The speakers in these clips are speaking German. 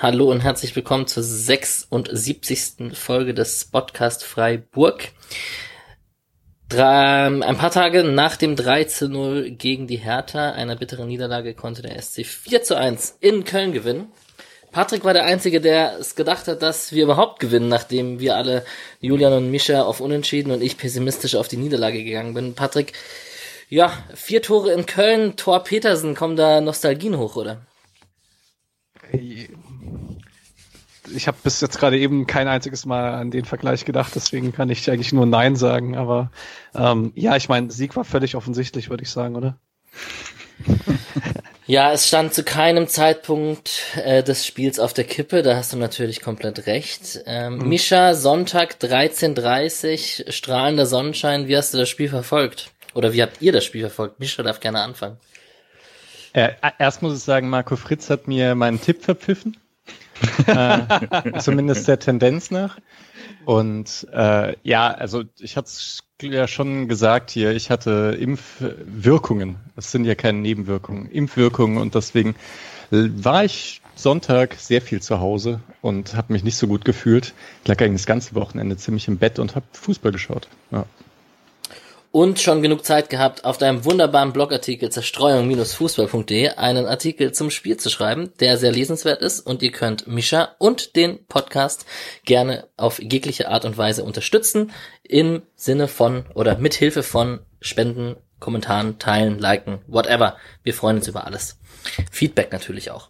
Hallo und herzlich willkommen zur 76. Folge des Podcast Freiburg. Drei, ein paar Tage nach dem 3 zu 0 gegen die Hertha, einer bitteren Niederlage, konnte der SC 4 zu 1 in Köln gewinnen. Patrick war der Einzige, der es gedacht hat, dass wir überhaupt gewinnen, nachdem wir alle, Julian und Mischa, auf Unentschieden und ich pessimistisch auf die Niederlage gegangen bin. Patrick, ja, vier Tore in Köln, Tor Petersen, kommen da Nostalgien hoch, oder? Ich habe bis jetzt gerade eben kein einziges Mal an den Vergleich gedacht, deswegen kann ich eigentlich nur Nein sagen. Aber ähm, ja, ich meine, Sieg war völlig offensichtlich, würde ich sagen, oder? Ja, es stand zu keinem Zeitpunkt äh, des Spiels auf der Kippe, da hast du natürlich komplett recht. Ähm, mhm. Mischa, Sonntag 13.30 strahlender Sonnenschein, wie hast du das Spiel verfolgt? Oder wie habt ihr das Spiel verfolgt? Mischa darf gerne anfangen. Äh, erst muss ich sagen, Marco Fritz hat mir meinen Tipp verpfiffen. äh, zumindest der Tendenz nach. Und äh, ja, also ich hatte es ja schon gesagt hier, ich hatte Impfwirkungen. Das sind ja keine Nebenwirkungen, Impfwirkungen und deswegen war ich Sonntag sehr viel zu Hause und habe mich nicht so gut gefühlt. Ich lag eigentlich das ganze Wochenende ziemlich im Bett und habe Fußball geschaut. Ja und schon genug Zeit gehabt, auf deinem wunderbaren Blogartikel zerstreuung-fußball.de einen Artikel zum Spiel zu schreiben, der sehr lesenswert ist und ihr könnt Mischa und den Podcast gerne auf jegliche Art und Weise unterstützen im Sinne von oder mit Hilfe von Spenden, Kommentaren, Teilen, Liken, whatever. Wir freuen uns über alles. Feedback natürlich auch.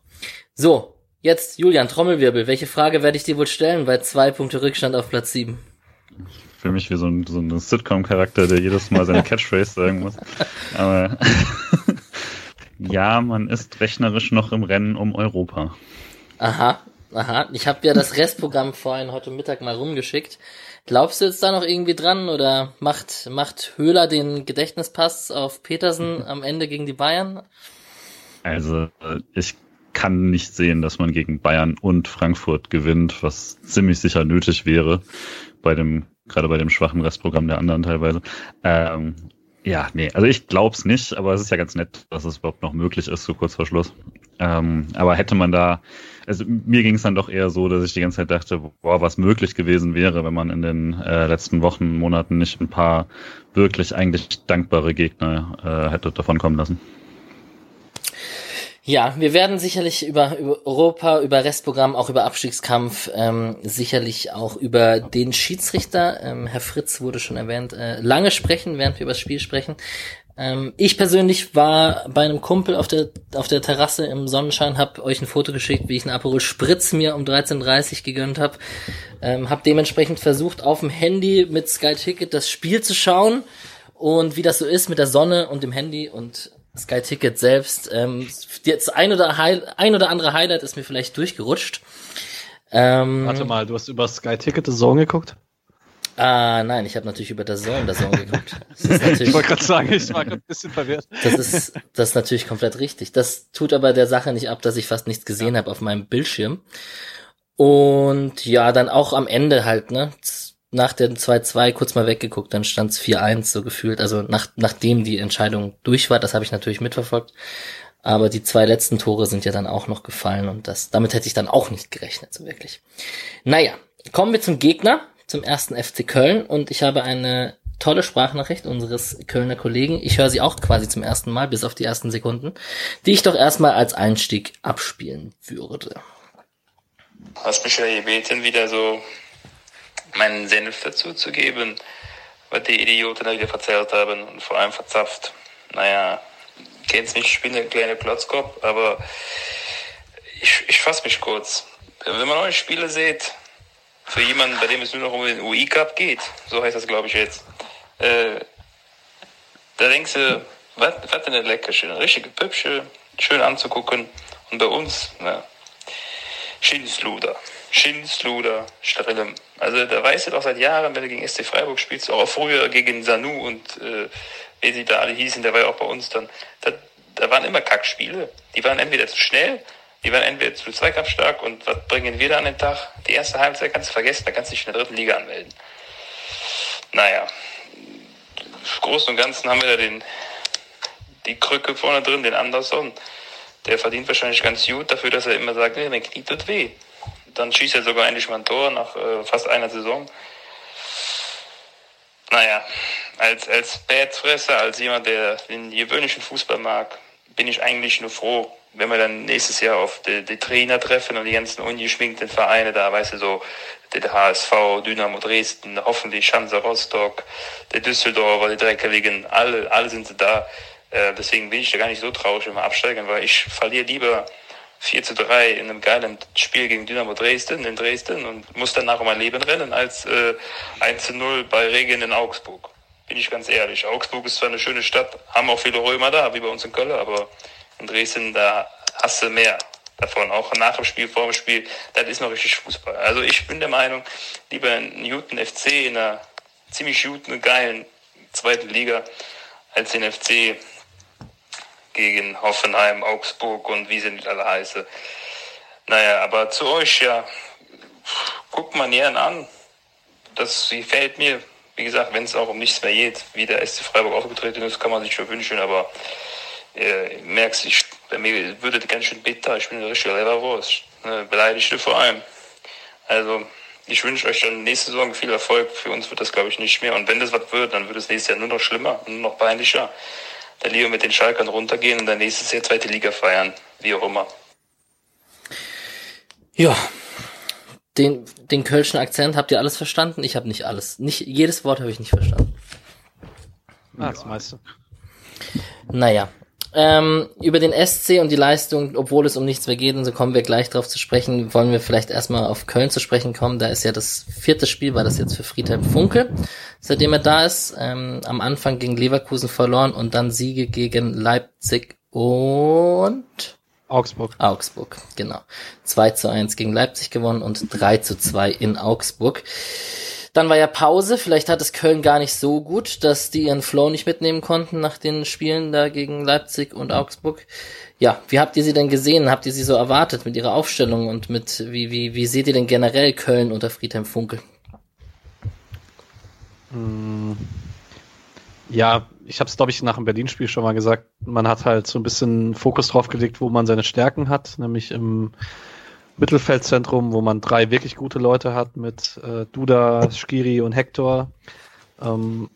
So, jetzt Julian Trommelwirbel. Welche Frage werde ich dir wohl stellen bei zwei Punkte Rückstand auf Platz sieben? Fühle mich wie so ein, so ein Sitcom-Charakter, der jedes Mal seine Catchphrase sagen muss. Aber ja, man ist rechnerisch noch im Rennen um Europa. Aha, aha. Ich habe ja das Restprogramm vorhin heute Mittag mal rumgeschickt. Glaubst du jetzt da noch irgendwie dran oder macht, macht Höhler den Gedächtnispass auf Petersen am Ende gegen die Bayern? Also, ich kann nicht sehen, dass man gegen Bayern und Frankfurt gewinnt, was ziemlich sicher nötig wäre bei dem gerade bei dem schwachen Restprogramm der anderen teilweise. Ähm, ja, nee, also ich glaub's nicht, aber es ist ja ganz nett, dass es überhaupt noch möglich ist, so kurz vor Schluss. Ähm, aber hätte man da, also mir ging es dann doch eher so, dass ich die ganze Zeit dachte, boah, was möglich gewesen wäre, wenn man in den äh, letzten Wochen, Monaten nicht ein paar wirklich eigentlich dankbare Gegner äh, hätte davon kommen lassen. Ja, wir werden sicherlich über, über Europa, über Restprogramm, auch über Abstiegskampf, ähm, sicherlich auch über den Schiedsrichter, ähm, Herr Fritz wurde schon erwähnt, äh, lange sprechen, während wir über das Spiel sprechen. Ähm, ich persönlich war bei einem Kumpel auf der auf der Terrasse im Sonnenschein, hab euch ein Foto geschickt, wie ich einen Aperol Spritz mir um 13.30 Uhr gegönnt habe. Ähm, hab dementsprechend versucht, auf dem Handy mit Sky Ticket das Spiel zu schauen und wie das so ist mit der Sonne und dem Handy und Sky Ticket selbst. Ähm, jetzt ein oder, ein oder andere Highlight ist mir vielleicht durchgerutscht. Ähm, Warte mal, du hast über Sky Ticket The Zone geguckt? Ah, nein, ich habe natürlich über der Zone der Zone geguckt. ich wollte gerade sagen, ich war gerade ein bisschen verwirrt. Das ist, das ist natürlich komplett richtig. Das tut aber der Sache nicht ab, dass ich fast nichts gesehen ja. habe auf meinem Bildschirm. Und ja, dann auch am Ende halt, ne? Nach dem 2-2 kurz mal weggeguckt, dann stand es 4-1 so gefühlt. Also nach, nachdem die Entscheidung durch war, das habe ich natürlich mitverfolgt. Aber die zwei letzten Tore sind ja dann auch noch gefallen und das, damit hätte ich dann auch nicht gerechnet, so wirklich. Naja, kommen wir zum Gegner, zum ersten FC Köln und ich habe eine tolle Sprachnachricht unseres Kölner Kollegen. Ich höre sie auch quasi zum ersten Mal, bis auf die ersten Sekunden, die ich doch erstmal als Einstieg abspielen würde. Hast mich ja gebeten, wieder so meinen Senf dazu zu geben, was die Idioten da wieder verzählt haben und vor allem verzapft. Naja, kennst nicht, ich bin ein kleiner Klotzkopf, aber ich, ich fasse mich kurz. Wenn man neue Spiele sieht, für jemanden, bei dem es nur noch um den UI Cup geht, so heißt das glaube ich jetzt, äh, da denkst du, was, denn ein Leckerchen, richtige Püppchen, schön anzugucken und bei uns, na, Schinsluder. Schinsluder, Strillem. Also da weißt du doch seit Jahren, wenn du gegen SC Freiburg spielst, auch früher gegen Sanu und äh, wie sie da alle hießen, der war ja auch bei uns dann. Da, da waren immer Kackspiele. Die waren entweder zu schnell, die waren entweder zu zweikampfstark und was bringen wir da an den Tag? Die erste Halbzeit kannst du vergessen, da kannst du dich in der dritten Liga anmelden. Naja, Großen und Ganzen haben wir da den, die Krücke vorne drin, den Anderson. Der verdient wahrscheinlich ganz gut dafür, dass er immer sagt, nee, mein Knie tut weh. Dann schießt er sogar endlich mal ein Tor nach äh, fast einer Saison. Naja, als, als Badfresser, als jemand, der den gewöhnlichen Fußball mag, bin ich eigentlich nur froh, wenn wir dann nächstes Jahr auf die, die Trainer treffen und die ganzen ungeschminkten Vereine da, weißt du, so der HSV, Dynamo Dresden, hoffentlich Schanze Rostock, der Düsseldorfer, die Dreckeligen, alle, alle sind da. Äh, deswegen bin ich da gar nicht so traurig, wenn wir absteigen, weil ich verliere lieber 4 zu 3 in einem geilen Spiel gegen Dynamo Dresden in Dresden und muss danach um mein Leben rennen als äh, 1 zu 0 bei Regen in Augsburg. Bin ich ganz ehrlich. Augsburg ist zwar eine schöne Stadt, haben auch viele Römer da, wie bei uns in Köln, aber in Dresden, da hast du mehr davon. Auch nach dem Spiel, vor dem Spiel, das ist noch richtig Fußball. Also ich bin der Meinung, lieber ein Newton FC in einer ziemlich guten, geilen zweiten Liga als den FC gegen Hoffenheim, Augsburg und wie sie nicht alle heiße. Naja, aber zu euch, ja, guckt man gern an. Das gefällt mir. Wie gesagt, wenn es auch um nichts mehr geht, wie der SC Freiburg aufgetreten ist, kann man sich schon wünschen, aber äh, merkst, ich, bei mir würde ganz schön bitter, ich bin ein richtiger Leberwurst, ne, beleidigte vor allem. Also, ich wünsche euch dann nächste Saison viel Erfolg. Für uns wird das, glaube ich, nicht mehr. Und wenn das was wird, dann wird es nächstes Jahr nur noch schlimmer, nur noch peinlicher. Dann lieber mit den Schalkern runtergehen und dann nächstes Jahr zweite Liga feiern, wie auch immer. Ja, den, den kölschen Akzent habt ihr alles verstanden? Ich habe nicht alles. Nicht jedes Wort habe ich nicht verstanden. Ah, das meiste. Naja. Ähm, über den SC und die Leistung, obwohl es um nichts mehr geht, und so kommen wir gleich drauf zu sprechen, wollen wir vielleicht erstmal auf Köln zu sprechen kommen. Da ist ja das vierte Spiel, war das jetzt für Friedhelm Funke, seitdem er da ist. Ähm, am Anfang gegen Leverkusen verloren und dann Siege gegen Leipzig und Augsburg. Augsburg, genau. 2 zu 1 gegen Leipzig gewonnen und 3 zu 2 in Augsburg. Dann war ja Pause. Vielleicht hat es Köln gar nicht so gut, dass die ihren Flow nicht mitnehmen konnten nach den Spielen da gegen Leipzig und Augsburg. Ja, wie habt ihr sie denn gesehen? Habt ihr sie so erwartet mit ihrer Aufstellung und mit wie wie wie seht ihr denn generell Köln unter Friedhelm Funkel? Hm. Ja, ich habe es glaube ich nach dem Berlin-Spiel schon mal gesagt. Man hat halt so ein bisschen Fokus drauf gelegt, wo man seine Stärken hat, nämlich im Mittelfeldzentrum, wo man drei wirklich gute Leute hat mit äh, Duda, Skiri und Hector. Ähm,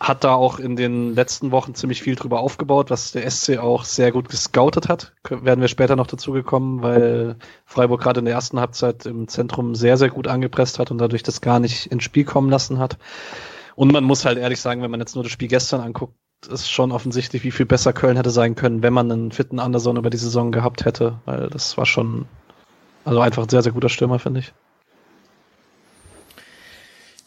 hat da auch in den letzten Wochen ziemlich viel drüber aufgebaut, was der SC auch sehr gut gescoutet hat. Werden wir später noch dazu gekommen, weil Freiburg gerade in der ersten Halbzeit im Zentrum sehr, sehr gut angepresst hat und dadurch das gar nicht ins Spiel kommen lassen hat. Und man muss halt ehrlich sagen, wenn man jetzt nur das Spiel gestern anguckt, ist schon offensichtlich, wie viel besser Köln hätte sein können, wenn man einen fitten Anderson über die Saison gehabt hätte, weil das war schon also einfach ein sehr, sehr guter Stürmer, finde ich.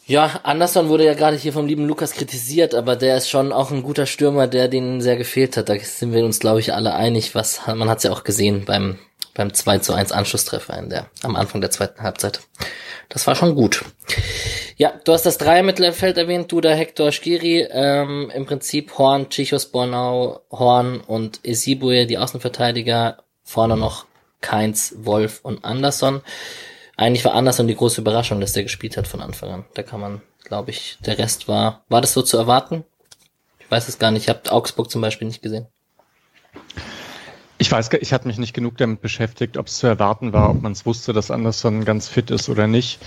Ja, Anderson wurde ja gerade hier vom lieben Lukas kritisiert, aber der ist schon auch ein guter Stürmer, der denen sehr gefehlt hat. Da sind wir uns, glaube ich, alle einig. Was, man hat es ja auch gesehen beim, beim 2 zu 1 Anschlusstreffer in der, am Anfang der zweiten Halbzeit. Das war schon gut. Ja, du hast das Dreier-Mittelfeld erwähnt, du da Hector Skiri, ähm, im Prinzip Horn, Chichos Bornau, Horn und Esibue, die Außenverteidiger, vorne noch Keins, Wolf und Anderson. Eigentlich war Anderson die große Überraschung, dass der gespielt hat von Anfang an. Da kann man, glaube ich, der Rest war, war das so zu erwarten? Ich weiß es gar nicht. Ich habe Augsburg zum Beispiel nicht gesehen. Ich weiß, ich hatte mich nicht genug damit beschäftigt, ob es zu erwarten war, ob man es wusste, dass Anderson ganz fit ist oder nicht.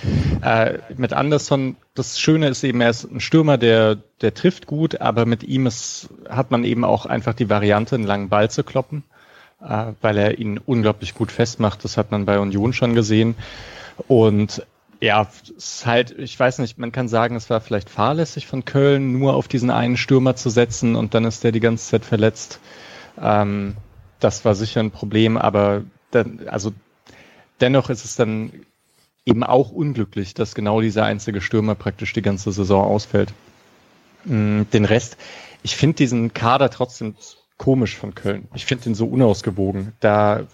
Äh, mit Anderson, das Schöne ist eben, er ist ein Stürmer, der, der trifft gut, aber mit ihm ist, hat man eben auch einfach die Variante, einen langen Ball zu kloppen. Äh, weil er ihn unglaublich gut festmacht. Das hat man bei Union schon gesehen. Und ja, es ist halt, ich weiß nicht, man kann sagen, es war vielleicht fahrlässig von Köln, nur auf diesen einen Stürmer zu setzen und dann ist der die ganze Zeit verletzt. Ähm, das war sicher ein Problem, aber dann, also dennoch ist es dann eben auch unglücklich, dass genau dieser einzige Stürmer praktisch die ganze Saison ausfällt. Mm, den Rest, ich finde diesen Kader trotzdem komisch von Köln. Ich finde den so unausgewogen. Da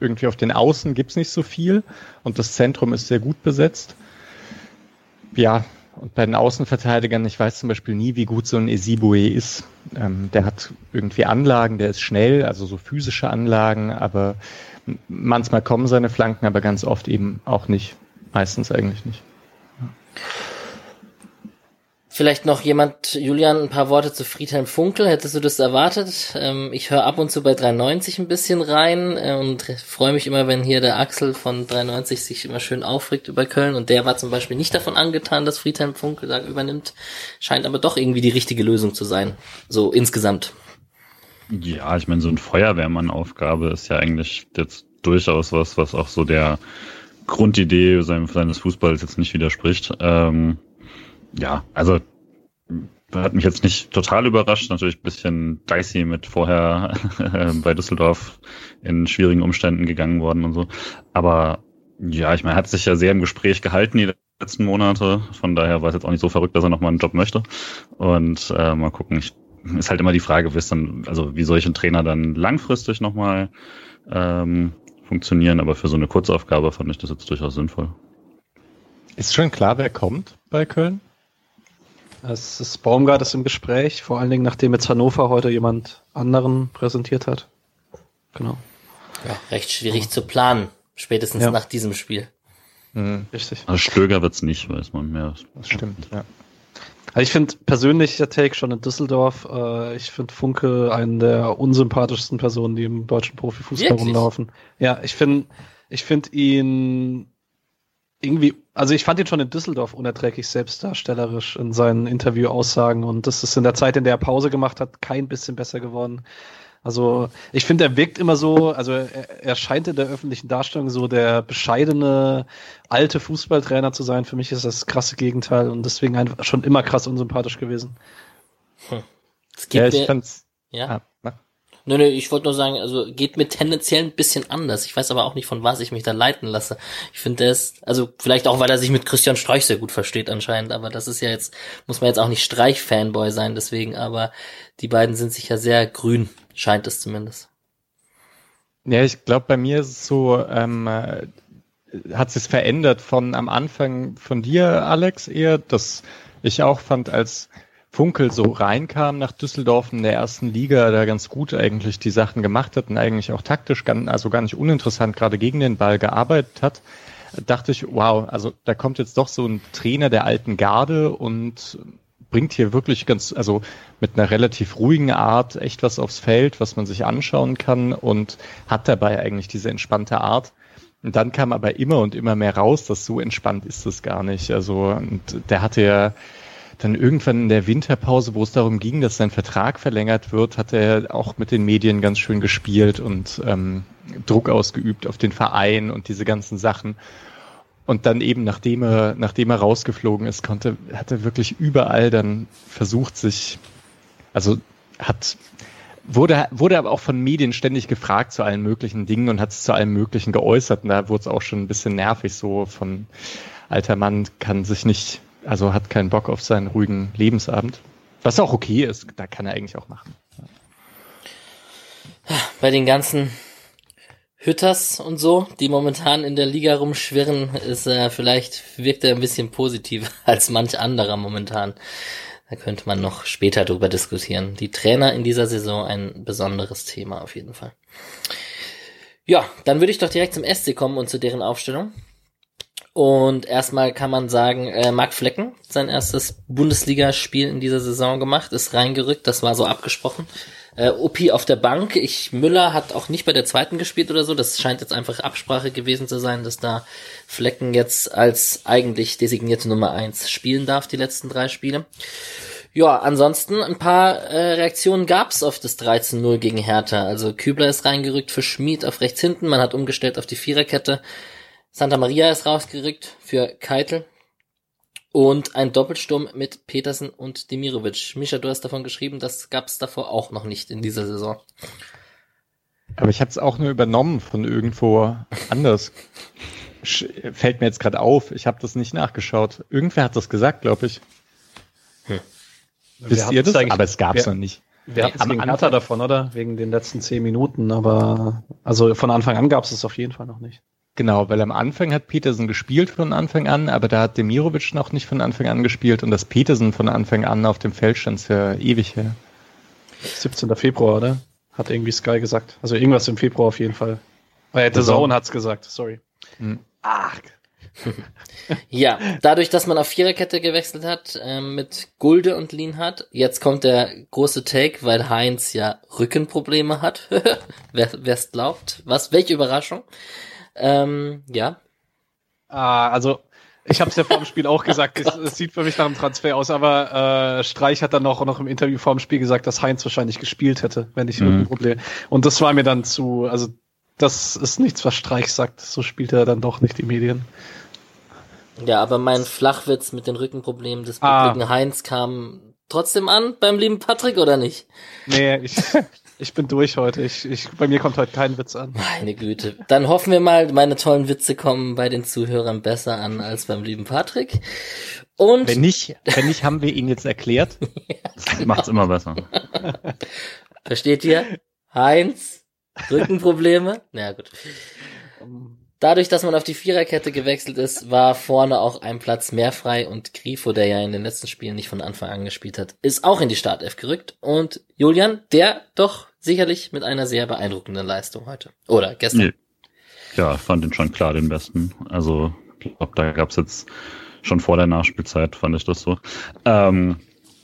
irgendwie auf den Außen gibt's nicht so viel und das Zentrum ist sehr gut besetzt. Ja, und bei den Außenverteidigern, ich weiß zum Beispiel nie, wie gut so ein Esibue ist. Ähm, der hat irgendwie Anlagen, der ist schnell, also so physische Anlagen, aber manchmal kommen seine Flanken, aber ganz oft eben auch nicht. Meistens eigentlich nicht. Vielleicht noch jemand, Julian, ein paar Worte zu Friedhelm Funkel. Hättest du das erwartet? Ähm, ich höre ab und zu bei 390 ein bisschen rein äh, und freue mich immer, wenn hier der Axel von 390 sich immer schön aufregt über Köln. Und der war zum Beispiel nicht davon angetan, dass Friedhelm Funkel da übernimmt. Scheint aber doch irgendwie die richtige Lösung zu sein. So insgesamt. Ja, ich meine, so ein Feuerwehrmann-Aufgabe ist ja eigentlich jetzt durchaus was, was auch so der Grundidee seines Fußballs jetzt nicht widerspricht. Ähm, ja, also hat mich jetzt nicht total überrascht, natürlich ein bisschen dicey mit vorher bei Düsseldorf in schwierigen Umständen gegangen worden und so. Aber ja, ich meine, hat sich ja sehr im Gespräch gehalten die letzten Monate. Von daher war es jetzt auch nicht so verrückt, dass er nochmal einen Job möchte. Und äh, mal gucken, ich, ist halt immer die Frage, wie es dann, also wie solche Trainer dann langfristig nochmal ähm, funktionieren. Aber für so eine Kurzaufgabe fand ich das jetzt durchaus sinnvoll. Ist schon klar, wer kommt bei Köln? Es ist Baumgart ist im Gespräch, vor allen Dingen nachdem jetzt Hannover heute jemand anderen präsentiert hat. Genau. Ja, recht schwierig ja. zu planen, spätestens ja. nach diesem Spiel. Mhm. Richtig. Also Stöger wird's nicht, weiß man mehr. Das stimmt, ja. Also ich finde persönlich der Take schon in Düsseldorf, äh, ich finde Funke einen der unsympathischsten Personen, die im deutschen Profifußball Wirklich? rumlaufen. Ja, ich finde ich finde ihn irgendwie, also ich fand ihn schon in Düsseldorf unerträglich selbstdarstellerisch in seinen Interview-Aussagen und das ist in der Zeit, in der er Pause gemacht hat, kein bisschen besser geworden. Also ich finde, er wirkt immer so, also er, er scheint in der öffentlichen Darstellung so der bescheidene alte Fußballtrainer zu sein. Für mich ist das, das krasse Gegenteil und deswegen einfach schon immer krass unsympathisch gewesen. Hm. ja, ich fand's. Ja. Ah, Nö, nö, ich wollte nur sagen, also geht mir tendenziell ein bisschen anders. Ich weiß aber auch nicht, von was ich mich da leiten lasse. Ich finde das, also vielleicht auch, weil er sich mit Christian Streich sehr gut versteht anscheinend, aber das ist ja jetzt, muss man jetzt auch nicht Streich-Fanboy sein, deswegen, aber die beiden sind sich ja sehr grün, scheint es zumindest. Ja, ich glaube, bei mir ist es so, ähm, äh, hat sich verändert von am Anfang von dir, Alex, eher, dass ich auch fand, als Funkel so reinkam nach Düsseldorf in der ersten Liga, da ganz gut eigentlich die Sachen gemacht hat und eigentlich auch taktisch, also gar nicht uninteressant gerade gegen den Ball gearbeitet hat, dachte ich, wow, also da kommt jetzt doch so ein Trainer der alten Garde und bringt hier wirklich ganz, also mit einer relativ ruhigen Art echt was aufs Feld, was man sich anschauen kann und hat dabei eigentlich diese entspannte Art. Und dann kam aber immer und immer mehr raus, dass so entspannt ist es gar nicht. Also, und der hatte ja, dann irgendwann in der Winterpause, wo es darum ging, dass sein Vertrag verlängert wird, hat er auch mit den Medien ganz schön gespielt und ähm, Druck ausgeübt auf den Verein und diese ganzen Sachen. Und dann eben, nachdem er, nachdem er rausgeflogen ist, konnte, hat er wirklich überall dann versucht, sich, also hat, wurde, wurde aber auch von Medien ständig gefragt zu allen möglichen Dingen und hat es zu allem Möglichen geäußert. Und da wurde es auch schon ein bisschen nervig, so von alter Mann kann sich nicht also hat keinen Bock auf seinen ruhigen Lebensabend. Was auch okay ist, da kann er eigentlich auch machen. Bei den ganzen Hütters und so, die momentan in der Liga rumschwirren, ist er äh, vielleicht wirkt er ein bisschen positiver als manch anderer momentan. Da könnte man noch später drüber diskutieren. Die Trainer in dieser Saison ein besonderes Thema auf jeden Fall. Ja, dann würde ich doch direkt zum SC kommen und zu deren Aufstellung. Und erstmal kann man sagen, äh, Marc Flecken, sein erstes Bundesligaspiel in dieser Saison gemacht, ist reingerückt, das war so abgesprochen. Äh, Upi auf der Bank, ich Müller hat auch nicht bei der zweiten gespielt oder so, das scheint jetzt einfach Absprache gewesen zu sein, dass da Flecken jetzt als eigentlich designierte Nummer eins spielen darf, die letzten drei Spiele. Ja, ansonsten ein paar äh, Reaktionen gab's auf das 13-0 gegen Hertha. Also Kübler ist reingerückt für Schmid auf rechts hinten, man hat umgestellt auf die Viererkette. Santa Maria ist rausgerückt für Keitel. Und ein Doppelsturm mit Petersen und Demirovic. Mischa, du hast davon geschrieben, das gab es davor auch noch nicht in dieser Saison. Aber ich habe es auch nur übernommen von irgendwo anders. Fällt mir jetzt gerade auf. Ich habe das nicht nachgeschaut. Irgendwer hat das gesagt, glaube ich. Hm. Wisst ihr das? Aber es gab es noch nicht. Wir hatten es gegen Hertha davon, oder? Wegen den letzten zehn Minuten. Aber also von Anfang an gab es es auf jeden Fall noch nicht. Genau, weil am Anfang hat Petersen gespielt von Anfang an, aber da hat Demirovic noch nicht von Anfang an gespielt und das Petersen von Anfang an auf dem Feld stand ja ewig her. 17. Februar, oder? Hat irgendwie Sky gesagt. Also irgendwas im Februar auf jeden Fall. Äh, The Zone hat's gesagt, sorry. Hm. Ach, ja, dadurch, dass man auf Viererkette gewechselt hat, äh, mit Gulde und Lienhardt, jetzt kommt der große Take, weil Heinz ja Rückenprobleme hat. Wer es glaubt. Was, welche Überraschung. Ähm, ja. Ah, also ich habe es ja vor dem Spiel auch gesagt, es, es, sieht für mich nach einem Transfer aus, aber äh, Streich hat dann noch, noch im Interview vor dem Spiel gesagt, dass Heinz wahrscheinlich gespielt hätte, wenn ich mhm. Rückenprobleme. Und das war mir dann zu, also das ist nichts, was Streich sagt. So spielt er dann doch nicht die Medien. Ja, aber mein Flachwitz mit den Rückenproblemen des ah. Heinz kam trotzdem an beim lieben Patrick oder nicht? Nee, ich, ich bin durch heute. Ich, ich, bei mir kommt heute kein Witz an. Meine Güte. Dann hoffen wir mal, meine tollen Witze kommen bei den Zuhörern besser an als beim lieben Patrick. Und wenn nicht, wenn nicht, haben wir ihn jetzt erklärt. Das macht's immer besser. Versteht ihr? Heinz, Rückenprobleme? Na ja, gut. Dadurch, dass man auf die Viererkette gewechselt ist, war vorne auch ein Platz mehr frei und Grifo, der ja in den letzten Spielen nicht von Anfang an gespielt hat, ist auch in die Startelf gerückt und Julian, der doch sicherlich mit einer sehr beeindruckenden Leistung heute. Oder gestern. Nee. Ja, fand ihn schon klar den besten. Also, ich glaube, da gab's jetzt schon vor der Nachspielzeit, fand ich das so. Ähm,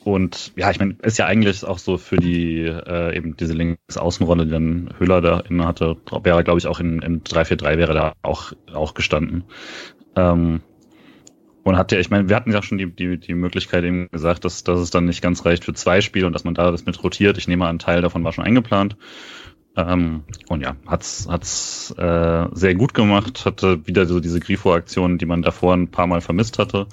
und ja, ich meine, ist ja eigentlich auch so für die äh, eben diese Linksaußenrolle, die dann Höhler da inne hatte, wäre, glaube ich, auch in, in 3-4-3 wäre da auch, auch gestanden. Ähm, und hat ja, ich meine, wir hatten ja schon die, die, die Möglichkeit eben gesagt, dass, dass es dann nicht ganz reicht für zwei Spiele und dass man da das mit rotiert. Ich nehme an, Teil davon war schon eingeplant. Ähm, und ja, hat's, hat's äh, sehr gut gemacht, hatte wieder so diese Grifo-Aktion, die man davor ein paar Mal vermisst hatte.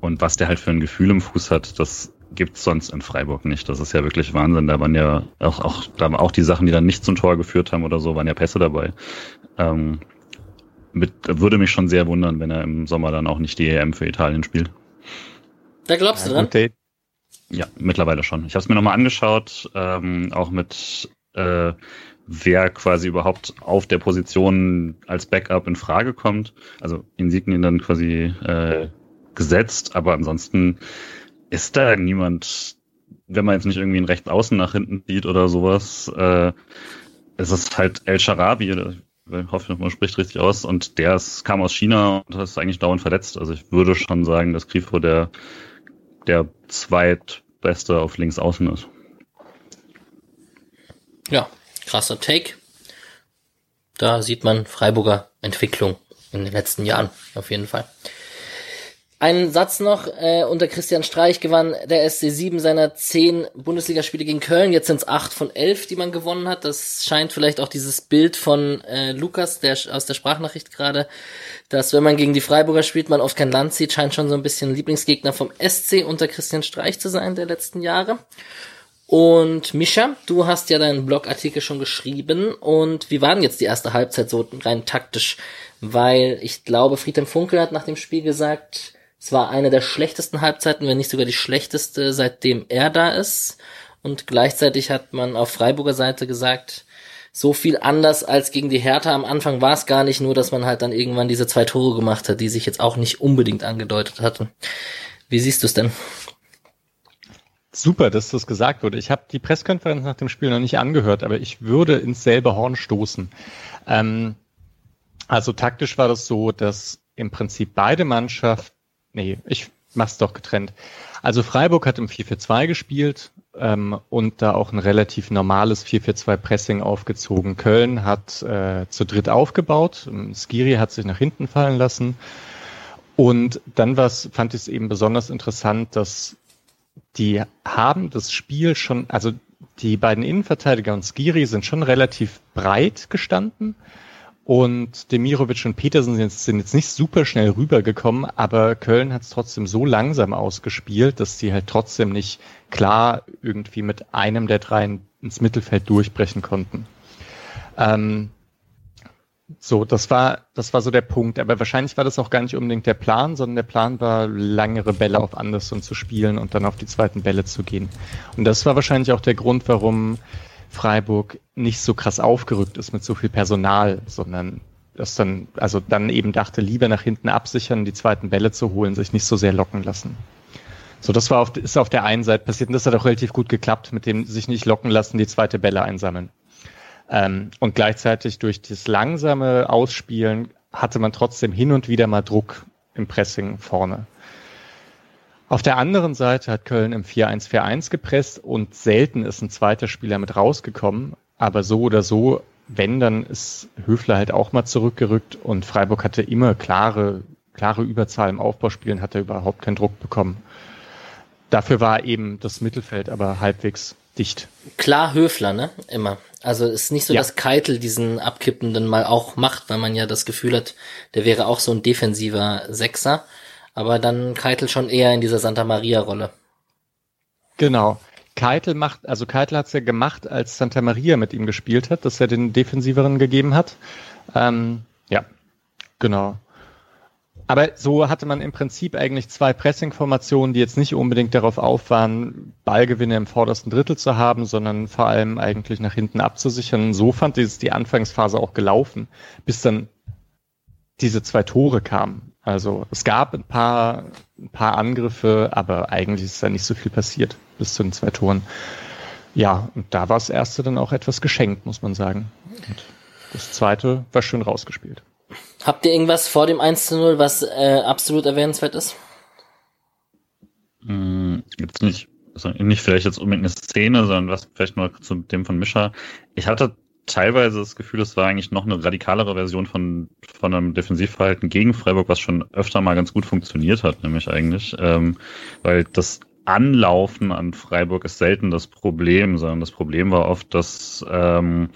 Und was der halt für ein Gefühl im Fuß hat, das gibt's sonst in Freiburg nicht. Das ist ja wirklich Wahnsinn. Da waren ja auch, auch, da auch die Sachen, die dann nicht zum Tor geführt haben oder so, waren ja Pässe dabei. Ähm, mit, würde mich schon sehr wundern, wenn er im Sommer dann auch nicht die EM für Italien spielt. Da glaubst du dran? Ja, mittlerweile schon. Ich habe es mir nochmal angeschaut, ähm, auch mit äh, wer quasi überhaupt auf der Position als Backup in Frage kommt. Also Insignien dann quasi äh, gesetzt, aber ansonsten ist da niemand, wenn man jetzt nicht irgendwie einen rechts außen nach hinten sieht oder sowas, äh, es ist halt El Sharabi, ich hoffe, man spricht richtig aus, und der ist, kam aus China und ist eigentlich dauernd verletzt. Also ich würde schon sagen, dass Grifo der, der zweitbeste auf links außen ist. Ja, krasser Take. Da sieht man Freiburger Entwicklung in den letzten Jahren auf jeden Fall. Ein Satz noch, äh, unter Christian Streich gewann der SC 7 seiner zehn Bundesligaspiele gegen Köln. Jetzt sind es acht von elf, die man gewonnen hat. Das scheint vielleicht auch dieses Bild von äh, Lukas, der aus der Sprachnachricht gerade, dass wenn man gegen die Freiburger spielt, man oft kein Land sieht, scheint schon so ein bisschen Lieblingsgegner vom SC unter Christian Streich zu sein der letzten Jahre. Und Mischa, du hast ja deinen Blogartikel schon geschrieben. Und wie war denn jetzt die erste Halbzeit so rein taktisch? Weil ich glaube, Friedhelm Funkel hat nach dem Spiel gesagt, es war eine der schlechtesten Halbzeiten, wenn nicht sogar die schlechteste, seitdem er da ist. Und gleichzeitig hat man auf Freiburger Seite gesagt, so viel anders als gegen die Hertha am Anfang war es gar nicht, nur dass man halt dann irgendwann diese zwei Tore gemacht hat, die sich jetzt auch nicht unbedingt angedeutet hatten. Wie siehst du es denn? Super, dass das gesagt wurde. Ich habe die Pressekonferenz nach dem Spiel noch nicht angehört, aber ich würde ins selbe Horn stoßen. Ähm, also taktisch war das so, dass im Prinzip beide Mannschaften nee, ich mach's doch getrennt. Also Freiburg hat im 4-4-2 gespielt ähm, und da auch ein relativ normales 4-4-2 Pressing aufgezogen. Köln hat äh, zu dritt aufgebaut. Skiri hat sich nach hinten fallen lassen. Und dann was fand ich es eben besonders interessant, dass die haben das Spiel schon, also die beiden Innenverteidiger und Skiri sind schon relativ breit gestanden und Demirovic und Petersen sind jetzt, sind jetzt nicht super schnell rübergekommen, aber Köln hat es trotzdem so langsam ausgespielt, dass sie halt trotzdem nicht klar irgendwie mit einem der drei ins Mittelfeld durchbrechen konnten. Ähm, so, das war, das war so der Punkt. Aber wahrscheinlich war das auch gar nicht unbedingt der Plan, sondern der Plan war, langere Bälle auf Anderson zu spielen und dann auf die zweiten Bälle zu gehen. Und das war wahrscheinlich auch der Grund, warum Freiburg nicht so krass aufgerückt ist mit so viel Personal, sondern das dann, also dann eben dachte, lieber nach hinten absichern, die zweiten Bälle zu holen, sich nicht so sehr locken lassen. So, das war auf, ist auf der einen Seite passiert und das hat auch relativ gut geklappt, mit dem sich nicht locken lassen, die zweite Bälle einsammeln. Ähm, und gleichzeitig durch das langsame Ausspielen hatte man trotzdem hin und wieder mal Druck im Pressing vorne. Auf der anderen Seite hat Köln im 4-1-4-1 gepresst und selten ist ein zweiter Spieler mit rausgekommen. Aber so oder so, wenn, dann ist Höfler halt auch mal zurückgerückt und Freiburg hatte immer klare, klare Überzahl im Aufbauspielen, hat er überhaupt keinen Druck bekommen. Dafür war eben das Mittelfeld aber halbwegs dicht. Klar Höfler, ne? Immer. Also ist nicht so, Ja. dass Keitel diesen Abkippenden mal auch macht, weil man ja das Gefühl hat, der wäre auch so ein defensiver Sechser. Aber dann Keitel schon eher in dieser Santa Maria-Rolle. Genau. Keitel macht, also Keitel hat es ja gemacht, als Santa Maria mit ihm gespielt hat, dass er den Defensiveren gegeben hat. Ähm, ja, genau. Aber so hatte man im Prinzip eigentlich zwei Pressing-Formationen, die jetzt nicht unbedingt darauf auf waren, Ballgewinne im vordersten Drittel zu haben, sondern vor allem eigentlich nach hinten abzusichern. So fand dieses die Anfangsphase auch gelaufen, bis dann diese zwei Tore kamen. Also es gab ein paar, ein paar Angriffe, aber eigentlich ist da nicht so viel passiert bis zu den zwei Toren. Ja, und da war das erste dann auch etwas geschenkt, muss man sagen. Und das zweite war schön rausgespielt. Habt ihr irgendwas vor dem 1 zu 0, was äh, absolut erwähnenswert ist? Hm, Jetzt nicht, also nicht vielleicht jetzt unbedingt eine Szene, sondern was vielleicht nur zu dem von Mischa. Ich hatte teilweise das Gefühl, es war eigentlich noch eine radikalere Version von, von einem Defensivverhalten gegen Freiburg, was schon öfter mal ganz gut funktioniert hat, nämlich eigentlich, ähm, weil das Anlaufen an Freiburg ist selten das Problem, sondern das Problem war oft, dass, ähm,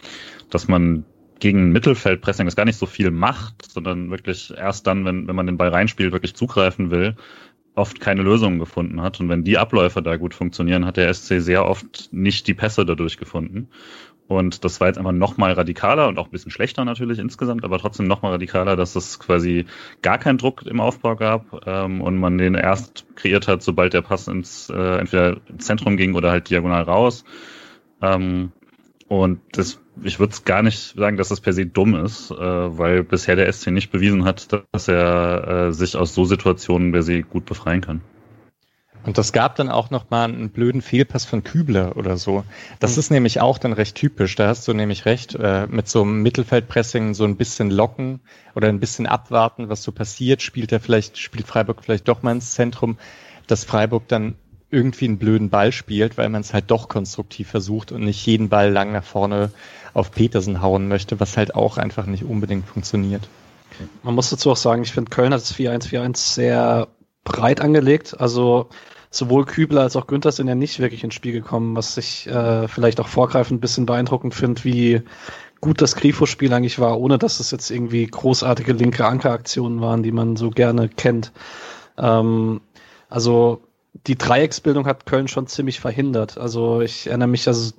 dass man gegen Mittelfeldpressing das gar nicht so viel macht, sondern wirklich erst dann, wenn, wenn man den Ball reinspielt, wirklich zugreifen will, oft keine Lösungen gefunden hat. Und wenn die Abläufe da gut funktionieren, hat der SC sehr oft nicht die Pässe dadurch gefunden. Und das war jetzt einfach noch mal radikaler und auch ein bisschen schlechter natürlich insgesamt, aber trotzdem noch mal radikaler, dass es quasi gar keinen Druck im Aufbau gab ähm, und man den erst kreiert hat, sobald der Pass ins äh, entweder ins Zentrum ging oder halt diagonal raus. Ähm, und das, ich würde es gar nicht sagen, dass das per se dumm ist, äh, weil bisher der SC nicht bewiesen hat, dass er äh, sich aus so Situationen per se gut befreien kann. Und das gab dann auch noch mal einen blöden Fehlpass von Kübler oder so. Das ist nämlich auch dann recht typisch. Da hast du nämlich recht. Äh, mit so einem Mittelfeldpressing so ein bisschen locken oder ein bisschen abwarten, was so passiert. Spielt er vielleicht, spielt Freiburg vielleicht doch mal ins Zentrum, dass Freiburg dann irgendwie einen blöden Ball spielt, weil man es halt doch konstruktiv versucht und nicht jeden Ball lang nach vorne auf Petersen hauen möchte, was halt auch einfach nicht unbedingt funktioniert. Man muss dazu auch sagen, ich finde, Köln hat das 4-1-4-1 sehr breit angelegt. Also sowohl Kübler als auch Günther sind ja nicht wirklich ins Spiel gekommen, was ich äh, vielleicht auch vorgreifend ein bisschen beeindruckend finde, wie gut das Grifo-Spiel eigentlich war, ohne dass es jetzt irgendwie großartige linke Ankeraktionen waren, die man so gerne kennt. Ähm, also die Dreiecksbildung hat Köln schon ziemlich verhindert. Also ich erinnere mich, also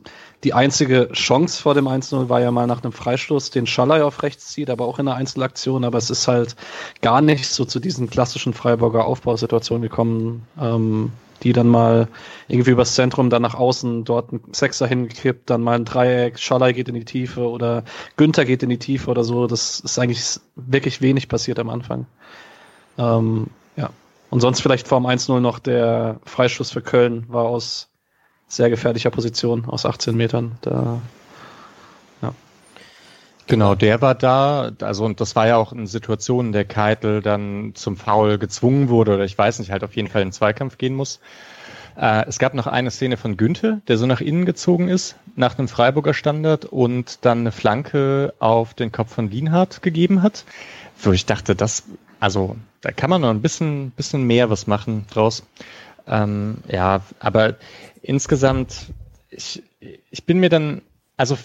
die einzige Chance vor dem 1-0 war ja mal nach einem Freistoß, den Schallei auf rechts zieht, aber auch in einer Einzelaktion. Aber es ist halt gar nicht so zu diesen klassischen Freiburger Aufbausituationen gekommen, ähm, die dann mal irgendwie übers Zentrum, dann nach außen, dort ein Sechser hingekippt, dann mal ein Dreieck, Schallei geht in die Tiefe oder Günther geht in die Tiefe oder so. Das ist eigentlich wirklich wenig passiert am Anfang. Ähm, ja. Und sonst vielleicht vorm 1-0 noch der Freistoß für Köln war aus sehr gefährlicher Position, aus 18 Metern. Da, Genau, der war da, also und das war ja auch in der Keitel dann zum Foul gezwungen wurde oder ich weiß nicht, halt auf jeden Fall in den Zweikampf gehen muss. Äh, es gab noch eine Szene von Günther, der so nach innen gezogen ist, nach einem Freiburger Standard und dann eine Flanke auf den Kopf von Lienhardt gegeben hat, wo ich dachte, das, also da kann man noch ein bisschen, bisschen mehr was machen draus. Ähm, ja, aber insgesamt, ich, ich bin mir dann, also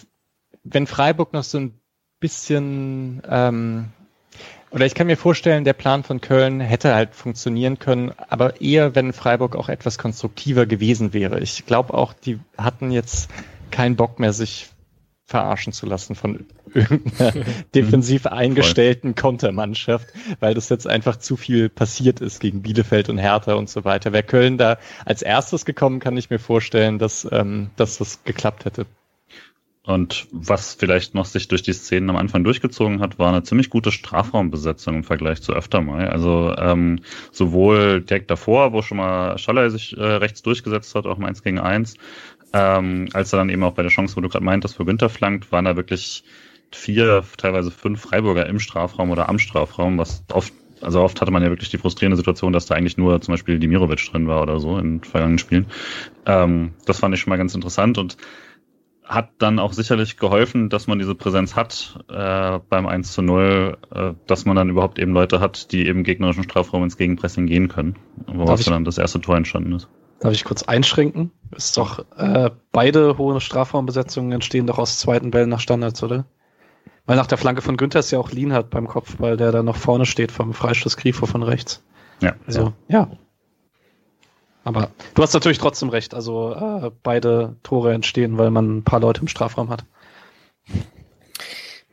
wenn Freiburg noch so ein bisschen, ähm, oder ich kann mir vorstellen, der Plan von Köln hätte halt funktionieren können, aber eher, wenn Freiburg auch etwas konstruktiver gewesen wäre. Ich glaube auch, die hatten jetzt keinen Bock mehr, sich verarschen zu lassen von irgendeiner defensiv eingestellten Kontermannschaft, weil das jetzt einfach zu viel passiert ist gegen Bielefeld und Hertha und so weiter. Wäre Köln da als erstes gekommen, kann ich mir vorstellen, dass, ähm, dass das geklappt hätte. Und was vielleicht noch sich durch die Szenen am Anfang durchgezogen hat, war eine ziemlich gute Strafraumbesetzung im Vergleich zu öfter mal. Also ähm, sowohl direkt davor, wo schon mal Schaller sich äh, rechts durchgesetzt hat, auch im 1 gegen 1, ähm, als er dann eben auch bei der Chance, wo du gerade meintest, für Günther flankt, waren da wirklich vier, teilweise fünf Freiburger im Strafraum oder am Strafraum, was oft, also oft hatte man ja wirklich die frustrierende Situation, dass da eigentlich nur zum Beispiel Dimirovic drin war oder so in vergangenen Spielen. Ähm, das fand ich schon mal ganz interessant und hat dann auch sicherlich geholfen, dass man diese Präsenz hat äh, beim 1 zu 0, äh, dass man dann überhaupt eben Leute hat, die eben gegnerischen Strafraum ins Gegenpressing gehen können, woraus dann das erste Tor entstanden ist. Darf ich kurz einschränken? Ist doch, äh, beide hohe Strafraumbesetzungen entstehen doch aus zweiten Bällen nach Standards, oder? Weil nach der Flanke von Günther ist ja auch Lien hat beim Kopf, weil der da noch vorne steht vom Freistoß Grifo von rechts. Ja. Also, ja. Aber du hast natürlich trotzdem recht. Also äh, beide Tore entstehen, weil man ein paar Leute im Strafraum hat.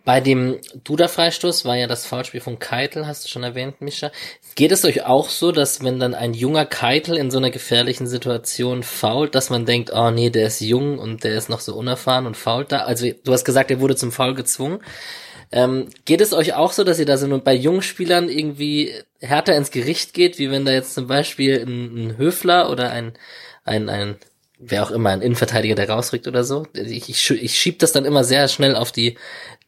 Bei dem Duda-Freistoß war ja das Foulspiel von Keitel, hast du schon erwähnt, Mischa. Geht es euch auch so, dass wenn dann ein junger Keitel in so einer gefährlichen Situation fault, dass man denkt, oh nee, der ist jung und der ist noch so unerfahren und fault da? Also du hast gesagt, er wurde zum Foul gezwungen. Ähm, geht es euch auch so, dass ihr da so bei jungen Spielern irgendwie härter ins Gericht geht, wie wenn da jetzt zum Beispiel ein, ein Höfler oder ein, ein, ein wer auch immer, ein Innenverteidiger, der rausrückt oder so. Ich, ich, ich schieb das dann immer sehr schnell auf die,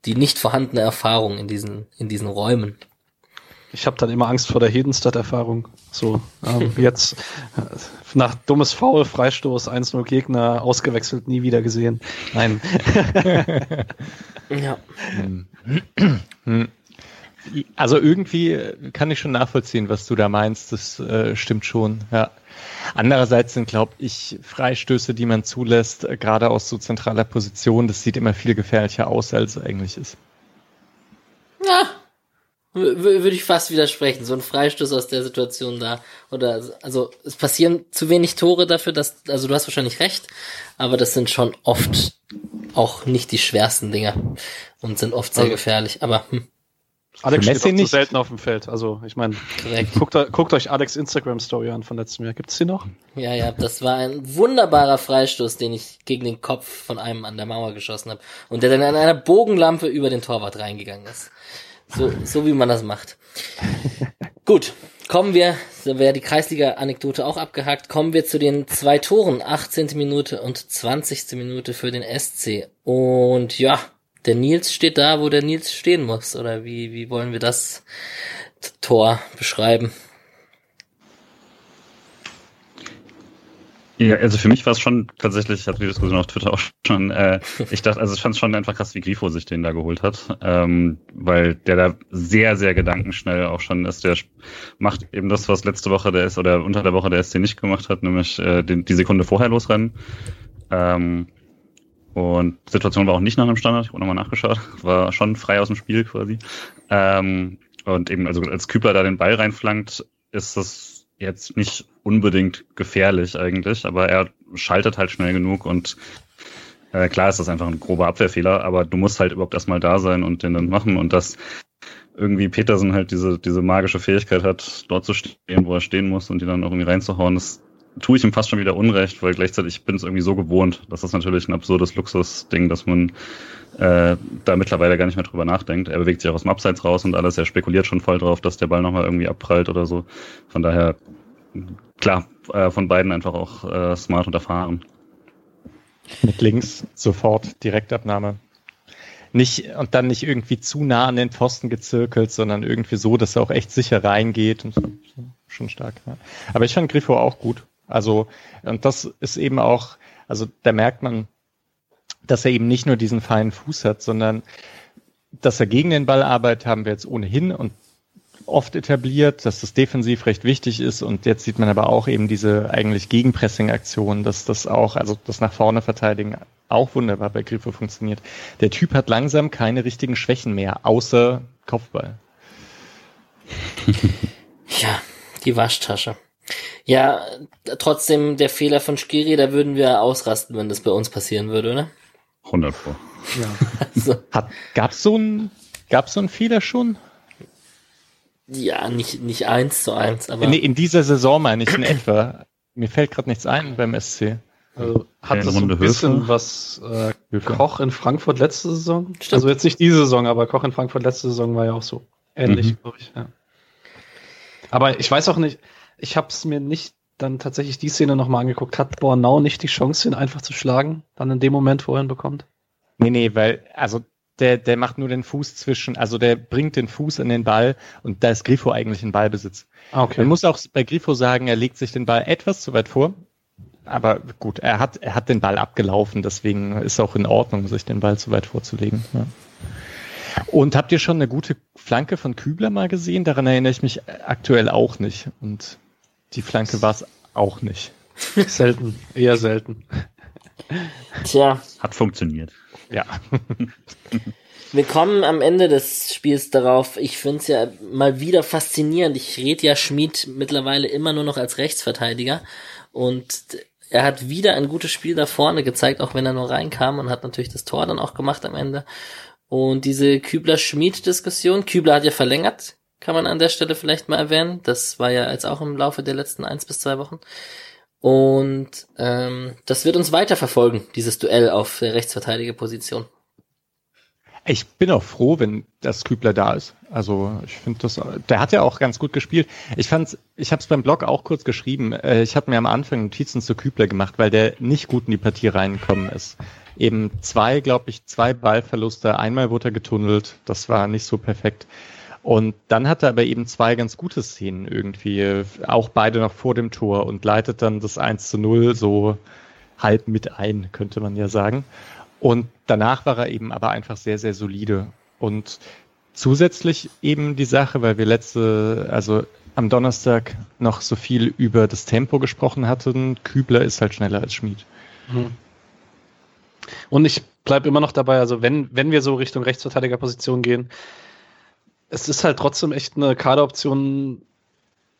die nicht vorhandene Erfahrung in diesen, in diesen Räumen. Ich habe dann immer Angst vor der Hedenstadt-Erfahrung. So, ähm, jetzt äh, nach dummes Foul, Freistoß, 1-0 Gegner, ausgewechselt, nie wieder gesehen. Nein. ja. Hm. Also irgendwie kann ich schon nachvollziehen, was du da meinst. Das äh, stimmt schon. Ja. Andererseits sind, glaube ich, Freistöße, die man zulässt, äh, gerade aus so zentraler Position, das sieht immer viel gefährlicher aus, als es eigentlich ist. Ja, würde ich fast widersprechen. So ein Freistoß aus der Situation da. Oder, also, es passieren zu wenig Tore dafür, dass, also du hast wahrscheinlich recht, aber das sind schon oft auch nicht die schwersten Dinger und sind oft sehr also, gefährlich, aber, hm. Alex steht doch nicht. zu selten auf dem Feld. Also, ich meine, guckt, guckt, euch Alex Instagram Story an von letztem Jahr. Gibt's die noch? Ja, ja, das war ein wunderbarer Freistoß, den ich gegen den Kopf von einem an der Mauer geschossen habe und der dann an einer Bogenlampe über den Torwart reingegangen ist. So, so wie man das macht. Gut, kommen wir, da wäre die Kreisliga-Anekdote auch abgehakt, kommen wir zu den zwei Toren, 18. Minute und 20. Minute für den SC. Und ja, der Nils steht da, wo der Nils stehen muss. Oder wie, wie wollen wir das Tor beschreiben? Ja, also für mich war es schon tatsächlich, ich hatte die Diskussion auf Twitter auch schon, äh, ich dachte, also ich fand es schon einfach krass, wie Grifo sich den da geholt hat, ähm, weil der da sehr, sehr gedankenschnell auch schon ist, der macht eben das, was letzte Woche der ist oder unter der Woche der SC nicht gemacht hat, nämlich äh, den, die Sekunde vorher losrennen. Ähm, und die Situation war auch nicht nach einem Standard, ich habe nochmal nachgeschaut, war schon frei aus dem Spiel quasi. Ähm, und eben, also als Kübler da den Ball reinflankt, ist das jetzt nicht unbedingt gefährlich eigentlich, aber er schaltet halt schnell genug und äh, klar ist das einfach ein grober Abwehrfehler, aber du musst halt überhaupt erstmal da sein und den dann machen. Und dass irgendwie Petersen halt diese, diese magische Fähigkeit hat, dort zu stehen, wo er stehen muss und die dann auch irgendwie reinzuhauen, das tue ich ihm fast schon wieder Unrecht, weil gleichzeitig bin es irgendwie so gewohnt. Das ist natürlich ein absurdes Luxusding, dass man äh, da mittlerweile gar nicht mehr drüber nachdenkt. Er bewegt sich auch aus dem Abseits raus und alles. Er spekuliert schon voll drauf, dass der Ball nochmal irgendwie abprallt oder so. Von daher, klar, äh, von beiden einfach auch äh, smart und erfahren. Mit links sofort Direktabnahme. Nicht, und dann nicht irgendwie zu nah an den Pfosten gezirkelt, sondern irgendwie so, dass er auch echt sicher reingeht. Und so, schon stark. Ja. Aber ich fand Griffo auch gut. Also, und das ist eben auch, also da merkt man, dass er eben nicht nur diesen feinen Fuß hat, sondern dass er gegen den Ball arbeitet, haben wir jetzt ohnehin und oft etabliert, dass das defensiv recht wichtig ist und jetzt sieht man aber auch eben diese eigentlich Gegenpressing-Aktion, dass das auch, also das nach vorne verteidigen auch wunderbar bei Grifo funktioniert. Der Typ hat langsam keine richtigen Schwächen mehr, außer Kopfball. ja, die Waschtasche. Ja, trotzdem der Fehler von Skiri, da würden wir ausrasten, wenn das bei uns passieren würde, oder? 100 Pro. Ja. Also. Hat, gab's so ein, gab's so einen Fehler schon? Ja, nicht, nicht eins zu eins, aber. Nee, in dieser Saison meine ich in etwa. Mir fällt gerade nichts ein beim SC. Also hat das so ein bisschen Höfe. was äh, Koch in Frankfurt letzte Saison? Stimmt. Also jetzt nicht diese Saison, aber Koch in Frankfurt letzte Saison war ja auch so ähnlich, mhm. glaube ich. Ja. Aber ich weiß auch nicht, ich habe es mir nicht dann tatsächlich die Szene nochmal angeguckt. Hat Bornau nicht die Chance, ihn einfach zu schlagen, dann in dem Moment, wo er ihn bekommt? Nee, nee, weil, also der, der macht nur den Fuß zwischen, also der bringt den Fuß in den Ball und da ist Grifo eigentlich in Ballbesitz. Ah, Okay. Man muss auch bei Grifo sagen, er legt sich den Ball etwas zu weit vor. Aber gut, er hat, er hat den Ball abgelaufen, deswegen ist auch in Ordnung, sich den Ball zu weit vorzulegen. Ja. Und habt ihr schon eine gute Flanke von Kübler mal gesehen? Daran erinnere ich mich aktuell auch nicht. Und die Flanke war es auch nicht. Selten, eher selten. Tja, Hat funktioniert. Ja. wir kommen am Ende des Spiels darauf. Ich finde es ja mal wieder faszinierend. Ich rede ja Schmid mittlerweile immer nur noch als Rechtsverteidiger. Und er hat wieder ein gutes Spiel da vorne gezeigt, auch wenn er nur reinkam und hat natürlich das Tor dann auch gemacht am Ende. Und diese Kübler-Schmid-Diskussion, Kübler hat ja verlängert, kann man an der Stelle vielleicht mal erwähnen. Das war ja jetzt auch im Laufe der letzten eins bis zwei Wochen. Und ähm, das wird uns weiter verfolgen, dieses Duell auf der Rechtsverteidigerposition. Ich bin auch froh, wenn das Kübler da ist. Also ich finde das, der hat ja auch ganz gut gespielt. Ich fand's, ich habe es beim Blog auch kurz geschrieben. Äh, Ich habe mir am Anfang Notizen zu Kübler gemacht, weil der nicht gut in die Partie reingekommen ist. Eben zwei, glaube ich, zwei Ballverluste. Einmal wurde er getunnelt. Das war nicht so perfekt. Und dann hat er aber eben zwei ganz gute Szenen irgendwie, auch beide noch vor dem Tor und leitet dann das 1 zu 0 so halb mit ein, könnte man ja sagen. Und danach war er eben aber einfach sehr, sehr solide. Und zusätzlich eben die Sache, weil wir letzte, also am Donnerstag noch so viel über das Tempo gesprochen hatten, Kübler ist halt schneller als Schmid. Und ich bleibe immer noch dabei, also wenn, wenn wir so Richtung Rechtsverteidigerposition gehen, es ist halt trotzdem echt eine Kaderoption,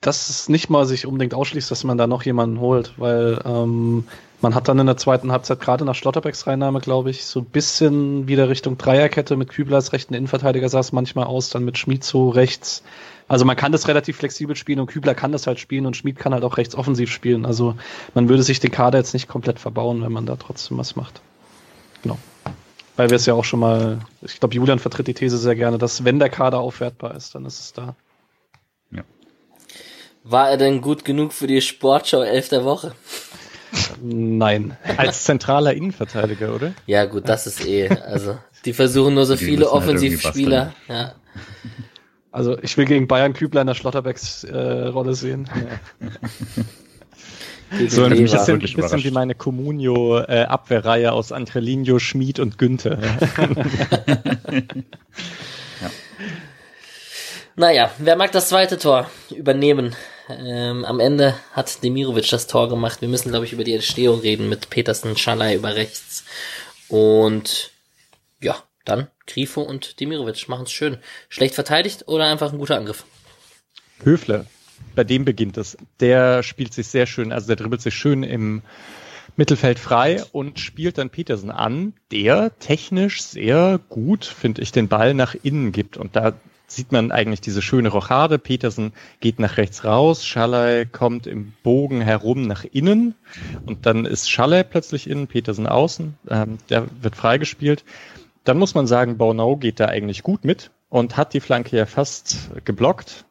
dass es nicht mal sich unbedingt ausschließt, dass man da noch jemanden holt, weil ähm, man hat dann in der zweiten Halbzeit gerade nach Schlotterbecks Reinnahme, glaube ich, so ein bisschen wieder Richtung Dreierkette mit Kübler als rechten Innenverteidiger sah es manchmal aus, dann mit Schmid so rechts. Also man kann das relativ flexibel spielen und Kübler kann das halt spielen und Schmid kann halt auch rechts offensiv spielen. Also man würde sich den Kader jetzt nicht komplett verbauen, wenn man da trotzdem was macht. Genau. Weil wir es ja auch schon mal, ich glaube, Julian vertritt die These sehr gerne, dass wenn der Kader aufwertbar ist, dann ist es da. War er denn gut genug für die Sportschau 11 der Woche? Nein. Als zentraler Innenverteidiger, oder? Ja, gut, das ist eh. Also, die versuchen nur so Die viele halt Offensivspieler. Ja. Also ich will gegen Bayern Kübler in der Schlotterbecks äh, Rolle sehen. Gegen So ein bisschen, wirklich bisschen überrascht. wie meine Comunio-Abwehrreihe aus Angelino, Schmid und Günther. Naja, wer mag das zweite Tor übernehmen? Ähm, am Ende hat Demirovic das Tor gemacht. Wir müssen, glaube ich, über die Entstehung reden mit Petersen, Schalay über rechts. Und ja, dann Grifo und Demirovic machen es schön. Schlecht verteidigt oder einfach ein guter Angriff? Höfler, bei dem beginnt es. Der spielt sich sehr schön, also der dribbelt sich schön im Mittelfeld frei und spielt dann Petersen an, der technisch sehr gut, finde ich, den Ball nach innen gibt. Und da sieht man eigentlich diese schöne Rochade. Petersen geht nach rechts raus, Schallei kommt im Bogen herum nach innen und dann ist Schallei plötzlich innen, Petersen außen. Ähm, der wird freigespielt. Dann muss man sagen, Bornau geht da eigentlich gut mit und hat die Flanke ja fast geblockt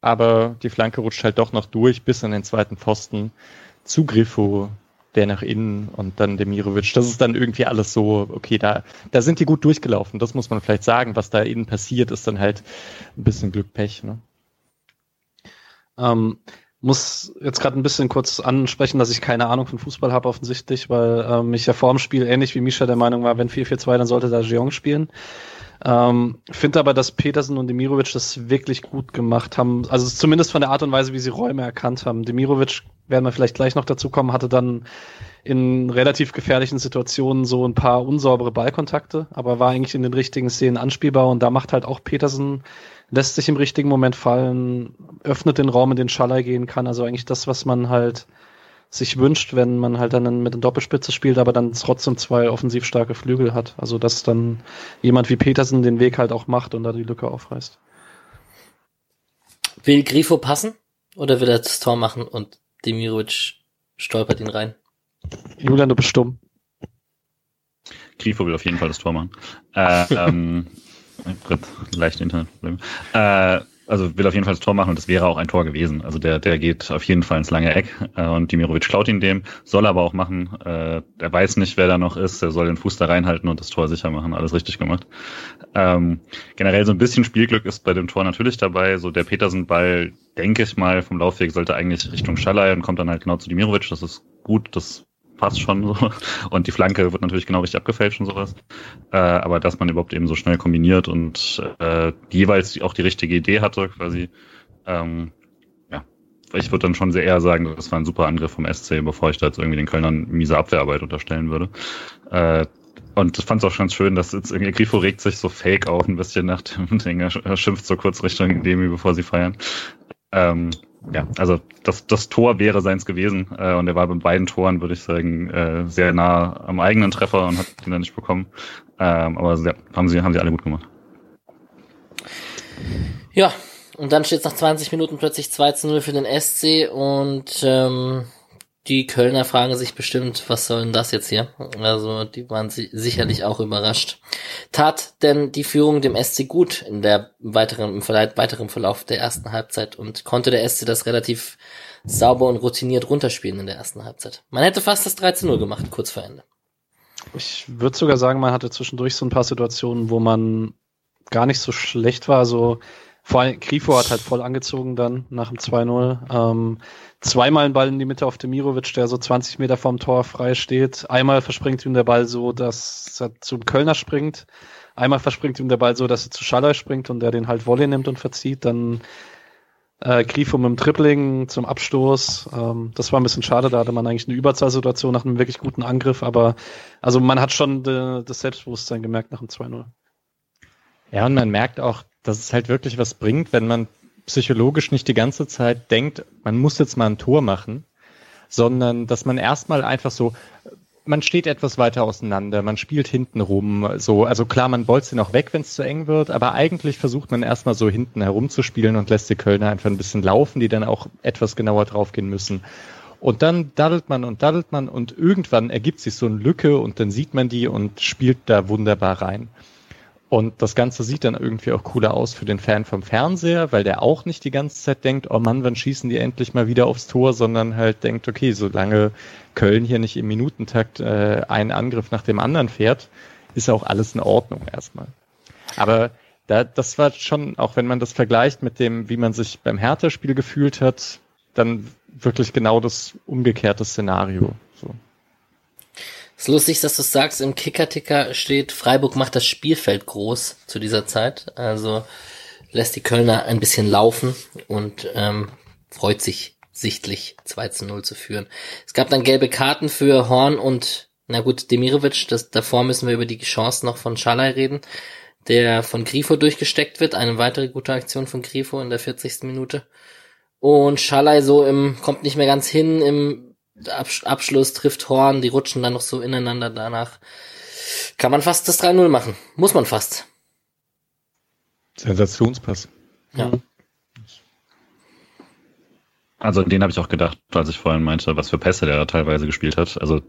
aber die Flanke rutscht halt doch noch durch bis an den zweiten Pfosten zu Griffo, der nach innen und dann Demirovic. Das ist dann irgendwie alles so, okay, da, da sind die gut durchgelaufen. Das muss man vielleicht sagen. Was da innen passiert, ist dann halt ein bisschen Glück, Pech. Ne? Ähm, muss jetzt gerade ein bisschen kurz ansprechen, dass ich keine Ahnung von Fußball habe offensichtlich, weil ähm, ich ja vor dem Spiel ähnlich wie Misha der Meinung war, wenn 4-4-2, dann sollte da Jeong spielen. Ähm, Finde aber, dass Petersen und Demirovic das wirklich gut gemacht haben. Also zumindest von der Art und Weise, wie sie Räume erkannt haben. Demirovic, werden wir vielleicht gleich noch dazu kommen, hatte dann in relativ gefährlichen Situationen so ein paar unsaubere Ballkontakte, aber war eigentlich in den richtigen Szenen anspielbar und da macht halt auch Petersen, lässt sich im richtigen Moment fallen, öffnet den Raum, in den Schallei gehen kann. Also eigentlich das, was man halt sich wünscht, wenn man halt dann mit der Doppelspitze spielt, aber dann trotzdem zwei offensiv starke Flügel hat. Also dass dann jemand wie Petersen den Weg halt auch macht und da die Lücke aufreißt. Will Grifo passen oder will er das Tor machen und Demirovic stolpert ihn rein? Julian, du bist stumm. Grifo will auf jeden Fall das Tor machen. Äh, ähm, Gott, leichte Internetprobleme. Äh, also will auf jeden Fall das Tor machen und das wäre auch ein Tor gewesen. Also der, der geht auf jeden Fall ins lange Eck äh, und Dimirovic klaut ihn dem, soll aber auch machen. Äh, er weiß nicht, wer da noch ist, er soll den Fuß da reinhalten und das Tor sicher machen. Alles richtig gemacht. Ähm, generell so ein bisschen Spielglück ist bei dem Tor natürlich dabei. So der Petersen-Ball, denke ich mal, vom Laufweg sollte eigentlich Richtung Schallei und kommt dann halt genau zu Dimirovic. Das ist gut, das passt schon so. Und die Flanke wird natürlich genau richtig abgefälscht und sowas. Äh, aber dass man überhaupt eben so schnell kombiniert und äh, jeweils auch die richtige Idee hatte, quasi, ähm, ja, ich würde dann schon sehr eher sagen, das war ein super Angriff vom SC, bevor ich da jetzt irgendwie den Kölnern miese Abwehrarbeit unterstellen würde. Äh, und ich fand es auch ganz schön, dass jetzt irgendwie Grifo regt sich so fake auf ein bisschen nach dem Ding. Er schimpft so kurz Richtung Demi, bevor sie feiern. Ähm, ja, also das, das Tor wäre seins gewesen äh, und er war bei beiden Toren, würde ich sagen, äh, sehr nah am eigenen Treffer und hat ihn dann nicht bekommen. Ähm, aber ja, haben sie, haben sie alle gut gemacht. Ja, und dann steht es nach 20 Minuten plötzlich 2 zu 0 für den SC und ähm, die Kölner fragen sich bestimmt, was soll denn das jetzt hier? Also die waren si sicherlich auch überrascht. Tat denn die Führung dem SC gut in der weiteren, im weiteren Verlauf der ersten Halbzeit und konnte der SC das relativ sauber und routiniert runterspielen in der ersten Halbzeit? Man hätte fast das 13-0 gemacht, kurz vor Ende. Ich würde sogar sagen, man hatte zwischendurch so ein paar Situationen, wo man gar nicht so schlecht war. So vor allem Grifo hat halt voll angezogen dann nach dem 2-0. Ähm, zweimal ein Ball in die Mitte auf Demirovic, der so 20 Meter vom Tor frei steht. Einmal verspringt ihm der Ball so, dass er zum Kölner springt. Einmal verspringt ihm der Ball so, dass er zu Schaller springt und der den halt Volley nimmt und verzieht. Dann äh, Grifo mit dem Tripling zum Abstoß. Ähm, das war ein bisschen schade, da hatte man eigentlich eine Überzahlsituation nach einem wirklich guten Angriff, aber also man hat schon de, das Selbstbewusstsein gemerkt nach dem 2-0. Ja, und man merkt auch, dass es halt wirklich was bringt, wenn man psychologisch nicht die ganze Zeit denkt, man muss jetzt mal ein Tor machen, sondern dass man erstmal einfach so, man steht etwas weiter auseinander, man spielt hinten rum, so, also klar, man bolzt ihn auch weg, wenn es zu eng wird, aber eigentlich versucht man erstmal so hinten herumzuspielen und lässt die Kölner einfach ein bisschen laufen, die dann auch etwas genauer draufgehen müssen. Und dann daddelt man und daddelt man und irgendwann ergibt sich so eine Lücke und dann sieht man die und spielt da wunderbar rein. Und das Ganze sieht dann irgendwie auch cooler aus für den Fan vom Fernseher, weil der auch nicht die ganze Zeit denkt, oh Mann, wann schießen die endlich mal wieder aufs Tor, sondern halt denkt, okay, solange Köln hier nicht im Minutentakt äh, einen Angriff nach dem anderen fährt, ist auch alles in Ordnung erstmal. Aber da, das war schon, auch wenn man das vergleicht mit dem, wie man sich beim Hertha-Spiel gefühlt hat, dann wirklich genau das umgekehrte Szenario. Es ist lustig, dass du sagst, im Kicker-Ticker steht, Freiburg macht das Spielfeld groß zu dieser Zeit. Also lässt die Kölner ein bisschen laufen und ähm, freut sich sichtlich 2 zu 0 zu führen. Es gab dann gelbe Karten für Horn und, na gut, Demirovic. Das, davor müssen wir über die Chance noch von Schalay reden, der von Grifo durchgesteckt wird. Eine weitere gute Aktion von Grifo in der 40. Minute. Und Schalay so im, kommt nicht mehr ganz hin im Abschluss trifft Horn, die rutschen dann noch so ineinander danach. Kann man fast das 3-0 machen. Muss man fast. Sensationspass. Ja. Also den habe ich auch gedacht, als ich vorhin meinte, was für Pässe der da teilweise gespielt hat. Also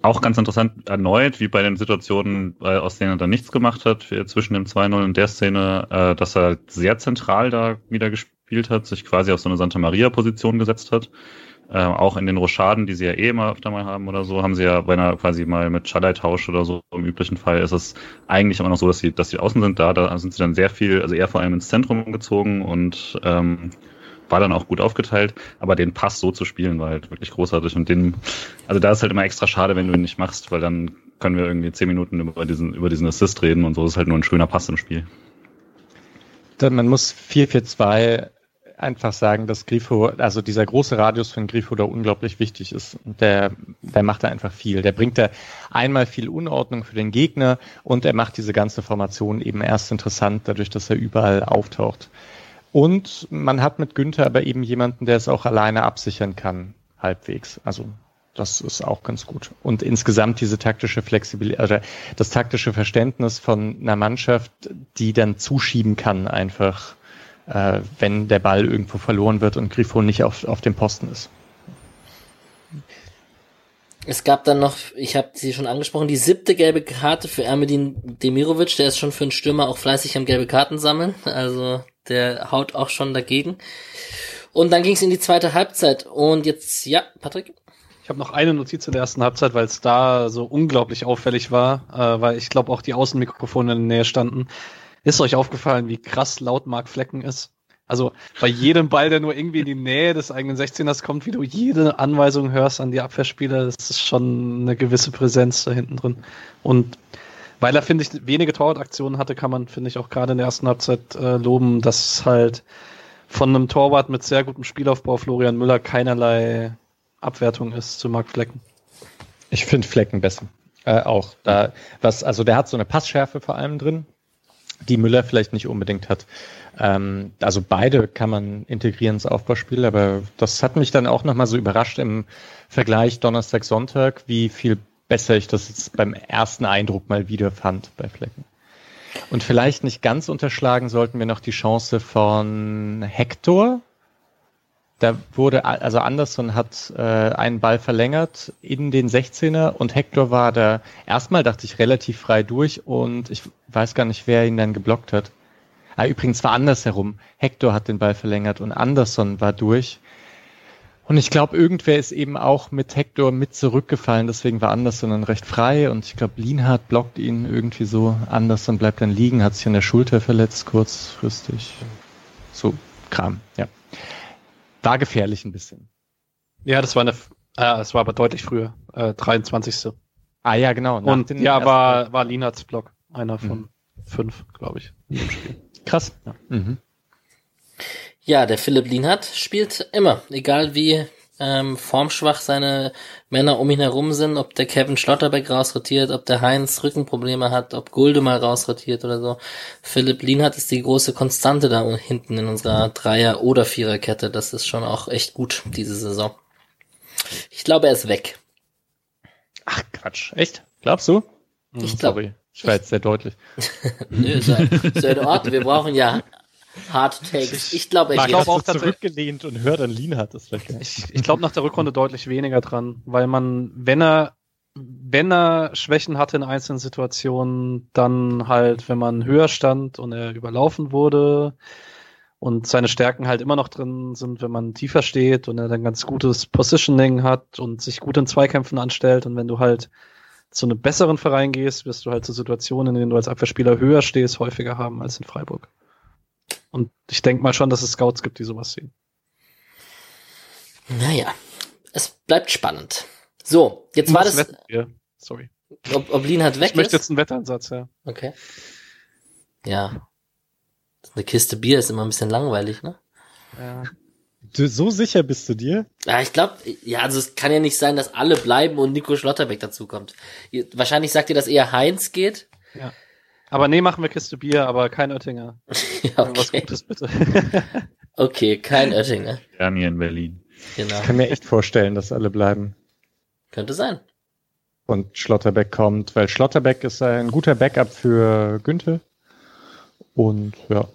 auch ganz interessant erneut, wie bei den Situationen, äh, aus denen er dann nichts gemacht hat, zwischen dem 2-0 und der Szene, äh, dass er sehr zentral da wieder gespielt hat, sich quasi auf so eine Santa Maria-Position gesetzt hat äh, auch in den Rochaden, die sie ja eh immer öfter mal haben oder so, haben sie ja, wenn er quasi mal mit Chadai tauscht oder so, im üblichen Fall ist es eigentlich immer noch so, dass sie, dass sie außen sind. Da, da sind sie dann sehr viel, also eher vor allem ins Zentrum gezogen und ähm, war dann auch gut aufgeteilt, aber den Pass so zu spielen war halt wirklich großartig und den, also da ist halt immer extra schade, wenn du ihn nicht machst, weil dann können wir irgendwie zehn Minuten über diesen, über diesen Assist reden und so ist halt nur ein schöner Pass im Spiel. Man muss 4-4-2 einfach sagen, dass Grifo, also dieser große Radius von Grifo da unglaublich wichtig ist. Der, der macht da einfach viel. Der bringt da einmal viel Unordnung für den Gegner und er macht diese ganze Formation eben erst interessant, dadurch, dass er überall auftaucht. Und man hat mit Günther aber eben jemanden, der es auch alleine absichern kann, halbwegs. Also das ist auch ganz gut. Und insgesamt diese taktische Flexibilität, oder das taktische Verständnis von einer Mannschaft, die dann zuschieben kann, einfach äh, wenn der Ball irgendwo verloren wird und Grifo nicht auf, auf dem Posten ist. Es gab dann noch, ich habe sie schon angesprochen, die siebte gelbe Karte für Ermedin Demirovic. Der ist schon für einen Stürmer auch fleißig am gelbe Karten sammeln. Also der haut auch schon dagegen. Und dann ging es in die zweite Halbzeit. Und jetzt, ja, Patrick? Ich habe noch eine Notiz in der ersten Halbzeit, weil es da so unglaublich auffällig war, äh, weil ich glaube auch die Außenmikrofone in der Nähe standen. Ist euch aufgefallen, wie krass laut Mark Flecken ist? Also bei jedem Ball, der nur irgendwie in die Nähe des eigenen 16ers kommt, wie du jede Anweisung hörst an die Abwehrspieler, das ist schon eine gewisse Präsenz da hinten drin. Und weil er, finde ich, wenige Torwartaktionen hatte, kann man, finde ich, auch gerade in der ersten Halbzeit äh, loben, dass halt von einem Torwart mit sehr gutem Spielaufbau Florian Müller keinerlei Abwertung ist zu Marc Flecken. Ich finde Flecken besser. Äh, auch. Da, was, also der hat so eine Passschärfe vor allem drin, die Müller vielleicht nicht unbedingt hat. Ähm, also beide kann man integrieren ins Aufbauspiel, aber das hat mich dann auch nochmal so überrascht im Vergleich Donnerstag, Sonntag, wie viel besser ich das jetzt beim ersten Eindruck mal wieder fand bei Flecken. Und vielleicht nicht ganz unterschlagen sollten wir noch die Chance von Hector, da wurde, also Anderson hat äh, einen Ball verlängert in den 16er und Hector war da, erstmal dachte ich, relativ frei durch und ich weiß gar nicht, wer ihn dann geblockt hat. Ah, übrigens war andersherum. Hector hat den Ball verlängert und Anderson war durch. Und ich glaube, irgendwer ist eben auch mit Hector mit zurückgefallen, deswegen war Anderson dann recht frei und ich glaube, Lienhardt blockt ihn irgendwie so. Anderson bleibt dann liegen, hat sich an der Schulter verletzt, kurzfristig. So, Kram, ja war gefährlich ein bisschen. Ja, das war eine, äh, es war aber deutlich früher, äh, 23. Ah ja, genau. Und ja, war, war Linards Block, einer von mhm. fünf, glaube ich. Krass. Ja. Mhm. ja, der Philipp Lienhardt spielt immer, egal wie ähm, formschwach seine Männer um ihn herum sind, ob der Kevin Schlotterbeck rausrotiert, ob der Heinz Rückenprobleme hat, ob Gulde mal rausrotiert oder so. Philipp Lienhardt ist die große Konstante da hinten in unserer Dreier- oder Viererkette. Das ist schon auch echt gut, diese Saison. Ich glaube, er ist weg. Ach, Quatsch. Echt? Glaubst du? Ich hm, glaube. Ich war jetzt sehr deutlich. Nö, ist ja in Ordnung. Wir brauchen ja Hard Takes. Ich glaube, er glaub auch zurückgelehnt und hört an Lean hat das vielleicht. Ich, ich glaube nach der Rückrunde deutlich weniger dran, weil man, wenn er wenn er Schwächen hatte in einzelnen Situationen, dann halt, wenn man höher stand und er überlaufen wurde und seine Stärken halt immer noch drin sind, wenn man tiefer steht und er dann ganz gutes Positioning hat und sich gut in Zweikämpfen anstellt und wenn du halt zu einem besseren Verein gehst, wirst du halt zu Situationen, in denen du als Abwehrspieler höher stehst, häufiger haben als in Freiburg. Und ich denke mal schon, dass es Scouts gibt, die sowas sehen. Naja, es bleibt spannend. So, jetzt war das. Wetten, Sorry. Ob, ob Lin hat weg Ich möchte jetzt einen Wetteinsatz, ja. Okay. Ja. Eine Kiste Bier ist immer ein bisschen langweilig, ne? Ja. Du, so sicher bist du dir? Ja, ich glaube, ja, also es kann ja nicht sein, dass alle bleiben und Nico Schlotterbeck dazukommt. Wahrscheinlich sagt ihr, dass eher Heinz geht. Ja. Aber nee, machen wir Kiste Bier, aber kein Oettinger. ja, okay. Was Gutes bitte. okay, kein Oettinger. Gerne hier in Berlin. Genau. Ich kann mir echt vorstellen, dass alle bleiben. Könnte sein. Und Schlotterbeck kommt, weil Schlotterbeck ist ein guter Backup für Günther. Und ja.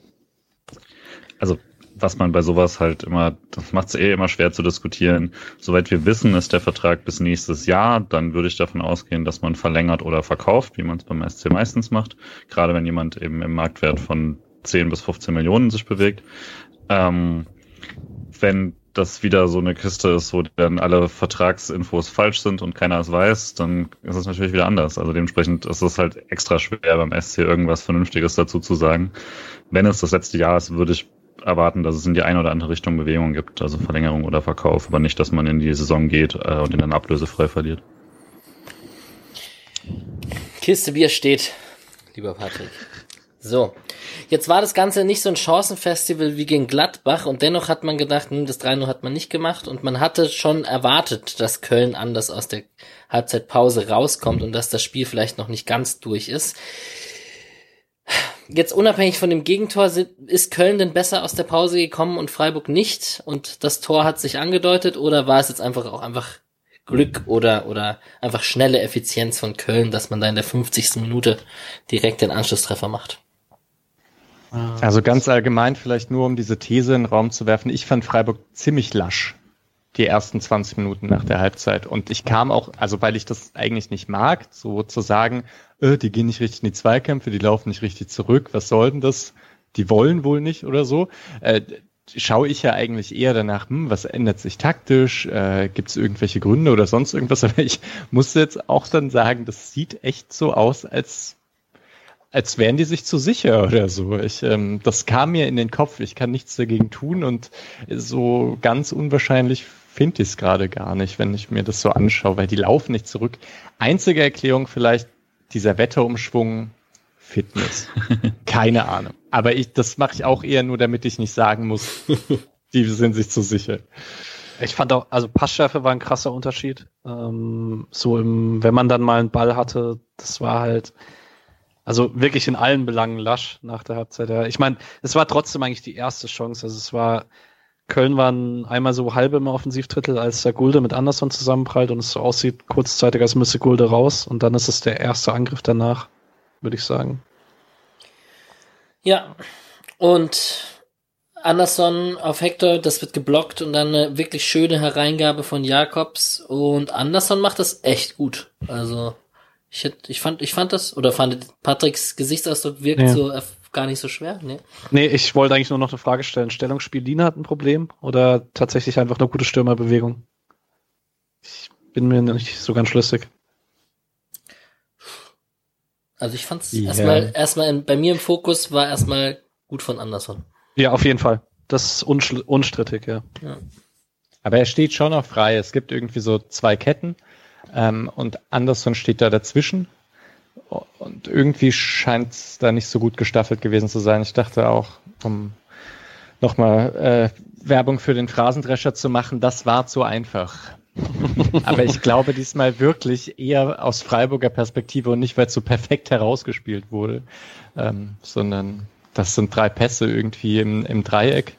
Also was man bei sowas halt immer, das macht es eh immer schwer zu diskutieren. Soweit wir wissen, ist der Vertrag bis nächstes Jahr. Dann würde ich davon ausgehen, dass man verlängert oder verkauft, wie man es beim SC meistens macht. Gerade wenn jemand eben im Marktwert von 10 bis 15 Millionen sich bewegt. Ähm, wenn das wieder so eine Kiste ist, wo dann alle Vertragsinfos falsch sind und keiner es weiß, dann ist es natürlich wieder anders. Also dementsprechend ist es halt extra schwer beim SC irgendwas Vernünftiges dazu zu sagen. Wenn es das letzte Jahr ist, würde ich erwarten, dass es in die eine oder andere Richtung Bewegung gibt, also Verlängerung oder Verkauf, aber nicht, dass man in die Saison geht äh, und ihn dann ablösefrei verliert. Kiste Bier steht, lieber Patrick. So, jetzt war das Ganze nicht so ein Chancenfestival wie gegen Gladbach und dennoch hat man gedacht, hm, das 3-0 hat man nicht gemacht und man hatte schon erwartet, dass Köln anders aus der Halbzeitpause rauskommt und dass das Spiel vielleicht noch nicht ganz durch ist jetzt unabhängig von dem Gegentor, ist Köln denn besser aus der Pause gekommen und Freiburg nicht? Und das Tor hat sich angedeutet oder war es jetzt einfach auch einfach Glück oder, oder einfach schnelle Effizienz von Köln, dass man da in der 50. Minute direkt den Anschlusstreffer macht? Also ganz allgemein vielleicht nur, um diese These in den Raum zu werfen. Ich fand Freiburg ziemlich lasch die ersten 20 Minuten nach der Halbzeit. Und ich kam auch, also weil ich das eigentlich nicht mag, so zu sagen, äh, die gehen nicht richtig in die Zweikämpfe, die laufen nicht richtig zurück, was soll denn das? die wollen wohl nicht oder so. Äh, schaue ich ja eigentlich eher danach, hm, was ändert sich taktisch, äh, gibt es irgendwelche Gründe oder sonst irgendwas, aber ich muss jetzt auch dann sagen, das sieht echt so aus, als als wären die sich zu sicher oder so. Ich, ähm, das kam mir in den Kopf. Ich kann nichts dagegen tun und so ganz unwahrscheinlich finde ich es gerade gar nicht, wenn ich mir das so anschaue, weil die laufen nicht zurück. Einzige Erklärung vielleicht dieser Wetterumschwung Fitness. Keine Ahnung. Aber ich, das mache ich auch eher nur, damit ich nicht sagen muss, die sind sich zu sicher. Ich fand auch, also Passschärfe war ein krasser Unterschied. Ähm, so im, wenn man dann mal einen Ball hatte, das war halt, also wirklich in allen Belangen lasch nach der Halbzeit. Ja. Ich meine, es war trotzdem eigentlich die erste Chance. Also es war, Köln waren einmal so halb im Offensivdrittel, als der Gulde mit Anderson zusammenprallt und es so aussieht, kurzzeitig, als müsste Gulde raus. Und dann ist es der erste Angriff danach, würde ich sagen. Ja, und Anderson auf Hector, das wird geblockt und dann eine wirklich schöne Hereingabe von Jakobs und Anderson macht das echt gut. Also ich, hätte, ich fand, ich fand das, oder fand Patricks Gesichtsausdruck wirkt ja. so gar nicht so schwer, ne? Nee, ich wollte eigentlich nur noch eine Frage stellen. Stellungsspiel Lina hat ein Problem oder tatsächlich einfach eine gute Stürmerbewegung? Ich bin mir nicht so ganz schlüssig. Also ich fand's yeah. erstmal, erstmal in, bei mir im Fokus war erstmal gut von Anderson. Ja, auf jeden Fall. Das ist unstrittig, ja. ja. Aber er steht schon noch frei. Es gibt irgendwie so zwei Ketten ähm, und Anderson steht da dazwischen. Und irgendwie scheint es da nicht so gut gestaffelt gewesen zu sein. Ich dachte auch, um nochmal äh, Werbung für den Phrasendrescher zu machen, das war zu einfach. Aber ich glaube diesmal wirklich eher aus Freiburger Perspektive und nicht, weil es so perfekt herausgespielt wurde, ähm, sondern das sind drei Pässe irgendwie im, im Dreieck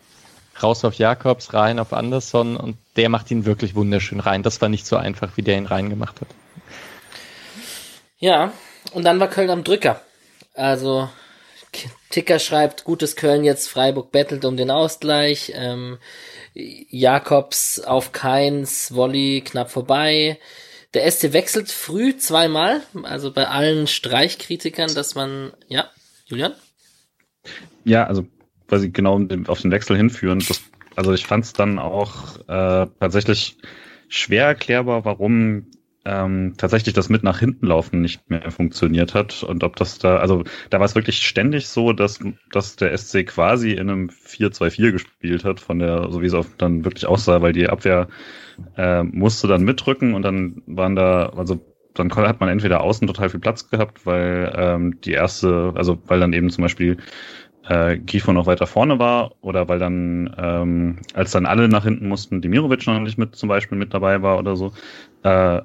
raus auf Jakobs, rein auf Anderson und der macht ihn wirklich wunderschön rein. Das war nicht so einfach, wie der ihn reingemacht hat. Ja, und dann war Köln am Drücker. Also Ticker schreibt, gutes Köln jetzt, Freiburg bettelt um den Ausgleich. Ähm, Jakobs auf Keins, Volley knapp vorbei. Der SC wechselt früh zweimal, also bei allen Streichkritikern, dass man, ja, Julian? Ja, also quasi genau auf den Wechsel hinführen. Das, also ich fand es dann auch äh, tatsächlich schwer erklärbar, warum ähm, tatsächlich das mit nach hinten laufen nicht mehr funktioniert hat und ob das da, also da war es wirklich ständig so, dass, dass der SC quasi in einem 4-2-4 gespielt hat, von der, so wie es auch dann wirklich aussah, weil die Abwehr äh, musste dann mitrücken und dann waren da, also dann hat man entweder außen total viel Platz gehabt, weil ähm, die erste, also weil dann eben zum Beispiel äh, Grifo noch weiter vorne war oder weil dann, ähm, als dann alle nach hinten mussten, Demirovic noch nicht mit zum Beispiel mit dabei war oder so. Äh,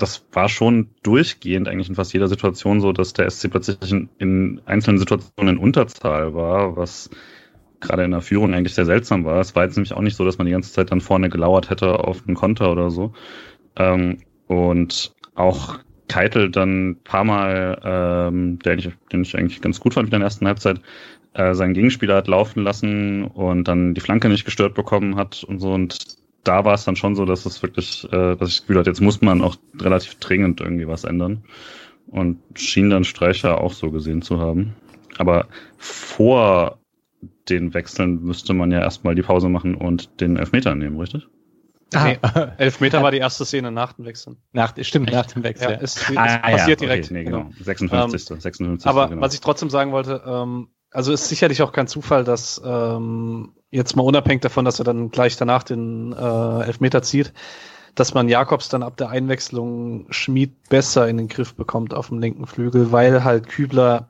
das war schon durchgehend eigentlich in fast jeder Situation so, dass der SC plötzlich in, in einzelnen Situationen in Unterzahl war, was gerade in der Führung eigentlich sehr seltsam war. Es war jetzt nämlich auch nicht so, dass man die ganze Zeit dann vorne gelauert hätte auf einen Konter oder so. Ähm, und auch Keitel dann ein paar Mal, ähm, der ich, den ich eigentlich ganz gut fand in der ersten Halbzeit, äh, seinen Gegenspieler hat laufen lassen und dann die Flanke nicht gestört bekommen hat und so. Und da war es dann schon so, dass es wirklich, äh, dass ich das Gefühl hatte, jetzt muss man auch relativ dringend irgendwie was ändern. Und schien dann Streicher auch so gesehen zu haben. Aber vor den Wechseln müsste man ja erstmal die Pause machen und den Elfmeter nehmen, richtig? Ah, nee, Elfmeter war die erste Szene nach dem Wechseln. Nach, stimmt, Echt? nach dem Wechsel. Ja, es, es ah, passiert ja, direkt. Okay, nee, genau. 56. Ähm, 56. Aber genau. was ich trotzdem sagen wollte, ähm, also ist sicherlich auch kein Zufall, dass ähm, jetzt mal unabhängig davon, dass er dann gleich danach den äh, Elfmeter zieht, dass man Jakobs dann ab der Einwechslung Schmied besser in den Griff bekommt auf dem linken Flügel, weil halt Kübler,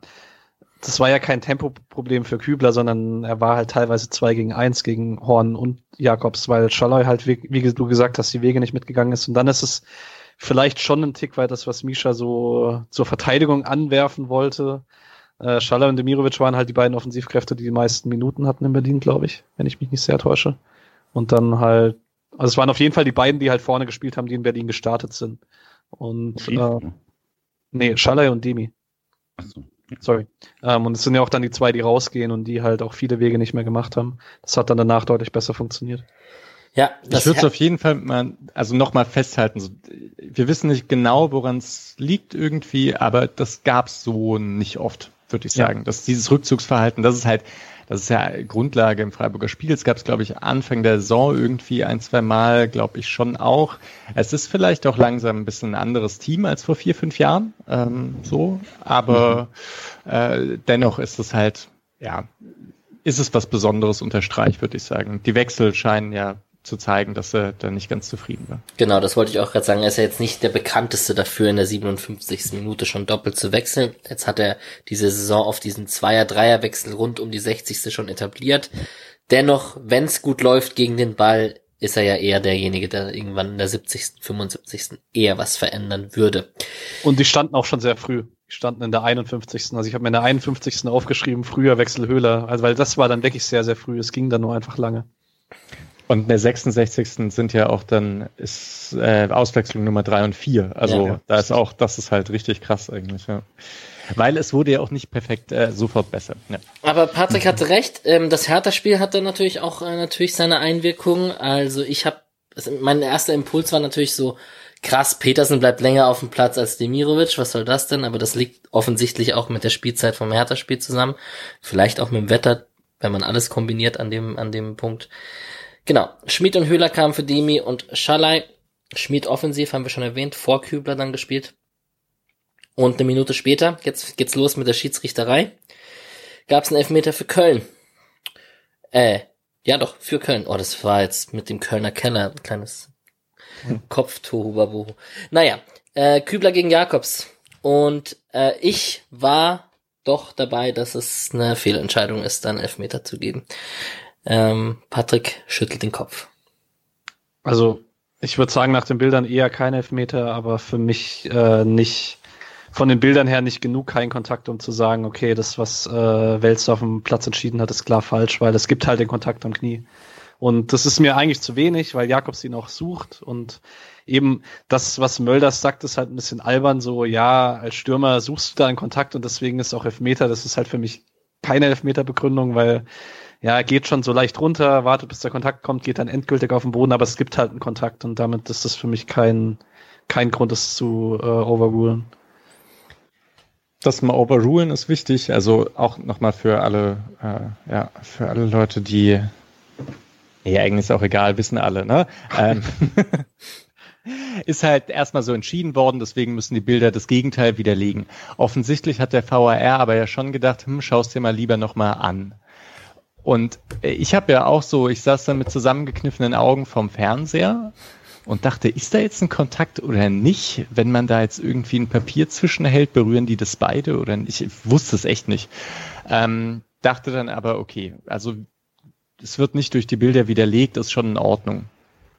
das war ja kein Tempoproblem für Kübler, sondern er war halt teilweise zwei gegen eins gegen Horn und Jakobs, weil Schalloy halt, wie, wie du gesagt hast, die Wege nicht mitgegangen ist. Und dann ist es vielleicht schon ein Tick weit das, was Misha so zur Verteidigung anwerfen wollte äh, Schaller und Demirovic waren halt die beiden Offensivkräfte, die die meisten Minuten hatten in Berlin, glaube ich, wenn ich mich nicht sehr täusche. Und dann halt, also es waren auf jeden Fall die beiden, die halt vorne gespielt haben, die in Berlin gestartet sind. Und äh, nee, Schaller und Demi. So. Sorry. Ähm, und es sind ja auch dann die zwei, die rausgehen und die halt auch viele Wege nicht mehr gemacht haben. Das hat dann danach deutlich besser funktioniert. Ja, ich würde es auf jeden Fall mal, also nochmal festhalten. Wir wissen nicht genau, woran es liegt irgendwie, aber das gab es so nicht oft würde ich sagen. Ja. Dass dieses Rückzugsverhalten, das ist halt, das ist ja Grundlage im Freiburger Spiel. Es gab es, glaube ich, Anfang der Saison irgendwie ein, zwei Mal, glaube ich, schon auch. Es ist vielleicht auch langsam ein bisschen ein anderes Team als vor vier, fünf Jahren. Ähm, so. Aber mhm. äh, dennoch ist es halt, ja, ist es was Besonderes unter Streich, würde ich sagen. Die Wechsel scheinen ja zu zeigen, dass er da nicht ganz zufrieden war. Genau, das wollte ich auch gerade sagen. Er ist ja jetzt nicht der bekannteste dafür, in der 57. Minute schon doppelt zu wechseln. Jetzt hat er diese Saison auf diesen Zweier-Dreier-Wechsel rund um die 60. schon etabliert. Dennoch, wenn es gut läuft gegen den Ball, ist er ja eher derjenige, der irgendwann in der 70., 75. eher was verändern würde. Und die standen auch schon sehr früh. Die standen in der 51. Also ich habe mir in der 51. aufgeschrieben, früher Wechsel Höhler. Also weil das war dann wirklich sehr, sehr früh. Es ging dann nur einfach lange. Und in der 66. sind ja auch dann ist äh, Auswechslung Nummer drei und vier. Also ja, ja. da ist auch, das ist halt richtig krass eigentlich, ja. Weil es wurde ja auch nicht perfekt äh, sofort besser. Ja. Aber Patrick hatte recht, ähm, das Hertha-Spiel hatte natürlich auch äh, natürlich seine Einwirkung. Also ich habe, also mein erster Impuls war natürlich so, krass, Petersen bleibt länger auf dem Platz als Demirovic, was soll das denn? Aber das liegt offensichtlich auch mit der Spielzeit vom Hertha-Spiel zusammen. Vielleicht auch mit dem Wetter, wenn man alles kombiniert an dem, an dem Punkt. Genau. Schmid und Höhler kamen für Demi und Schalai. Schmid offensiv, haben wir schon erwähnt, vor Kübler dann gespielt. Und eine Minute später, jetzt geht's los mit der Schiedsrichterei, gab's einen Elfmeter für Köln. Äh, ja doch, für Köln. Oh, das war jetzt mit dem Kölner Keller ein kleines hm. Kopftohuwabohu. Naja, äh, Kübler gegen Jakobs. Und äh, ich war doch dabei, dass es eine Fehlentscheidung ist, dann Elfmeter zu geben. Ähm, Patrick schüttelt den Kopf. Also, ich würde sagen, nach den Bildern eher kein Elfmeter, aber für mich äh, nicht von den Bildern her nicht genug kein Kontakt, um zu sagen, okay, das, was äh, Wels auf dem Platz entschieden hat, ist klar falsch, weil es gibt halt den Kontakt am Knie. Und das ist mir eigentlich zu wenig, weil Jakobs ihn auch sucht und eben das, was Mölders sagt, ist halt ein bisschen albern, so, ja, als Stürmer suchst du da einen Kontakt und deswegen ist auch Elfmeter, das ist halt für mich keine Elfmeterbegründung, weil ja, geht schon so leicht runter, wartet, bis der Kontakt kommt, geht dann endgültig auf den Boden, aber es gibt halt einen Kontakt und damit ist das für mich kein, kein Grund, das zu äh, overrulen. Das mal overrulen ist wichtig, also auch nochmal für alle, äh, ja, für alle Leute, die, ja, eigentlich ist auch egal, wissen alle, ne? Ähm, ist halt erstmal so entschieden worden, deswegen müssen die Bilder das Gegenteil widerlegen. Offensichtlich hat der VAR aber ja schon gedacht, hm, schaust dir mal lieber nochmal an. Und äh, ich habe ja auch so, ich saß dann mit zusammengekniffenen Augen vom Fernseher und dachte, ist da jetzt ein Kontakt oder nicht? Wenn man da jetzt irgendwie ein Papier zwischenhält, berühren die das beide oder nicht? Ich wusste es echt nicht. Ähm, dachte dann aber, okay, also es wird nicht durch die Bilder widerlegt, ist schon in Ordnung.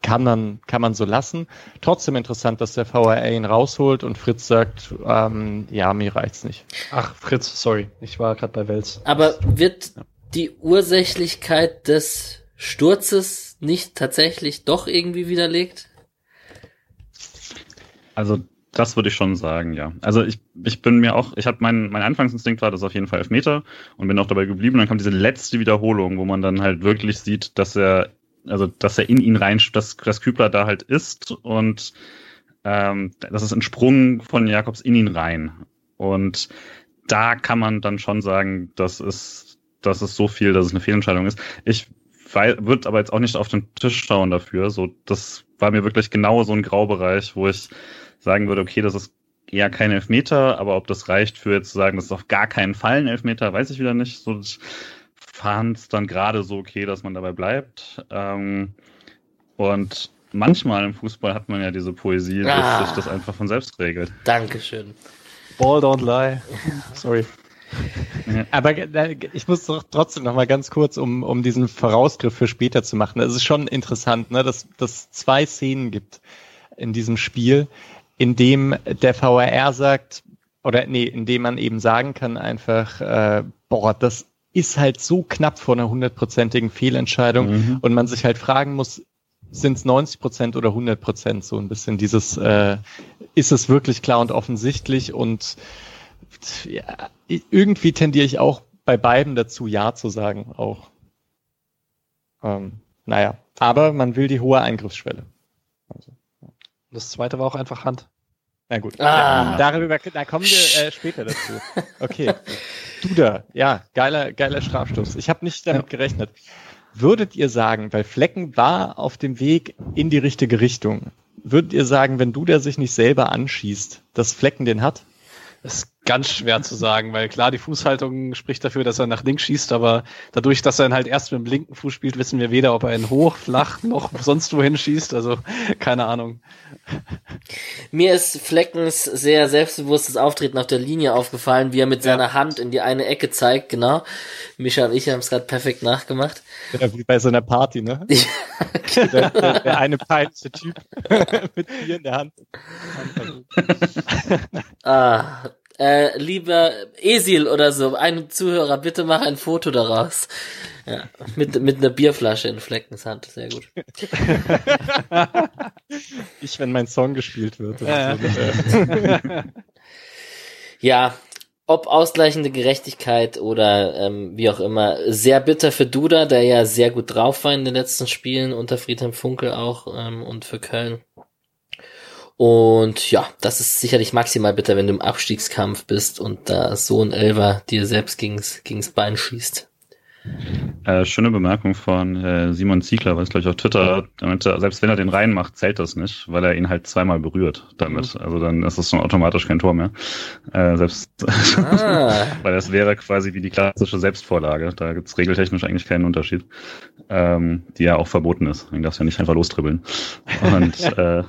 Kann man, kann man so lassen. Trotzdem interessant, dass der VRA ihn rausholt und Fritz sagt, ähm, ja, mir reicht's nicht. Ach, Fritz, sorry, ich war gerade bei Wels. Aber wird die Ursächlichkeit des Sturzes nicht tatsächlich doch irgendwie widerlegt? Also das würde ich schon sagen, ja. Also ich, ich bin mir auch, ich habe mein, mein Anfangsinstinkt war das auf jeden Fall Elfmeter und bin auch dabei geblieben. dann kommt diese letzte Wiederholung, wo man dann halt wirklich sieht, dass er, also dass er in ihn rein, dass, dass Kübler da halt ist und ähm, das ist ein Sprung von Jakobs in ihn rein. Und da kann man dann schon sagen, das ist das ist so viel, dass es eine Fehlentscheidung ist. Ich würde aber jetzt auch nicht auf den Tisch schauen dafür. So, das war mir wirklich genau so ein Graubereich, wo ich sagen würde, okay, das ist eher kein Elfmeter, aber ob das reicht für jetzt zu sagen, das ist auf gar keinen Fall ein Elfmeter, weiß ich wieder nicht. So, ich fand es dann gerade so okay, dass man dabei bleibt. Ähm, und manchmal im Fußball hat man ja diese Poesie, ah, dass sich das einfach von selbst regelt. Dankeschön. Ball don't lie. Sorry. Aber ich muss doch trotzdem noch mal ganz kurz, um, um diesen Vorausgriff für später zu machen. Es ist schon interessant, ne, dass dass zwei Szenen gibt in diesem Spiel, in dem der VAR sagt, oder nee, in dem man eben sagen kann einfach, äh, boah, das ist halt so knapp vor einer hundertprozentigen Fehlentscheidung mhm. und man sich halt fragen muss, sind es 90 Prozent oder 100 Prozent? So ein bisschen dieses, äh, ist es wirklich klar und offensichtlich und ja, irgendwie tendiere ich auch bei beiden dazu, Ja zu sagen, auch. Ähm, naja, aber man will die hohe Eingriffsschwelle. Also, ja. Das zweite war auch einfach Hand. Na gut. Ah. Darüber, da kommen wir äh, später dazu. Okay. Duda, ja, geiler, geiler Strafstoß. Ich habe nicht damit gerechnet. Würdet ihr sagen, weil Flecken war auf dem Weg in die richtige Richtung, würdet ihr sagen, wenn Duda sich nicht selber anschießt, dass Flecken den hat? Das ist ganz schwer zu sagen, weil klar, die Fußhaltung spricht dafür, dass er nach links schießt, aber dadurch, dass er ihn halt erst mit dem linken Fuß spielt, wissen wir weder, ob er ihn hoch, flach, noch sonst wohin schießt. Also keine Ahnung. Mir ist Fleckens sehr selbstbewusstes Auftreten auf der Linie aufgefallen, wie er mit seiner Hand in die eine Ecke zeigt, genau. Micha und ich haben es gerade perfekt nachgemacht. Ja, wie bei so einer Party, ne? der, der, der eine peinliche Typ mit Bier in der Hand. Ah, äh, lieber Esil oder so, ein Zuhörer, bitte mach ein Foto daraus. Ja, mit, mit einer Bierflasche in Fleckens Hand, sehr gut. Ich, wenn mein Song gespielt wird. Ja, so, äh, Ja, ob ausgleichende Gerechtigkeit oder ähm, wie auch immer, sehr bitter für Duda, der ja sehr gut drauf war in den letzten Spielen, unter Friedhelm Funkel auch ähm, und für Köln. Und ja, das ist sicherlich maximal bitter, wenn du im Abstiegskampf bist und da so ein Elver dir selbst gegens, gegens Bein schießt. Äh, schöne Bemerkung von äh, Simon Ziegler, was glaube ich auf Twitter, damit er, selbst wenn er den reinmacht, zählt das nicht, weil er ihn halt zweimal berührt damit. Also dann ist das schon automatisch kein Tor mehr. Äh, selbst Ah, weil das wäre quasi wie die klassische Selbstvorlage. Da gibt's regeltechnisch eigentlich keinen Unterschied. Ähm, die ja auch verboten ist. Man darf ja nicht einfach lostribbeln. Und äh,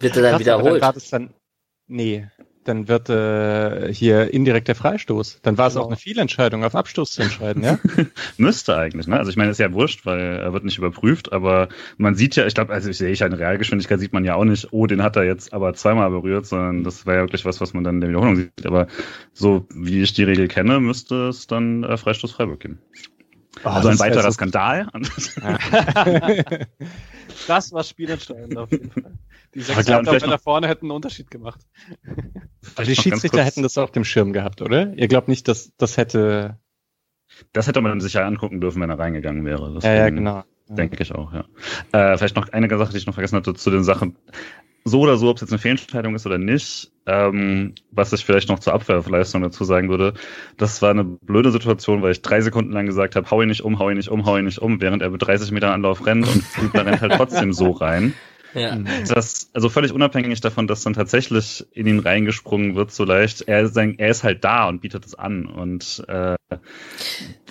wird er dann krass, wiederholt. Dann war das dann, nee, dann wird äh, hier indirekter Freistoß. Dann war es Genau. auch eine Fehlentscheidung, auf Abstoß zu entscheiden, ja? Müsste eigentlich, ne? Also ich meine, ist ja wurscht, weil er wird nicht überprüft, aber man sieht ja, ich glaube, also ich sehe ich ja in Realgeschwindigkeit sieht man ja auch nicht, oh, den hat er jetzt aber zweimal berührt, sondern das war ja wirklich was, was man dann in der Wiederholung sieht. Aber so wie ich die Regel kenne, müsste es dann äh, Freistoß Freiburg geben. Also ein das wär weiterer so- Skandal. Das war spielentscheidend auf jeden Fall. Die sechs noch- vorne hätten einen Unterschied gemacht. Aber die noch ganz Schiedsrichter hätten das auf dem Schirm gehabt, oder? Ihr glaubt nicht, dass das hätte. Das hätte man sich ja angucken dürfen, wenn er reingegangen wäre. Ja, ja, Deswegen- genau. Denke ich auch, ja. Äh, vielleicht noch eine Sache, die ich noch vergessen hatte zu den Sachen. So oder so, ob es jetzt eine Fehlentscheidung ist oder nicht, ähm, was ich vielleicht noch zur Abwehrleistung dazu sagen würde, das war eine blöde Situation, weil ich drei Sekunden lang gesagt habe, hau ihn nicht um, hau ihn nicht um, hau ihn nicht um, während er mit 30 Metern Anlauf rennt und Kübler rennt halt trotzdem so rein. Ja. Das, also völlig unabhängig davon, dass dann tatsächlich in ihn reingesprungen wird so leicht, er, ist ein, er ist halt da und bietet es an. Und äh,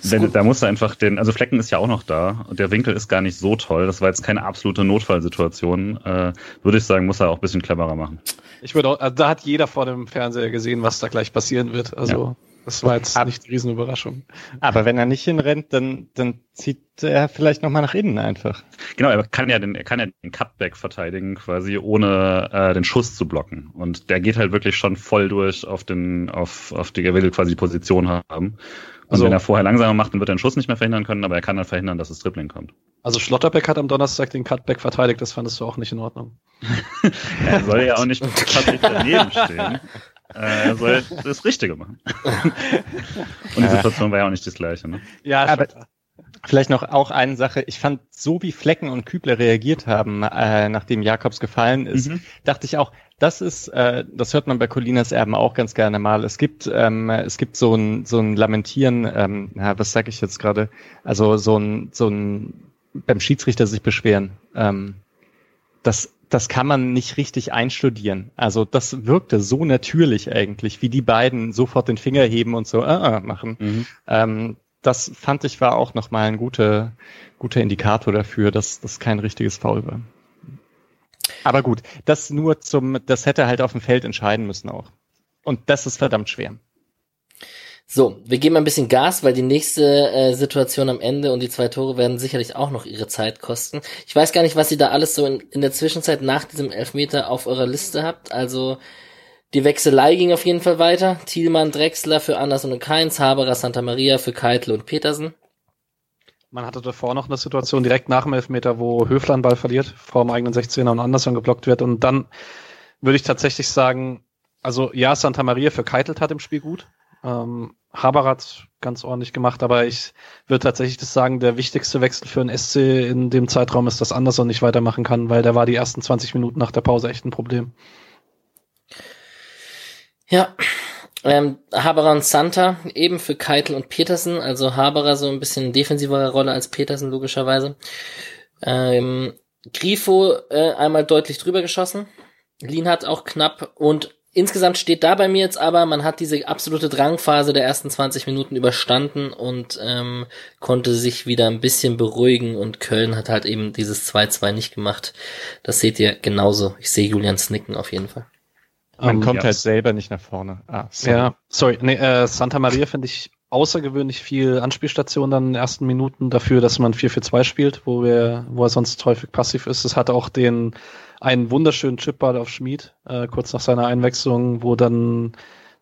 wenn, da muss er einfach den, also Flecken ist ja auch noch da. Und der Winkel ist gar nicht so toll, das war jetzt keine absolute Notfallsituation, äh, würde ich sagen, muss er auch ein bisschen cleverer machen. Ich würde auch, also da hat jeder vor dem Fernseher gesehen, was da gleich passieren wird. Also das war jetzt Ab- nicht die Riesenüberraschung. Aber wenn er nicht hinrennt, dann, dann zieht er vielleicht nochmal nach innen einfach. Genau, er kann ja den, er kann ja den Cutback verteidigen, quasi ohne äh, den Schuss zu blocken. Und der geht halt wirklich schon voll durch auf den, auf, auf die, er will quasi die Position haben. Und Also- wenn er vorher langsamer macht, dann wird er den Schuss nicht mehr verhindern können, aber er kann dann verhindern, dass das Dribbling kommt. Also Schlotterbeck hat am Donnerstag den Cutback verteidigt, das fandest du auch nicht in Ordnung. Er soll ja auch nicht tatsächlich daneben stehen. Äh, Er soll das Richtige machen. Und die Situation war ja auch nicht das gleiche. Ne? Ja, Aber-. Vielleicht noch auch eine Sache. Ich fand, so wie Flecken und Kübler reagiert haben, äh, nachdem Jakobs gefallen ist, Mhm. dachte ich auch, das ist, äh, das hört man bei Colinas Erben auch ganz gerne mal. Es gibt, ähm, es gibt so ein, so ein Lamentieren, ähm, ja, was sage ich jetzt gerade? Also so ein, so ein beim Schiedsrichter sich beschweren. Ähm, das, das kann man nicht richtig einstudieren. Also das wirkte so natürlich eigentlich, wie die beiden sofort den Finger heben und so äh, äh, machen. Ähm, das fand ich war auch nochmal ein guter, guter Indikator dafür, dass das kein richtiges Foul war. Aber gut, das nur zum, das hätte halt auf dem Feld entscheiden müssen auch. Und das ist verdammt schwer. So, wir geben ein bisschen Gas, weil die nächste äh, Situation am Ende und die zwei Tore werden sicherlich auch noch ihre Zeit kosten. Ich weiß gar nicht, was ihr da alles so in, in der Zwischenzeit nach diesem Elfmeter auf eurer Liste habt. Also die Wechselei ging auf jeden Fall weiter. Thielmann, Drexler für Anderson und Keins, Haberer, Santa Maria für Keitel und Petersen. Man hatte davor noch eine Situation direkt nach dem Elfmeter, wo Höfler einen Ball verliert, vor dem eigenen 16er und Anderson geblockt wird. Und dann würde ich tatsächlich sagen, also ja, Santa Maria für Keitel hat im Spiel gut. Ähm, Haber hat ganz ordentlich gemacht, aber ich würde tatsächlich das sagen, der wichtigste Wechsel für den SC in dem Zeitraum ist, dass Anderson nicht weitermachen kann, weil der war die ersten 20 Minuten nach der Pause echt ein Problem. Ja, ähm, Haberer und Santa eben für Keitel und Petersen, also Haberer so ein bisschen defensivere Rolle als Petersen logischerweise. Ähm, Grifo äh, einmal deutlich drüber geschossen. Lin hat auch knapp und insgesamt steht da bei mir jetzt aber, man hat diese absolute Drangphase der ersten 20 Minuten überstanden und ähm, konnte sich wieder ein bisschen beruhigen und Köln hat halt eben dieses 2-2 nicht gemacht. Das seht ihr genauso. Ich sehe Julian Snicken auf jeden Fall. Man um, kommt ja. halt selber nicht nach vorne. Ah, sorry. Ja, sorry. Nee, äh, Santa Maria finde ich außergewöhnlich viel Anspielstation dann in den ersten Minuten dafür, dass man 4-4-2 spielt, wo wir, wo er sonst häufig passiv ist. Es hat auch den einen wunderschönen Chipball auf Schmid, äh, kurz nach seiner Einwechslung, wo dann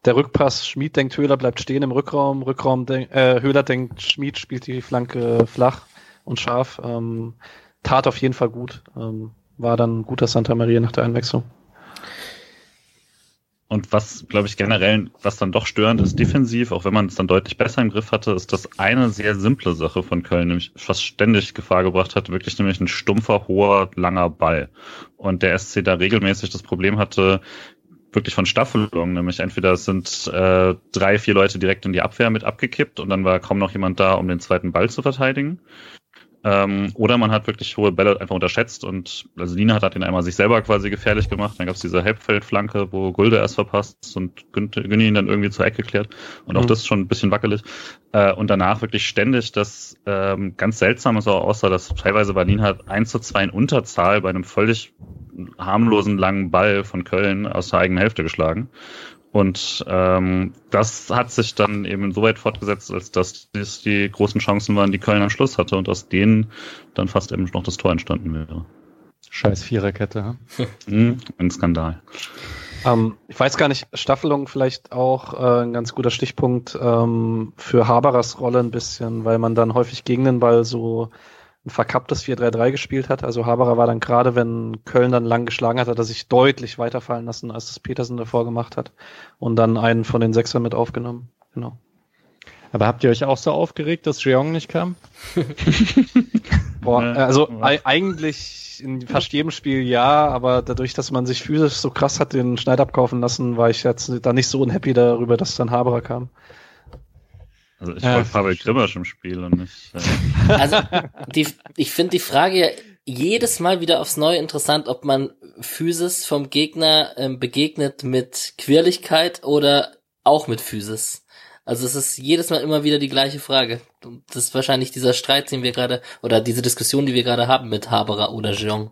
der Rückpass, Schmid denkt, Höhler bleibt stehen im Rückraum, Rückraum denk, äh, Höhler denkt, Schmid spielt die Flanke flach und scharf. Ähm, tat auf jeden Fall gut. Ähm, war dann guter Santa Maria nach der Einwechslung. Und was, glaube ich, generell, was dann doch störend ist, defensiv, auch wenn man es dann deutlich besser im Griff hatte, ist, dass eine sehr simple Sache von Köln nämlich fast ständig Gefahr gebracht hat, wirklich nämlich ein stumpfer, hoher, langer Ball. Und der SC da regelmäßig das Problem hatte, wirklich von Staffelung, nämlich entweder sind äh, drei, vier Leute direkt in die Abwehr mit abgekippt und dann war kaum noch jemand da, um den zweiten Ball zu verteidigen. Ähm, oder man hat wirklich hohe Bälle einfach unterschätzt und also Lina hat, hat ihn einmal sich selber quasi gefährlich gemacht. Dann gab es diese Halbfeldflanke, wo Gulde erst verpasst und Günni ihn dann irgendwie zur Ecke klärt. Und auch mhm. das ist schon ein bisschen wackelig. Äh, und danach wirklich ständig das ähm, ganz seltsam ist auch außer, dass teilweise Berlin hat 1 zu 2 in Unterzahl bei einem völlig harmlosen langen Ball von Köln aus der eigenen Hälfte geschlagen. Und ähm, das hat sich dann eben insoweit fortgesetzt, als dass das die großen Chancen waren, die Köln am Schluss hatte und aus denen dann fast eben noch das Tor entstanden wäre. Scheiß Viererkette, hm? ein Skandal. Ähm, ich weiß gar nicht, Staffelung vielleicht auch äh, ein ganz guter Stichpunkt ähm, für Haberers Rolle ein bisschen, weil man dann häufig gegen den Ball so ein verkapptes 4-3-3 gespielt hat. Also Haberer war dann gerade, wenn Köln dann lang geschlagen hat, hat er sich deutlich weiterfallen lassen, als das Petersen davor gemacht hat. Und dann einen von den Sechsern mit aufgenommen. Genau. Aber habt ihr euch auch so aufgeregt, dass Jeong nicht kam? Boah, also eigentlich in fast jedem Spiel ja, aber dadurch, dass man sich physisch so krass hat den Schneid abkaufen lassen, war ich jetzt da nicht so unhappy darüber, dass dann Haberer kam. Also ich ja, wollte Pavel Grimmersch im Spiel und nicht. Äh also die, ich finde die Frage ja jedes Mal wieder aufs Neue interessant, ob man Physis vom Gegner ähm, begegnet mit Quirligkeit oder auch mit Physis. Also es ist jedes Mal immer wieder die gleiche Frage. Das ist wahrscheinlich dieser Streit, den wir gerade, oder diese Diskussion, die wir gerade haben mit Haberer oder Jeong.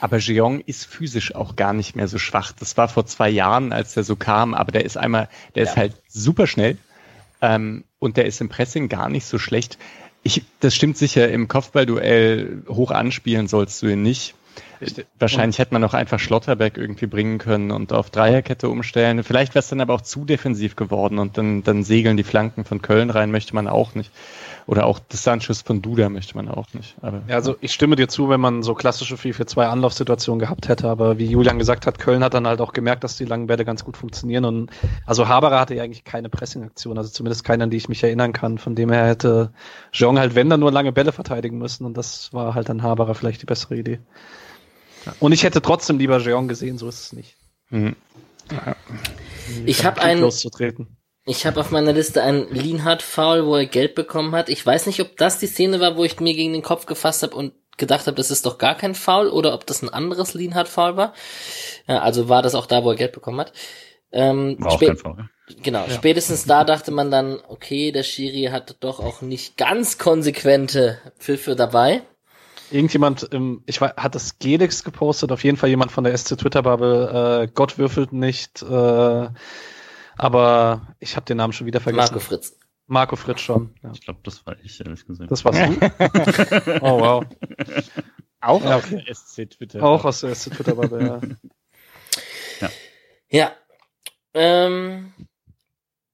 Aber Jeong ist physisch auch gar nicht mehr so schwach. Das war vor zwei Jahren, als der so kam, aber der ist einmal, der ja. ist halt super schnell ähm, und der ist im Pressing gar nicht so schlecht. Ich, das stimmt sicher, im Kopfballduell hoch anspielen sollst du ihn nicht. Wahrscheinlich hätte man auch einfach Schlotterberg irgendwie bringen können und auf Dreierkette umstellen. Vielleicht wäre es dann aber auch zu defensiv geworden und dann, dann segeln die Flanken von Köln rein, möchte man auch nicht. Oder auch das Sanchez von Duda möchte man auch nicht. Aber, ja, also ich stimme dir zu, wenn man so klassische 4-4-2 Anlaufsituationen gehabt hätte, aber wie Julian gesagt hat, Köln hat dann halt auch gemerkt, dass die langen Bälle ganz gut funktionieren und also Haberer hatte ja eigentlich keine Pressing-Aktion, also zumindest keine, an die ich mich erinnern kann, von dem her hätte Jean halt, wenn dann nur lange Bälle verteidigen müssen und das war halt dann Haberer vielleicht die bessere Idee. Und ich hätte trotzdem lieber Jean gesehen, so ist es nicht. Mhm. Ja. Ich habe einen, ich habe auf meiner Liste einen Lienhardt-Foul, wo er Geld bekommen hat. Ich weiß nicht, ob das die Szene war, wo ich mir gegen den Kopf gefasst habe und gedacht habe, das ist doch gar kein Foul oder ob das ein anderes Lienhardt-Foul war. Ja, also war das auch da, wo er Geld bekommen hat. Ähm, war auch kein Foul. Genau, ja. spätestens da dachte man dann, okay, der Schiri hat doch auch nicht ganz konsequente Pfiffe dabei. Irgendjemand, ähm, ich weiß, hat das Gelix gepostet, auf jeden Fall jemand von der SC Twitter-Bubble, äh, Gott würfelt nicht, äh, aber ich habe den Namen schon wieder vergessen. Marco Fritz. Marco Fritz schon. Ja. Ich glaube, das war ich, ehrlich gesagt. Das warst du? oh, wow. Auch ja, okay. aus der SC Twitter. Auch aus der SC Twitter Bubble, ja. ja. Ja. Ähm,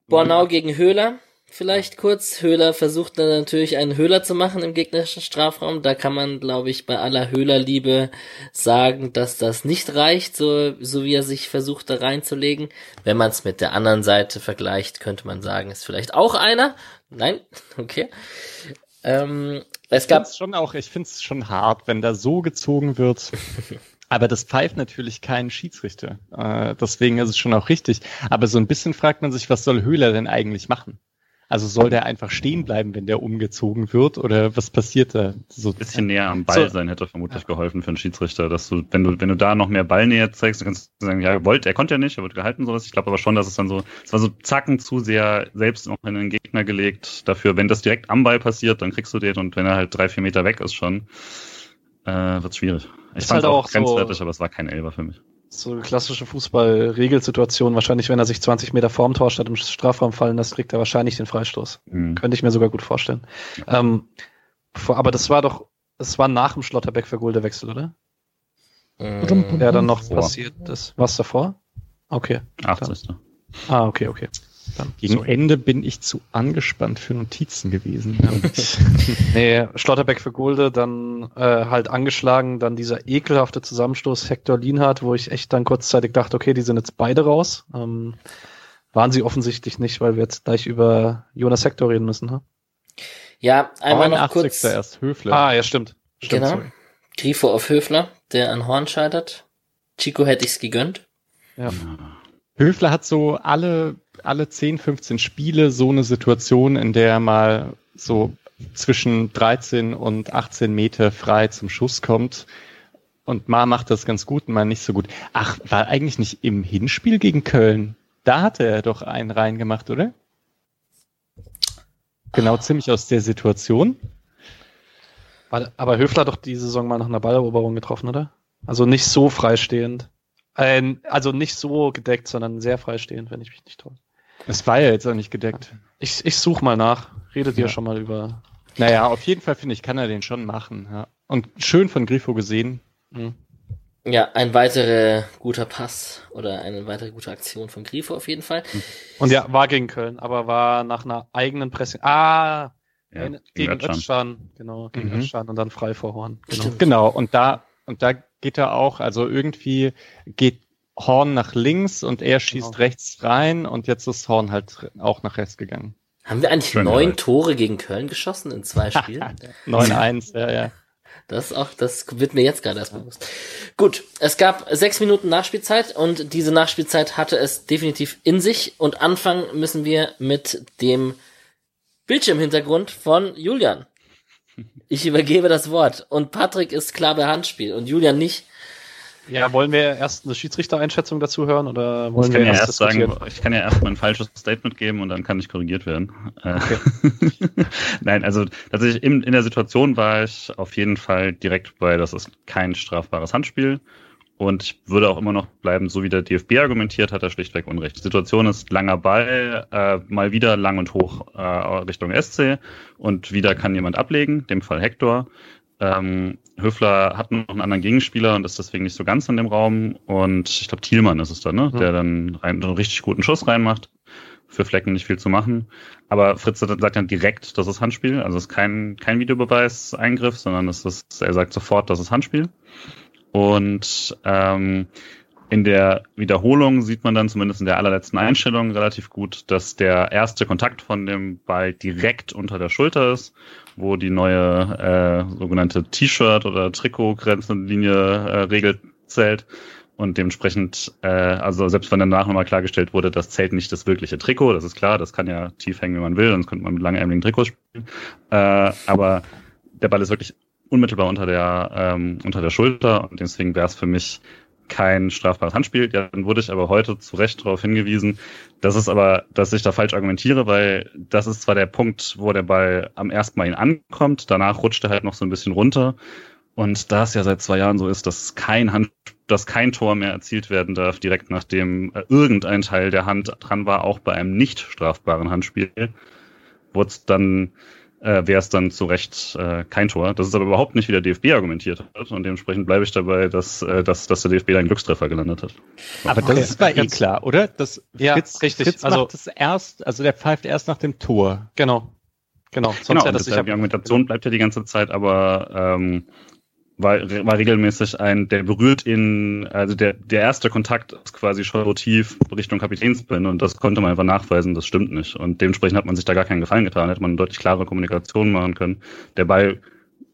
Bornau gegen Höhler vielleicht kurz. Höhler versucht dann natürlich einen Höhler zu machen im gegnerischen Strafraum. Da kann man, glaube ich, bei aller Höhlerliebe sagen, dass das nicht reicht, so, so wie er sich versucht da reinzulegen. Wenn man es mit der anderen Seite vergleicht, könnte man sagen, ist vielleicht auch einer. Nein, okay. Ähm, es gab schon auch, ich finde es schon hart, wenn da so gezogen wird. Aber das pfeift natürlich kein Schiedsrichter. Äh, deswegen ist es schon auch richtig. Aber so ein bisschen fragt man sich, was soll Höhler denn eigentlich machen? Also soll der einfach stehen bleiben, wenn der umgezogen wird oder was passiert da? So ein bisschen näher am Ball so. sein hätte vermutlich ja. geholfen für einen Schiedsrichter, dass du, wenn du, wenn du da noch mehr Ballnähe zeigst, dann kannst du sagen, ja, wollt, er konnte ja nicht, er wird gehalten, sowas. Ich glaube aber schon, dass es dann so, es war so zacken zu sehr selbst noch in den Gegner gelegt. Dafür, wenn das direkt am Ball passiert, dann kriegst du den und wenn er halt drei, vier Meter weg ist schon, äh, wird schwierig. Ich fand halt auch grenzwertig, so aber es war kein Elber für mich so eine klassische Fußball-Regelsituation. Wahrscheinlich, wenn er sich 20 Meter vorm Tor statt im Strafraum fallen lässt, kriegt er wahrscheinlich den Freistoß. Mhm. Könnte ich mir sogar gut vorstellen. Ja. Ähm, aber das war doch, das war nach dem Schlotterbeck für Wechsel, oder? Mhm. Der dann noch vor. passiert ist. Was davor? Okay. 80. Ah, okay, okay. Dann Gegen so. Ende bin ich zu angespannt für Notizen gewesen. nee, Schlotterbeck für Gulde, dann äh, halt angeschlagen, dann dieser ekelhafte Zusammenstoß Hector Lienhardt, wo ich echt dann kurzzeitig dachte, okay, die sind jetzt beide raus. Ähm, waren sie offensichtlich nicht, weil wir jetzt gleich über Jonas Hector reden müssen. Ha? Ja, einmal noch kurz. erst Höfler. Ah, ja, stimmt. stimmt genau. Sorry. Grifo auf Höfler, der an Horn scheitert. Chico hätte ich's gegönnt. Ja. Höfler hat so alle alle 10, 15 Spiele so eine Situation, in der er mal so zwischen 13 und 18 Meter frei zum Schuss kommt. Und mal macht das ganz gut, mal nicht so gut. Ach, war eigentlich nicht im Hinspiel gegen Köln? Da hatte er doch einen reingemacht, oder? Genau, ziemlich aus der Situation. Aber Höfler hat doch die Saison mal nach einer Balleroberung getroffen, oder? Also nicht so freistehend. Äh, also nicht so gedeckt, sondern sehr freistehend, wenn ich mich nicht täusche. Es war ja jetzt auch nicht gedeckt. Ich, ich suche mal nach. Redet ja. ihr schon mal über. Naja, auf jeden Fall finde ich, kann er den schon machen. Ja. Und schön von Grifo gesehen. Mhm. Ja, ein weiterer guter Pass oder eine weitere gute Aktion von Grifo auf jeden Fall. Mhm. Und ja, war gegen Köln, aber war nach einer eigenen Pressing. Ah, ja, gegen, gegen Ötschan. Genau, gegen mhm. Ötschan und dann frei vor Horn. Genau. genau, und da, und da geht er auch, also irgendwie geht Horn nach links und er schießt genau. rechts rein und jetzt ist Horn halt auch nach rechts gegangen. Haben wir eigentlich Schön neun Tore gegen Köln geschossen in zwei Spielen? 9-1, ja, ja. Das auch, das wird mir jetzt gerade erst bewusst. Gut, es gab sechs Minuten Nachspielzeit und diese Nachspielzeit hatte es definitiv in sich und anfangen müssen wir mit dem Bildschirmhintergrund von Julian. Ich übergebe das Wort und Patrick ist klar bei Handspiel und Julian nicht. Ja, wollen wir erst eine Schiedsrichtereinschätzung dazu hören oder wollen ich wir ja erst sagen, ich kann ja erst mal ein falsches Statement geben und dann kann ich korrigiert werden. Äh, okay. Nein, also tatsächlich in, in der Situation war ich auf jeden Fall direkt bei, das ist kein strafbares Handspiel. Und ich würde auch immer noch bleiben, so wie der DFB argumentiert, hat er schlichtweg Unrecht. Die Situation ist langer Ball, äh, mal wieder lang und hoch äh, Richtung SC und wieder kann jemand ablegen, dem Fall Hector. Ähm, Höfler hat noch einen anderen Gegenspieler und ist deswegen nicht so ganz in dem Raum. Und ich glaube, Thielmann ist es dann, ne? Mhm. der dann rein, einen richtig guten Schuss reinmacht. Für Flecken nicht viel zu machen. Aber Fritz sagt dann direkt, das ist Handspiel. Also es ist kein, kein Videobeweis-Eingriff, sondern es ist, er sagt sofort, das ist Handspiel. Und ähm, in der Wiederholung sieht man dann zumindest in der allerletzten Einstellung relativ gut, dass der erste Kontakt von dem Ball direkt unter der Schulter ist wo die neue äh, sogenannte T-Shirt- oder Trikot-Grenzenlinie-Regel äh, zählt. Und dementsprechend, äh, also selbst wenn danach nochmal klargestellt wurde, das zählt nicht das wirkliche Trikot, das ist klar, das kann ja tief hängen, wie man will, sonst könnte man mit langärmeligen Trikots spielen. Äh, aber der Ball ist wirklich unmittelbar unter der, ähm, unter der Schulter und deswegen wäre es für mich kein strafbares Handspiel. Ja, dann wurde ich aber heute zu Recht darauf hingewiesen, dass es aber, dass ich da falsch argumentiere, weil das ist zwar der Punkt, wo der Ball am ersten Mal ihn ankommt, danach rutscht er halt noch so ein bisschen runter. Und da es ja seit zwei Jahren so ist, dass kein Hand, dass kein Tor mehr erzielt werden darf, direkt nachdem äh, irgendein Teil der Hand dran war, auch bei einem nicht strafbaren Handspiel, wurde es dann äh, wäre es dann zu Recht äh, kein Tor. Das ist aber überhaupt nicht, wie der DFB argumentiert hat. Und dementsprechend bleibe ich dabei, dass, äh, dass, dass der DFB da einen Glückstreffer gelandet hat. Aber das okay. ist war eh klar, oder? Das ja, Fritz, richtig. Fritz also, macht das erst, also der pfeift erst nach dem Tor. Genau. Genau, sonst genau, das, das die Argumentation bleibt ja die ganze Zeit, aber ähm, war, war regelmäßig ein, der berührt in, also der, der erste Kontakt ist quasi schon rotiv Richtung Kapitänspin und das konnte man einfach nachweisen, das stimmt nicht. Und dementsprechend hat man sich da gar keinen Gefallen getan, hätte man eine deutlich klare Kommunikation machen können. Der Ball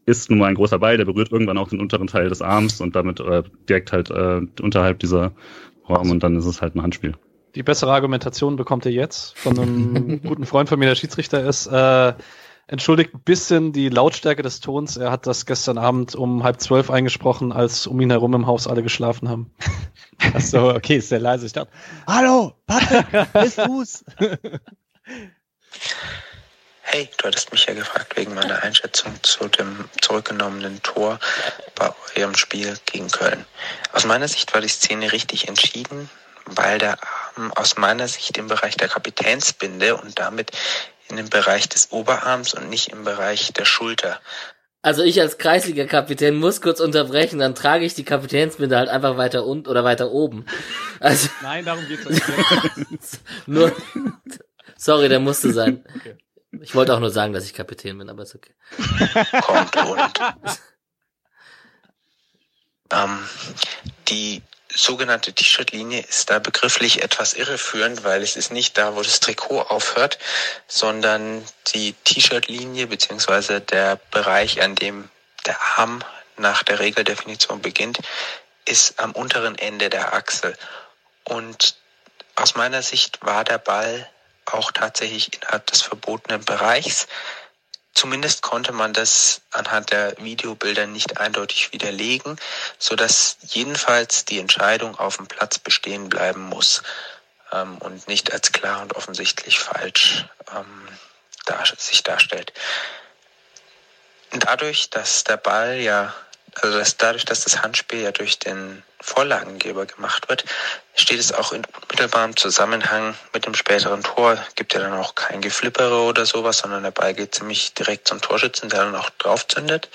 ist nun mal ein großer Ball, der berührt irgendwann auch den unteren Teil des Arms und damit äh, direkt halt äh, unterhalb dieser Raum und dann ist es halt ein Handspiel. Die bessere Argumentation bekommt ihr jetzt von einem guten Freund von mir, der Schiedsrichter ist. Äh, entschuldigt ein bisschen die Lautstärke des Tons. Er hat das gestern Abend um halb zwölf eingesprochen, als um ihn herum im Haus alle geschlafen haben. Ach so, okay, ist sehr leise. Ich dachte, hallo, Patrick, bist du's? Hey, du hattest mich ja gefragt wegen meiner Einschätzung zu dem zurückgenommenen Tor bei eurem Spiel gegen Köln. Aus meiner Sicht war die Szene richtig entschieden, weil der Arm aus meiner Sicht im Bereich der Kapitänsbinde und damit in dem Bereich des Oberarms und nicht im Bereich der Schulter. Also ich als Kreisliga-Kapitän muss kurz unterbrechen, dann trage ich die Kapitänsbinde halt einfach weiter unten oder weiter oben. Also Nein, darum geht's nicht. nur, sorry, der musste sein. Okay. Ich wollte auch nur sagen, dass ich Kapitän bin, aber ist okay. Kommt und ähm, die sogenannte T-Shirt-Linie ist da begrifflich etwas irreführend, weil es ist nicht da, wo das Trikot aufhört, sondern die T-Shirt-Linie beziehungsweise der Bereich, an dem der Arm nach der Regeldefinition beginnt, ist am unteren Ende der Achsel. Und aus meiner Sicht war der Ball auch tatsächlich innerhalb des verbotenen Bereichs. Zumindest konnte man das anhand der Videobilder nicht eindeutig widerlegen, so dass jedenfalls die Entscheidung auf dem Platz bestehen bleiben muss ähm, und nicht als klar und offensichtlich falsch ähm, dar sich darstellt. Dadurch, dass der Ball ja also dass dadurch, dass das Handspiel ja durch den Vorlagengeber gemacht wird, steht es auch in unmittelbarem Zusammenhang mit dem späteren Tor. Gibt ja dann auch kein Geflippere oder sowas, sondern der Ball geht ziemlich direkt zum Torschützen, der dann auch draufzündet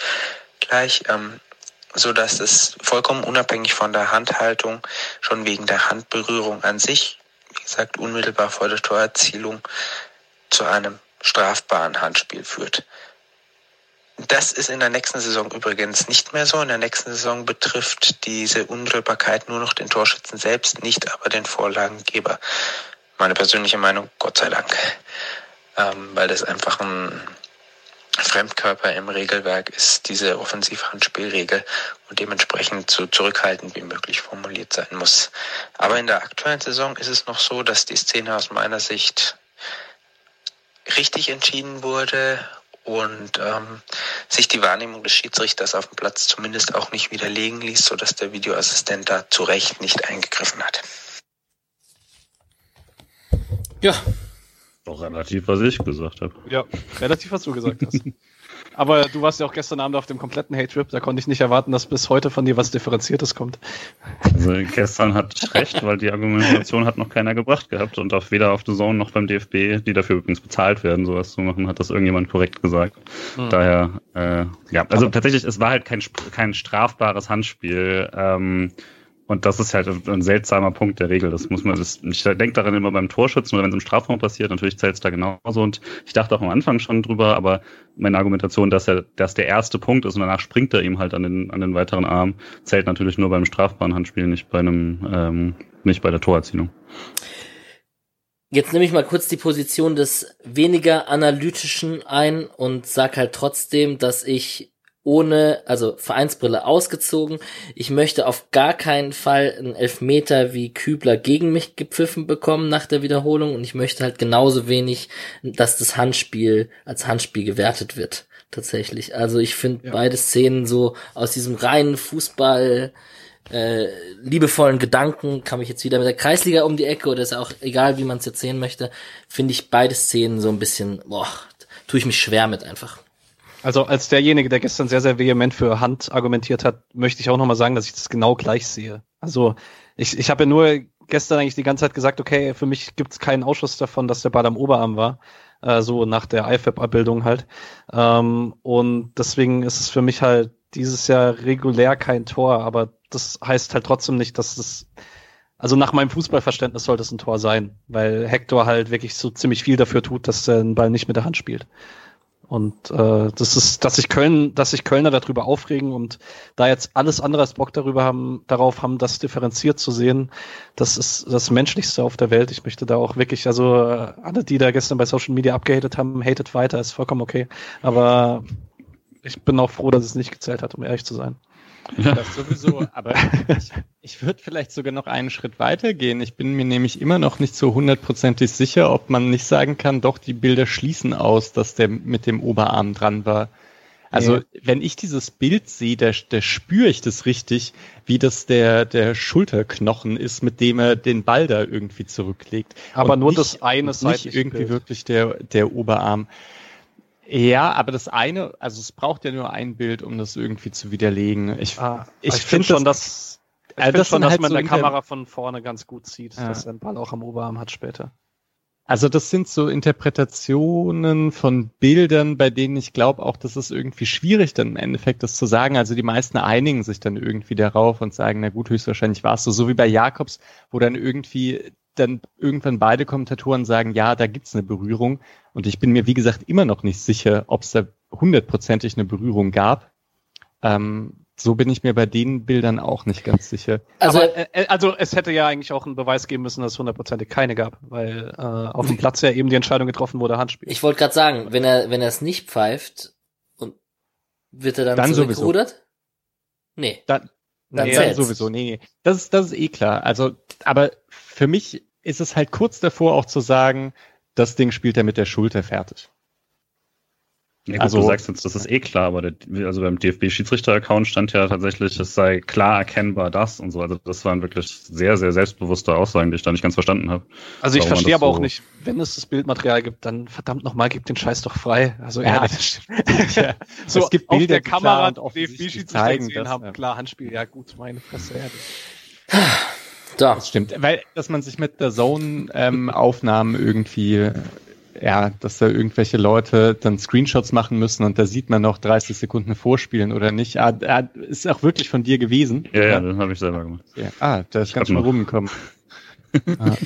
gleich, ähm, so dass es vollkommen unabhängig von der Handhaltung schon wegen der Handberührung an sich, wie gesagt, unmittelbar vor der Torerzielung zu einem strafbaren Handspiel führt. Das ist in der nächsten Saison übrigens nicht mehr so. In der nächsten Saison betrifft diese Unmittelbarkeit nur noch den Torschützen selbst, nicht aber den Vorlagengeber. Meine persönliche Meinung, Gott sei Dank. Ähm, weil das einfach ein Fremdkörper im Regelwerk ist, diese Offensivhandspielregel und dementsprechend so zurückhaltend wie möglich formuliert sein muss. Aber in der aktuellen Saison ist es noch so, dass die Szene aus meiner Sicht richtig entschieden wurde und ähm, sich die Wahrnehmung des Schiedsrichters auf dem Platz zumindest auch nicht widerlegen ließ, sodass der Videoassistent da zu Recht nicht eingegriffen hat. Ja. Doch relativ, was ich gesagt habe. Ja, relativ, was du gesagt hast. Aber du warst ja auch gestern Abend auf dem kompletten Hate-Trip, da konnte ich nicht erwarten, dass bis heute von dir was Differenziertes kommt. Also gestern hat recht, weil die Argumentation hat noch keiner gebracht gehabt und auch weder auf The Zone noch beim DFB, die dafür übrigens bezahlt werden, sowas zu machen, hat das irgendjemand korrekt gesagt. Hm. Daher, äh, ja, also tatsächlich, es war halt kein, kein strafbares Handspiel. Ähm, und das ist halt ein seltsamer Punkt der Regel. Das muss man, das, ich denke daran immer beim Torschützen oder wenn es im Strafraum passiert, natürlich zählt es da genauso. Und ich dachte auch am Anfang schon drüber, aber meine Argumentation, dass er, dass der erste Punkt ist und danach springt er ihm halt an den, an den weiteren Arm, zählt natürlich nur beim strafbaren Handspiel, nicht bei einem, ähm, nicht bei der Torerzielung. Jetzt nehme ich mal kurz die Position des weniger analytischen ein und sag halt trotzdem, dass ich ohne, also Vereinsbrille ausgezogen. Ich möchte auf gar keinen Fall einen Elfmeter wie Kübler gegen mich gepfiffen bekommen nach der Wiederholung und ich möchte halt genauso wenig, dass das Handspiel als Handspiel gewertet wird. Tatsächlich. Also ich finde ja. beide Szenen so aus diesem reinen Fußball, äh, liebevollen Gedanken, kam ich jetzt wieder mit der Kreisliga um die Ecke oder ist auch egal, wie man es jetzt sehen möchte, finde ich beide Szenen so ein bisschen, boah, tue ich mich schwer mit einfach. Also als derjenige, der gestern sehr, sehr vehement für Hand argumentiert hat, möchte ich auch nochmal sagen, dass ich das genau gleich sehe. Also ich, ich habe ja nur gestern eigentlich die ganze Zeit gesagt, okay, für mich gibt es keinen Ausschuss davon, dass der Ball am Oberarm war. Äh, so nach der IFAB-Abbildung halt. Ähm, und deswegen ist es für mich halt dieses Jahr regulär kein Tor, aber das heißt halt trotzdem nicht, dass es also nach meinem Fußballverständnis sollte es ein Tor sein, weil Hector halt wirklich so ziemlich viel dafür tut, dass er den Ball nicht mit der Hand spielt. Und äh, das ist, dass sich Köln, dass sich Kölner darüber aufregen und da jetzt alles andere als Bock darüber haben, darauf haben, das differenziert zu sehen, das ist das Menschlichste auf der Welt. Ich möchte da auch wirklich, also alle, die da gestern bei Social Media abgehatet haben, hatet weiter, ist vollkommen okay. Aber Ich bin auch froh, dass es nicht gezählt hat, um ehrlich zu sein. Ja. Das sowieso, aber ich, ich würde vielleicht sogar noch einen Schritt weiter gehen. Ich bin mir nämlich immer noch nicht so hundertprozentig sicher, ob man nicht sagen kann, doch, die Bilder schließen aus, dass der mit dem Oberarm dran war. Also, ja. wenn ich dieses Bild sehe, da, da spüre ich das richtig, wie das der, der Schulterknochen ist, mit dem er den Ball da irgendwie zurücklegt. Aber Und nur nicht, das eine Nicht irgendwie Bild. wirklich der, der Oberarm. Ja, aber das eine, also es braucht ja nur ein Bild, um das irgendwie zu widerlegen. Ich, ah, ich, ich finde schon, dass, ich also das schon, dass halt man so der Kamera von vorne ganz gut sieht, ja. dass er den Ball auch am Oberarm hat später. Also das sind so Interpretationen von Bildern, bei denen ich glaube auch, dass es irgendwie schwierig dann im Endeffekt das zu sagen. Also die meisten einigen sich dann irgendwie darauf und sagen, na gut, höchstwahrscheinlich war es so. So wie bei Jakobs, wo dann irgendwie dann irgendwann beide Kommentatoren sagen, ja, da gibt's eine Berührung. Und ich bin mir, wie gesagt, immer noch nicht sicher, ob es da hundertprozentig eine Berührung gab. Ähm, so bin ich mir bei den Bildern auch nicht ganz sicher. Also, Aber, äh, äh, also es hätte ja eigentlich auch einen Beweis geben müssen, dass es hundertprozentig keine gab, weil äh, auf dem Platz ja eben die Entscheidung getroffen wurde, Handspiel. Ich wollte gerade sagen, wenn er wenn er es nicht pfeift und wird er dann, dann zurückgerudert? Nee. Dann, dann, nee, sowieso, nee, nee. Das ist, das ist eh klar. Also, aber für mich ist es halt kurz davor auch zu sagen, das Ding spielt er mit der Schulter fertig. Ja, gut, also, du sagst jetzt, das ist eh klar, aber der, also beim DFB-Schiedsrichter-Account stand ja tatsächlich, es sei klar erkennbar das und so. Also das waren wirklich sehr, sehr selbstbewusste Aussagen, die ich da nicht ganz verstanden habe. Also ich verstehe aber so auch nicht, wenn es das Bildmaterial gibt, dann verdammt nochmal, gibt den Scheiß doch frei. Also ja, ehrlich. Das stimmt. ja. So, es gibt Bilder, auf der Kamera DFB-Schiedsrichter gesehen haben, ja. klar, Handspiel, ja gut, meine Fresse, ehrlich. So. Das stimmt, weil, dass man sich mit der Zone-Aufnahmen ähm, irgendwie, ja, dass da irgendwelche Leute dann Screenshots machen müssen und da sieht man noch 30 Sekunden vorspielen oder nicht. Ah, ah, ist auch wirklich von dir gewesen. Ja, ja, das habe ich selber gemacht. Ja. Ah, da ist ich ganz schön rumgekommen. ah.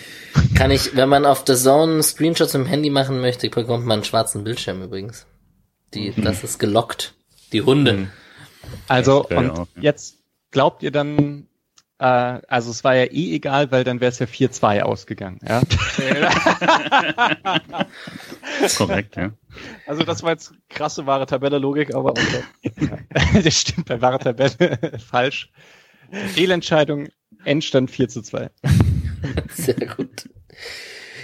Kann ich, wenn man auf der Zone Screenshots im Handy machen möchte, bekommt man einen schwarzen Bildschirm übrigens. Die, mhm. das ist gelockt. Die Hunde. Mhm. Also, und jetzt glaubt ihr dann, äh, also es war ja eh egal, weil dann wäre es ja 4-2 ausgegangen. Ja? Korrekt, ja. Also das war jetzt krasse wahre Tabelle-Logik, aber okay. das stimmt bei wahre Tabelle falsch. Fehlentscheidung, Endstand 4 zu 2. Sehr gut.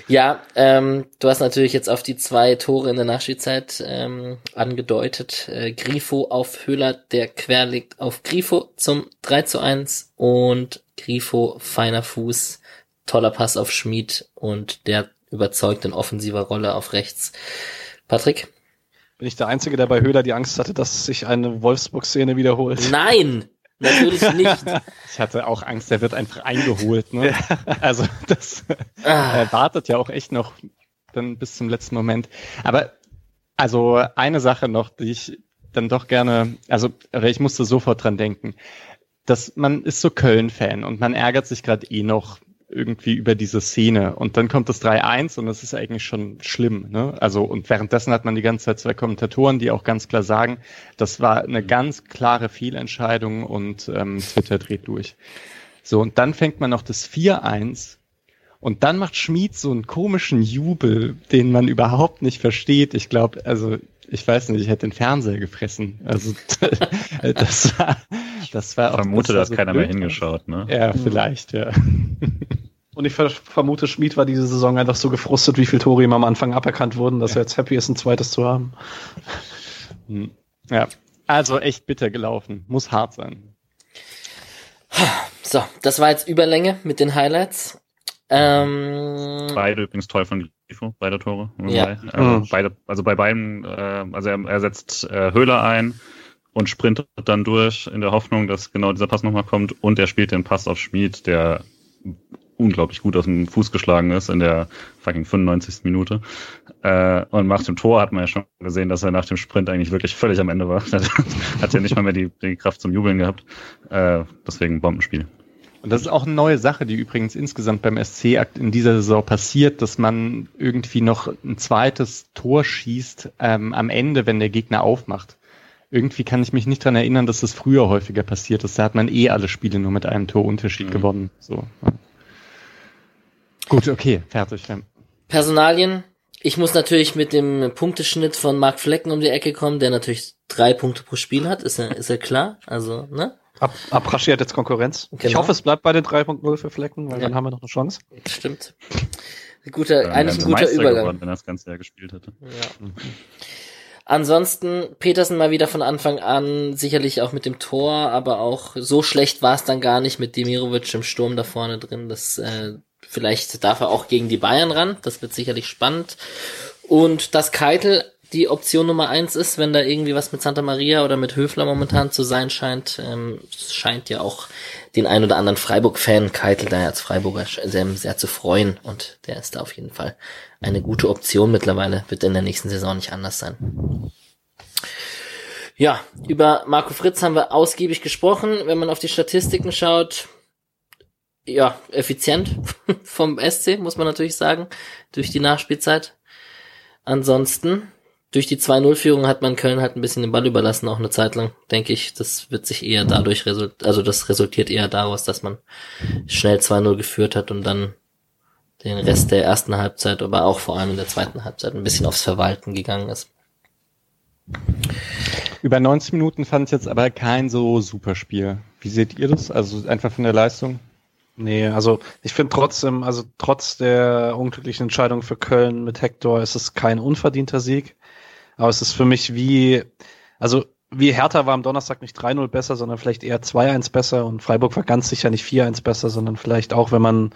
Ja, ähm, du hast natürlich jetzt auf die zwei Tore in der Nachspielzeit ähm, angedeutet. Äh, Grifo auf Höhler, der quer liegt auf Grifo zum 3 zu 1 und Grifo feiner Fuß, toller Pass auf Schmid und der überzeugt in offensiver Rolle auf rechts. Patrick? Bin ich der Einzige, der bei Höhler die Angst hatte, dass sich eine Wolfsburg-Szene wiederholt? Nein! Natürlich nicht. Ich hatte auch Angst, der wird einfach eingeholt. Ne? Ja. Also das ah. äh, wartet ja auch echt noch dann bis zum letzten Moment. Aber also eine Sache noch, die ich dann doch gerne, also ich musste sofort dran denken, dass man ist so Köln-Fan und man ärgert sich gerade eh noch irgendwie über diese Szene. Und dann kommt das 3-1 und das ist eigentlich schon schlimm. Ne? Also, und währenddessen hat man die ganze Zeit zwei Kommentatoren, die auch ganz klar sagen, das war eine mhm. ganz klare Fehlentscheidung und ähm, Twitter dreht durch. So, und dann fängt man noch das 4-1 und dann macht Schmied so einen komischen Jubel, den man überhaupt nicht versteht. Ich glaube, also ich weiß nicht, ich hätte den Fernseher gefressen. Also das war, das war. Ich vermute, da hat so keiner blöd. mehr hingeschaut, ne? Ja, vielleicht, ja. Und ich vermute, Schmid war diese Saison einfach so gefrustet, wie viel Tore ihm am Anfang aberkannt wurden, dass ja. er jetzt happy ist, ein zweites zu haben. Hm. Ja, also echt bitter gelaufen. Muss hart sein. So, das war jetzt Überlänge mit den Highlights. Ähm, beide übrigens toll von Grifo, beide Tore. Ja. Also, mhm. beide, also bei beiden, äh, also er, er setzt äh, Höhler ein und sprintet dann durch in der Hoffnung, dass genau dieser Pass nochmal kommt und er spielt den Pass auf Schmid, der unglaublich gut aus dem Fuß geschlagen ist in der fucking 95. Minute. Äh, und nach dem Tor hat man ja schon gesehen, dass er nach dem Sprint eigentlich wirklich völlig am Ende war. hat ja nicht mal mehr die, die Kraft zum Jubeln gehabt. Äh, deswegen Bombenspiel. Und das ist auch eine neue Sache, die übrigens insgesamt beim SC-Akt in dieser Saison passiert, dass man irgendwie noch ein zweites Tor schießt ähm, am Ende, wenn der Gegner aufmacht. Irgendwie kann ich mich nicht dran erinnern, dass das früher häufiger passiert ist. Da hat man eh alle Spiele nur mit einem Torunterschied mhm. gewonnen. So. Ja. Gut, okay, fertig. Personalien. Ich muss natürlich mit dem Punkteschnitt von Mark Flecken um die Ecke kommen, der natürlich drei Punkte pro Spiel hat, ist ja, ist ja klar. Also, ne? Ab, Abraschi hat jetzt Konkurrenz. Genau. Ich hoffe, es bleibt bei den 3.0 für Flecken, weil Ja. dann haben wir noch eine Chance. Stimmt. Guter, eigentlich ein guter Meister Übergang. geworden, wenn er das ganze Jahr gespielt hätte. Ja. Ansonsten Petersen mal wieder von Anfang an, sicherlich auch mit dem Tor, aber auch so schlecht war es dann gar nicht mit Demirovic im Sturm da vorne drin. Das äh, vielleicht darf er auch gegen die Bayern ran. Das wird sicherlich spannend. Und dass Keitel die Option Nummer eins ist, wenn da irgendwie was mit Santa Maria oder mit Höfler momentan zu sein scheint, ähm, scheint ja auch den ein oder anderen Freiburg-Fan Keitel da als Freiburger sehr, sehr zu freuen und der ist da auf jeden Fall eine gute Option mittlerweile, wird in der nächsten Saison nicht anders sein. Ja, über Marco Fritz haben wir ausgiebig gesprochen. Wenn man auf die Statistiken schaut, ja, effizient vom SC, muss man natürlich sagen, durch die Nachspielzeit. Ansonsten, durch die 2-0-Führung hat man Köln halt ein bisschen den Ball überlassen, auch eine Zeit lang, denke ich. Das wird sich eher dadurch result also das resultiert eher daraus, dass man schnell 2-0 geführt hat und dann den Rest der ersten Halbzeit, aber auch vor allem in der zweiten Halbzeit ein bisschen aufs Verwalten gegangen ist. Über 90 Minuten fand ich jetzt aber kein so super Spiel. Wie seht ihr das? Also einfach von der Leistung? Nee, also ich finde trotzdem, also trotz der unglücklichen Entscheidung für Köln mit Hector ist es kein unverdienter Sieg. Aber es ist für mich wie, also wie Hertha war am Donnerstag nicht 3-0 besser, sondern vielleicht eher 2-1 besser und Freiburg war ganz sicher nicht 4-1 besser, sondern vielleicht auch, wenn man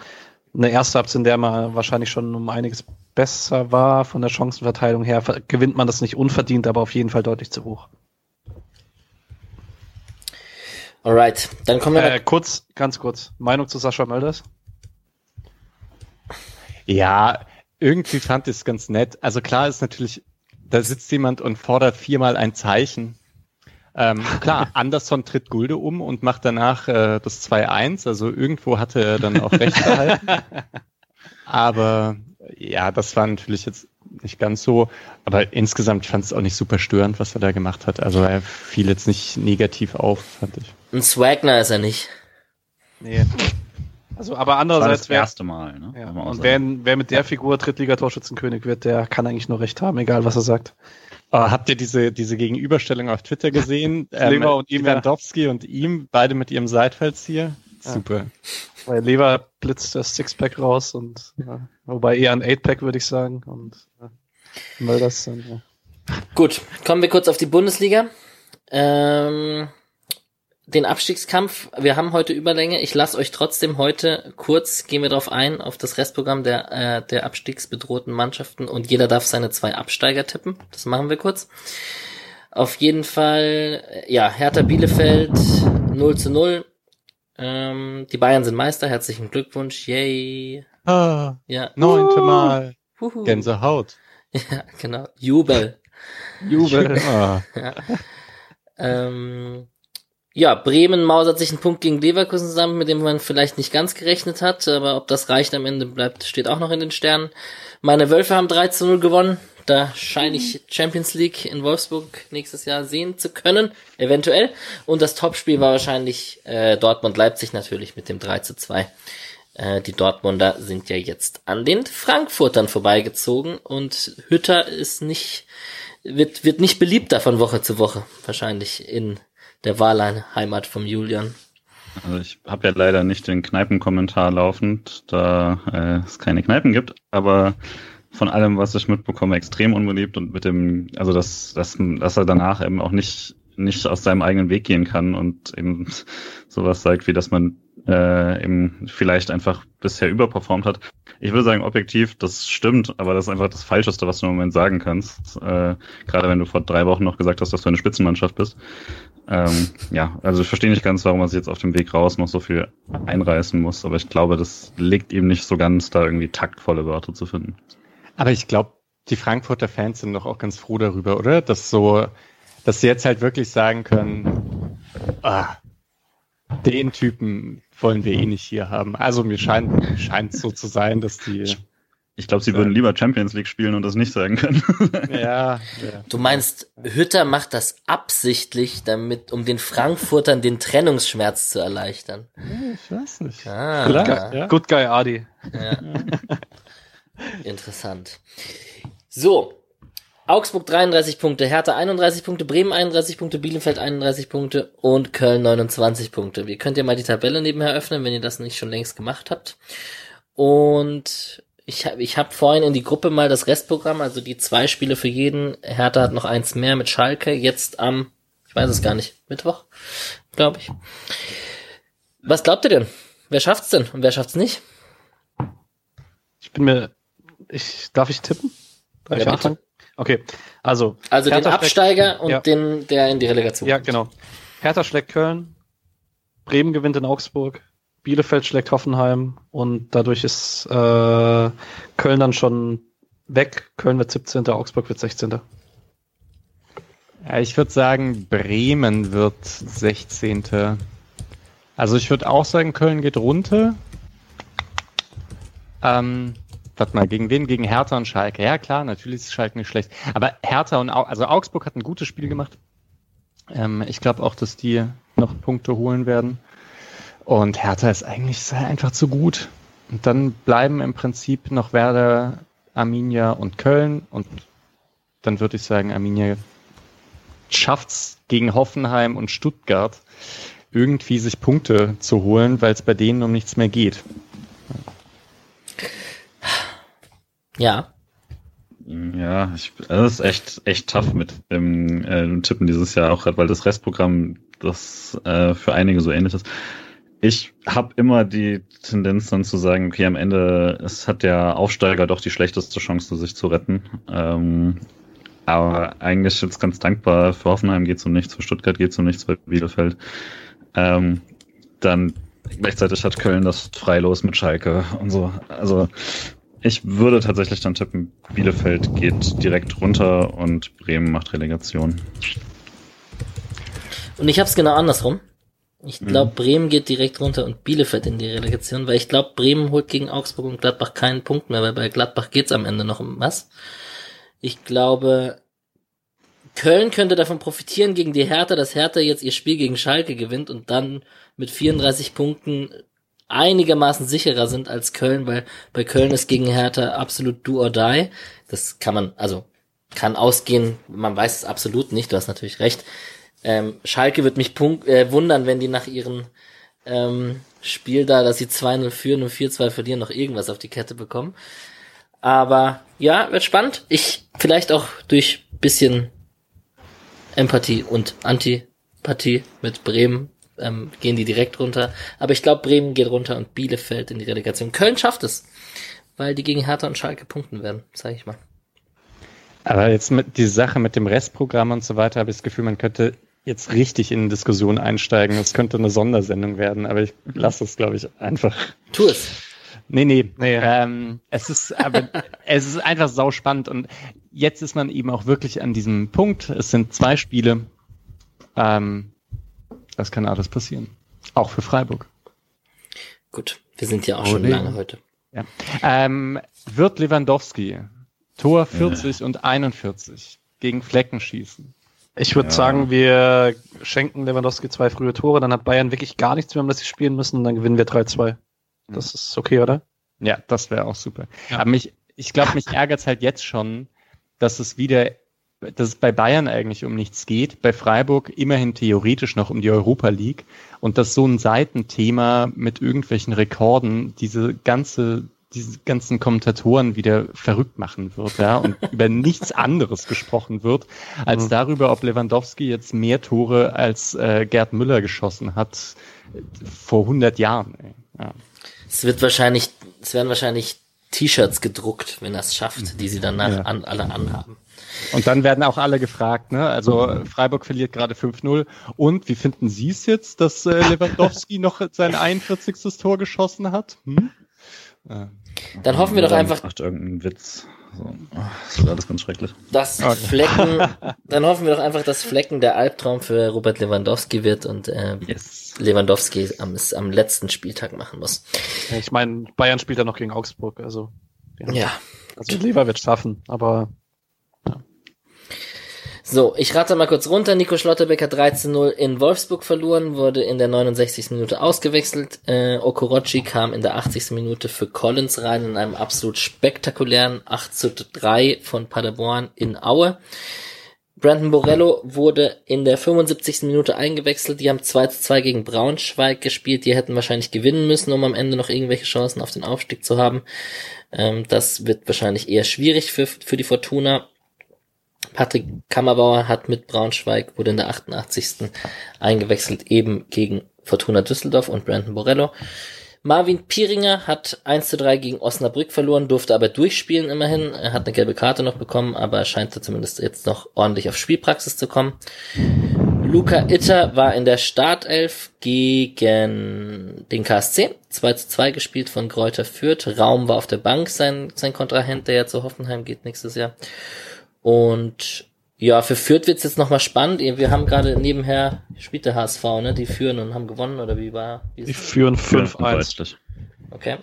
eine erste Halbzeit, in der man wahrscheinlich schon um einiges besser war von der Chancenverteilung her, gewinnt man das nicht unverdient, aber auf jeden Fall deutlich zu hoch. Alright, dann kommen wir Äh, kurz, ganz kurz, Meinung zu Sascha Mölders? Ja, irgendwie fand ich es ganz nett. Also klar ist natürlich, da sitzt jemand und fordert viermal ein Zeichen. Ähm, klar, Anderson tritt Gulde um und macht danach äh, das 2-1. Also irgendwo hatte er dann auch recht behalten. Aber ja, das war natürlich jetzt nicht ganz so. Aber insgesamt fand es auch nicht super störend, was er da gemacht hat. Also er fiel jetzt nicht negativ auf, fand ich. ein Swagner ist er nicht. Nee. Also, aber Das andererseits das wäre erste Mal, ne? Ja, und wer, wer mit der Figur Drittliga-Torschützenkönig wird, der kann eigentlich nur recht haben, egal was er sagt. Äh, habt ihr diese, diese Gegenüberstellung auf Twitter gesehen? Ähm, Lever und ihm, ja. Lewandowski und ihm, beide mit ihrem Seitfallzieher. Ja. Super. Bei Lever blitzt das Sixpack raus und ja, wobei eher ein Eightpack, würde ich sagen. Und ja, Mölders dann, ja. Gut, kommen wir kurz auf die Bundesliga. Ähm, den Abstiegskampf, wir haben heute Überlänge. Ich lasse euch trotzdem heute kurz, gehen wir darauf ein, auf das Restprogramm der, äh, der abstiegsbedrohten Mannschaften und jeder darf seine zwei Absteiger tippen. Das machen wir kurz. Auf jeden Fall, äh, ja, Hertha Bielefeld 0 zu 0. Ähm, die Bayern sind Meister, herzlichen Glückwunsch, yay. Ah, Ja, neunte Mal. Huhu. Gänsehaut. Ja, genau. Jubel. Jubel. Ah, Ähm, ja, Bremen mausert sich einen Punkt gegen Leverkusen zusammen, mit dem man vielleicht nicht ganz gerechnet hat, aber ob das reicht am Ende bleibt, steht auch noch in den Sternen. Meine Wölfe haben 3 zu 0 gewonnen. Da scheine ich Champions League in Wolfsburg nächstes Jahr sehen zu können, eventuell. Und das Topspiel war wahrscheinlich äh, Dortmund-Leipzig natürlich mit dem 3 zu 2. Äh, die Dortmunder sind ja jetzt an den Frankfurtern vorbeigezogen und Hütter ist nicht, wird, wird nicht beliebter von Woche zu Woche, wahrscheinlich in der Wahlheimat vom Julian. Also ich habe ja leider nicht den Kneipenkommentar laufend, da äh, es keine Kneipen gibt, aber von allem, was ich mitbekomme, extrem unbeliebt und mit dem, also dass, dass, dass er danach eben auch nicht, nicht aus seinem eigenen Weg gehen kann und eben sowas sagt, wie dass man äh, eben vielleicht einfach bisher überperformt hat. Ich würde sagen, objektiv, das stimmt, aber das ist einfach das Falscheste, was du im Moment sagen kannst. Äh, gerade wenn du vor drei Wochen noch gesagt hast, dass du eine Spitzenmannschaft bist. Ähm, ja, also ich verstehe nicht ganz, warum man sich jetzt auf dem Weg raus noch so viel einreißen muss, aber ich glaube, das liegt ihm nicht so ganz, da irgendwie taktvolle Wörter zu finden. Aber ich glaube, die Frankfurter Fans sind doch auch ganz froh darüber, oder? Dass so, dass sie jetzt halt wirklich sagen können, ah, den Typen wollen wir eh nicht hier haben. Also mir scheint, scheint so zu sein, dass die, Ich glaube, sie würden lieber Champions League spielen und das nicht sagen können. ja, ja. Du meinst, Hütter macht das absichtlich, damit, um den Frankfurtern den Trennungsschmerz zu erleichtern. ich weiß nicht. Ah, Vielleicht, ja. Good Guy Adi. Ja. Interessant. So, Augsburg 33 Punkte, Hertha 31 Punkte, Bremen 31 Punkte, Bielefeld 31 Punkte und Köln 29 Punkte. Ihr könnt ja mal die Tabelle nebenher öffnen, wenn ihr das nicht schon längst gemacht habt. Und ich habe ich hab vorhin in die Gruppe mal das Restprogramm, also die zwei Spiele für jeden. Hertha hat noch eins mehr mit Schalke, jetzt am, ich weiß es gar nicht, Mittwoch, glaube ich. Was glaubt ihr denn? Wer schafft's denn und wer schafft's nicht? Ich bin mir, ich, darf ich tippen? Darf Ja, ich anfangen? Okay, also. Also den Hertha schlägt- Absteiger und Ja. den, der in die Relegation. Ja, genau. Hertha schlägt Köln, Bremen gewinnt in Augsburg, Bielefeld schlägt Hoffenheim und dadurch ist äh, Köln dann schon weg. Köln wird 17., Augsburg wird 16. Ja, ich würde sagen, Bremen wird 16. Also ich würde auch sagen, Köln geht runter. Ähm, warte mal, gegen wen? Gegen Hertha und Schalke. Ja klar, natürlich ist Schalke nicht schlecht. Aber Hertha und Au also Augsburg hat ein gutes Spiel gemacht. Ähm, ich glaube auch, dass die noch Punkte holen werden. Und Hertha ist eigentlich sehr einfach zu gut. Und dann bleiben im Prinzip noch Werder, Arminia und Köln. Und dann würde ich sagen, Arminia schafft's gegen Hoffenheim und Stuttgart irgendwie sich Punkte zu holen, weil es bei denen um nichts mehr geht. Ja. Ja, ich, das ist echt, echt tough mit dem äh, Tippen dieses Jahr, auch gerade weil das Restprogramm das äh, für einige so ähnlich ist. Ich habe immer die Tendenz dann zu sagen, okay, am Ende es hat der Aufsteiger doch die schlechteste Chance, sich zu retten. Ähm, aber eigentlich jetzt ganz dankbar, für Hoffenheim geht's um nichts, für Stuttgart geht's um nichts, für Bielefeld. Ähm, dann gleichzeitig hat Köln das Freilos mit Schalke und so. Also ich würde tatsächlich dann tippen, Bielefeld geht direkt runter und Bremen macht Relegation. Und ich hab's genau andersrum. Ich Mhm. glaube, Bremen geht direkt runter und Bielefeld in die Relegation, weil ich glaube, Bremen holt gegen Augsburg und Gladbach keinen Punkt mehr, weil bei Gladbach geht's am Ende noch um was. Ich glaube, Köln könnte davon profitieren gegen die Hertha, dass Hertha jetzt ihr Spiel gegen Schalke gewinnt und dann mit 34 Punkten einigermaßen sicherer sind als Köln, weil bei Köln ist gegen Hertha absolut do or die. Das kann man, also kann ausgehen, man weiß es absolut nicht, du hast natürlich recht. Ähm, Schalke wird mich punkt, äh, wundern, wenn die nach ihrem ähm, Spiel da, dass sie 2-0 führen und 4-2 verlieren, noch irgendwas auf die Kette bekommen. Aber ja, wird spannend. Ich vielleicht auch durch bisschen Empathie und Antipathie mit Bremen ähm, gehen die direkt runter. Aber ich glaube, Bremen geht runter und Bielefeld in die Relegation. Köln schafft es, weil die gegen Hertha und Schalke punkten werden, sage ich mal. Aber jetzt mit die Sache mit dem Restprogramm und so weiter habe ich das Gefühl, man könnte jetzt richtig in eine Diskussion einsteigen. Es könnte eine Sondersendung werden, aber ich lasse es, glaube ich, einfach. Tu es. Nee, nee. Nee. Ähm, es ist aber es ist einfach sau spannend und jetzt ist man eben auch wirklich an diesem Punkt. Es sind zwei Spiele. Ähm, das kann alles passieren. Auch für Freiburg. Gut, wir sind ja auch Oh, schon nee. lange heute. Ja. Ähm, wird Lewandowski Tor 40 und 41 gegen Flecken schießen? Ich würde Ja. sagen, wir schenken Lewandowski zwei frühe Tore, dann hat Bayern wirklich gar nichts mehr, um das sie spielen müssen, und dann gewinnen wir 3-2. Das ist okay, oder? Ja, das wäre auch super. Ja. Aber mich, ich glaube, mich ärgert's halt jetzt schon, dass es wieder, dass es bei Bayern eigentlich um nichts geht, bei Freiburg immerhin theoretisch noch um die Europa League und dass so ein Seitenthema mit irgendwelchen Rekorden diese ganze diese ganzen Kommentatoren wieder verrückt machen wird, ja, und über nichts anderes gesprochen wird, als Mhm. darüber, ob Lewandowski jetzt mehr Tore als äh, Gerd Müller geschossen hat äh, vor 100 Jahren. Ey. Ja. Es wird wahrscheinlich, es werden wahrscheinlich T-Shirts gedruckt, wenn er es schafft, die sie danach Ja. an, alle anhaben. Und dann werden auch alle gefragt, ne? Also Freiburg verliert gerade 5-0. Und wie finden Sie es jetzt, dass äh, Lewandowski noch sein 41. Tor geschossen hat? Hm? Dann hoffen wir doch einfach, Macht irgendeinen Witz. So. Oh, das wird alles ganz schrecklich. dass Okay. Flecken, dann hoffen wir doch einfach, dass Flecken der Albtraum für Robert Lewandowski wird und äh, Yes. Lewandowski am, am letzten Spieltag machen muss. Ich meine, Bayern spielt ja noch gegen Augsburg, also, Ja. also Lever wird schaffen, aber So, ich rate mal kurz runter. Nico Schlotterbeck hat 13-0 in Wolfsburg verloren, wurde in der 69. Minute ausgewechselt. Äh, Okorochi kam in der 80. Minute für Collins rein in einem absolut spektakulären 8 zu 3 von Paderborn in Aue. Brandon Borello wurde in der 75. Minute eingewechselt. Die haben 2 zu 2 gegen Braunschweig gespielt. Die hätten wahrscheinlich gewinnen müssen, um am Ende noch irgendwelche Chancen auf den Aufstieg zu haben. Ähm, das wird wahrscheinlich eher schwierig für, für die Fortuna. Patrick Kammerbauer hat mit Braunschweig, wurde in der 88. eingewechselt, eben gegen Fortuna Düsseldorf und Brandon Borello. Marvin Pieringer hat 1 zu 3 gegen Osnabrück verloren, durfte aber durchspielen immerhin. Er hat eine gelbe Karte noch bekommen, aber scheint da zumindest jetzt noch ordentlich auf Spielpraxis zu kommen. Luca Itter war in der Startelf gegen den KSC. 2 zu 2 gespielt von Kräuter Fürth. Raum war auf der Bank sein, sein Kontrahent, der ja zu Hoffenheim geht nächstes Jahr. Und ja, für Fürth wird's jetzt nochmal spannend. Wir haben gerade nebenher, spielt der HSV, ne? Die führen und haben gewonnen, oder wie war? Wie die führen 5-1. Okay.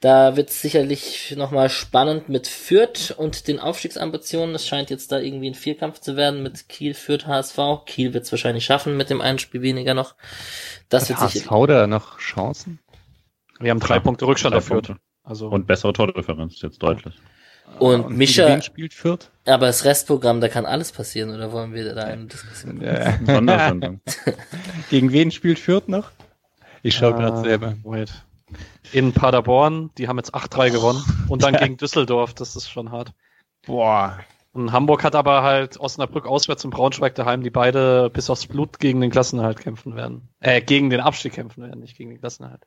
Da wird's sicherlich nochmal spannend mit Fürth und den Aufstiegsambitionen. Es scheint jetzt da irgendwie ein Vierkampf zu werden mit Kiel, Fürth, HSV. Kiel wird's wahrscheinlich schaffen mit dem einen Spiel weniger noch. Das Hat wird HSV sicher... da noch Chancen? Wir haben drei ja, Punkte Rückstand auf Fürth. Also und bessere Tordifferenz jetzt deutlich. Und, und Mischa, spielt Fürth? aber das Restprogramm, da kann alles passieren, oder wollen wir da eine Diskussion ja. Gegen wen spielt Fürth noch? Ich schaue ah, gerade selber. Wait. In Paderborn, die haben jetzt 8-3 gewonnen. Und dann gegen Düsseldorf, das ist schon hart. Boah. Und Hamburg hat aber halt Osnabrück auswärts und Braunschweig daheim, die beide bis aufs Blut gegen den Klassenerhalt kämpfen werden. Äh, gegen den Abstieg kämpfen werden, nicht gegen den Klassenerhalt.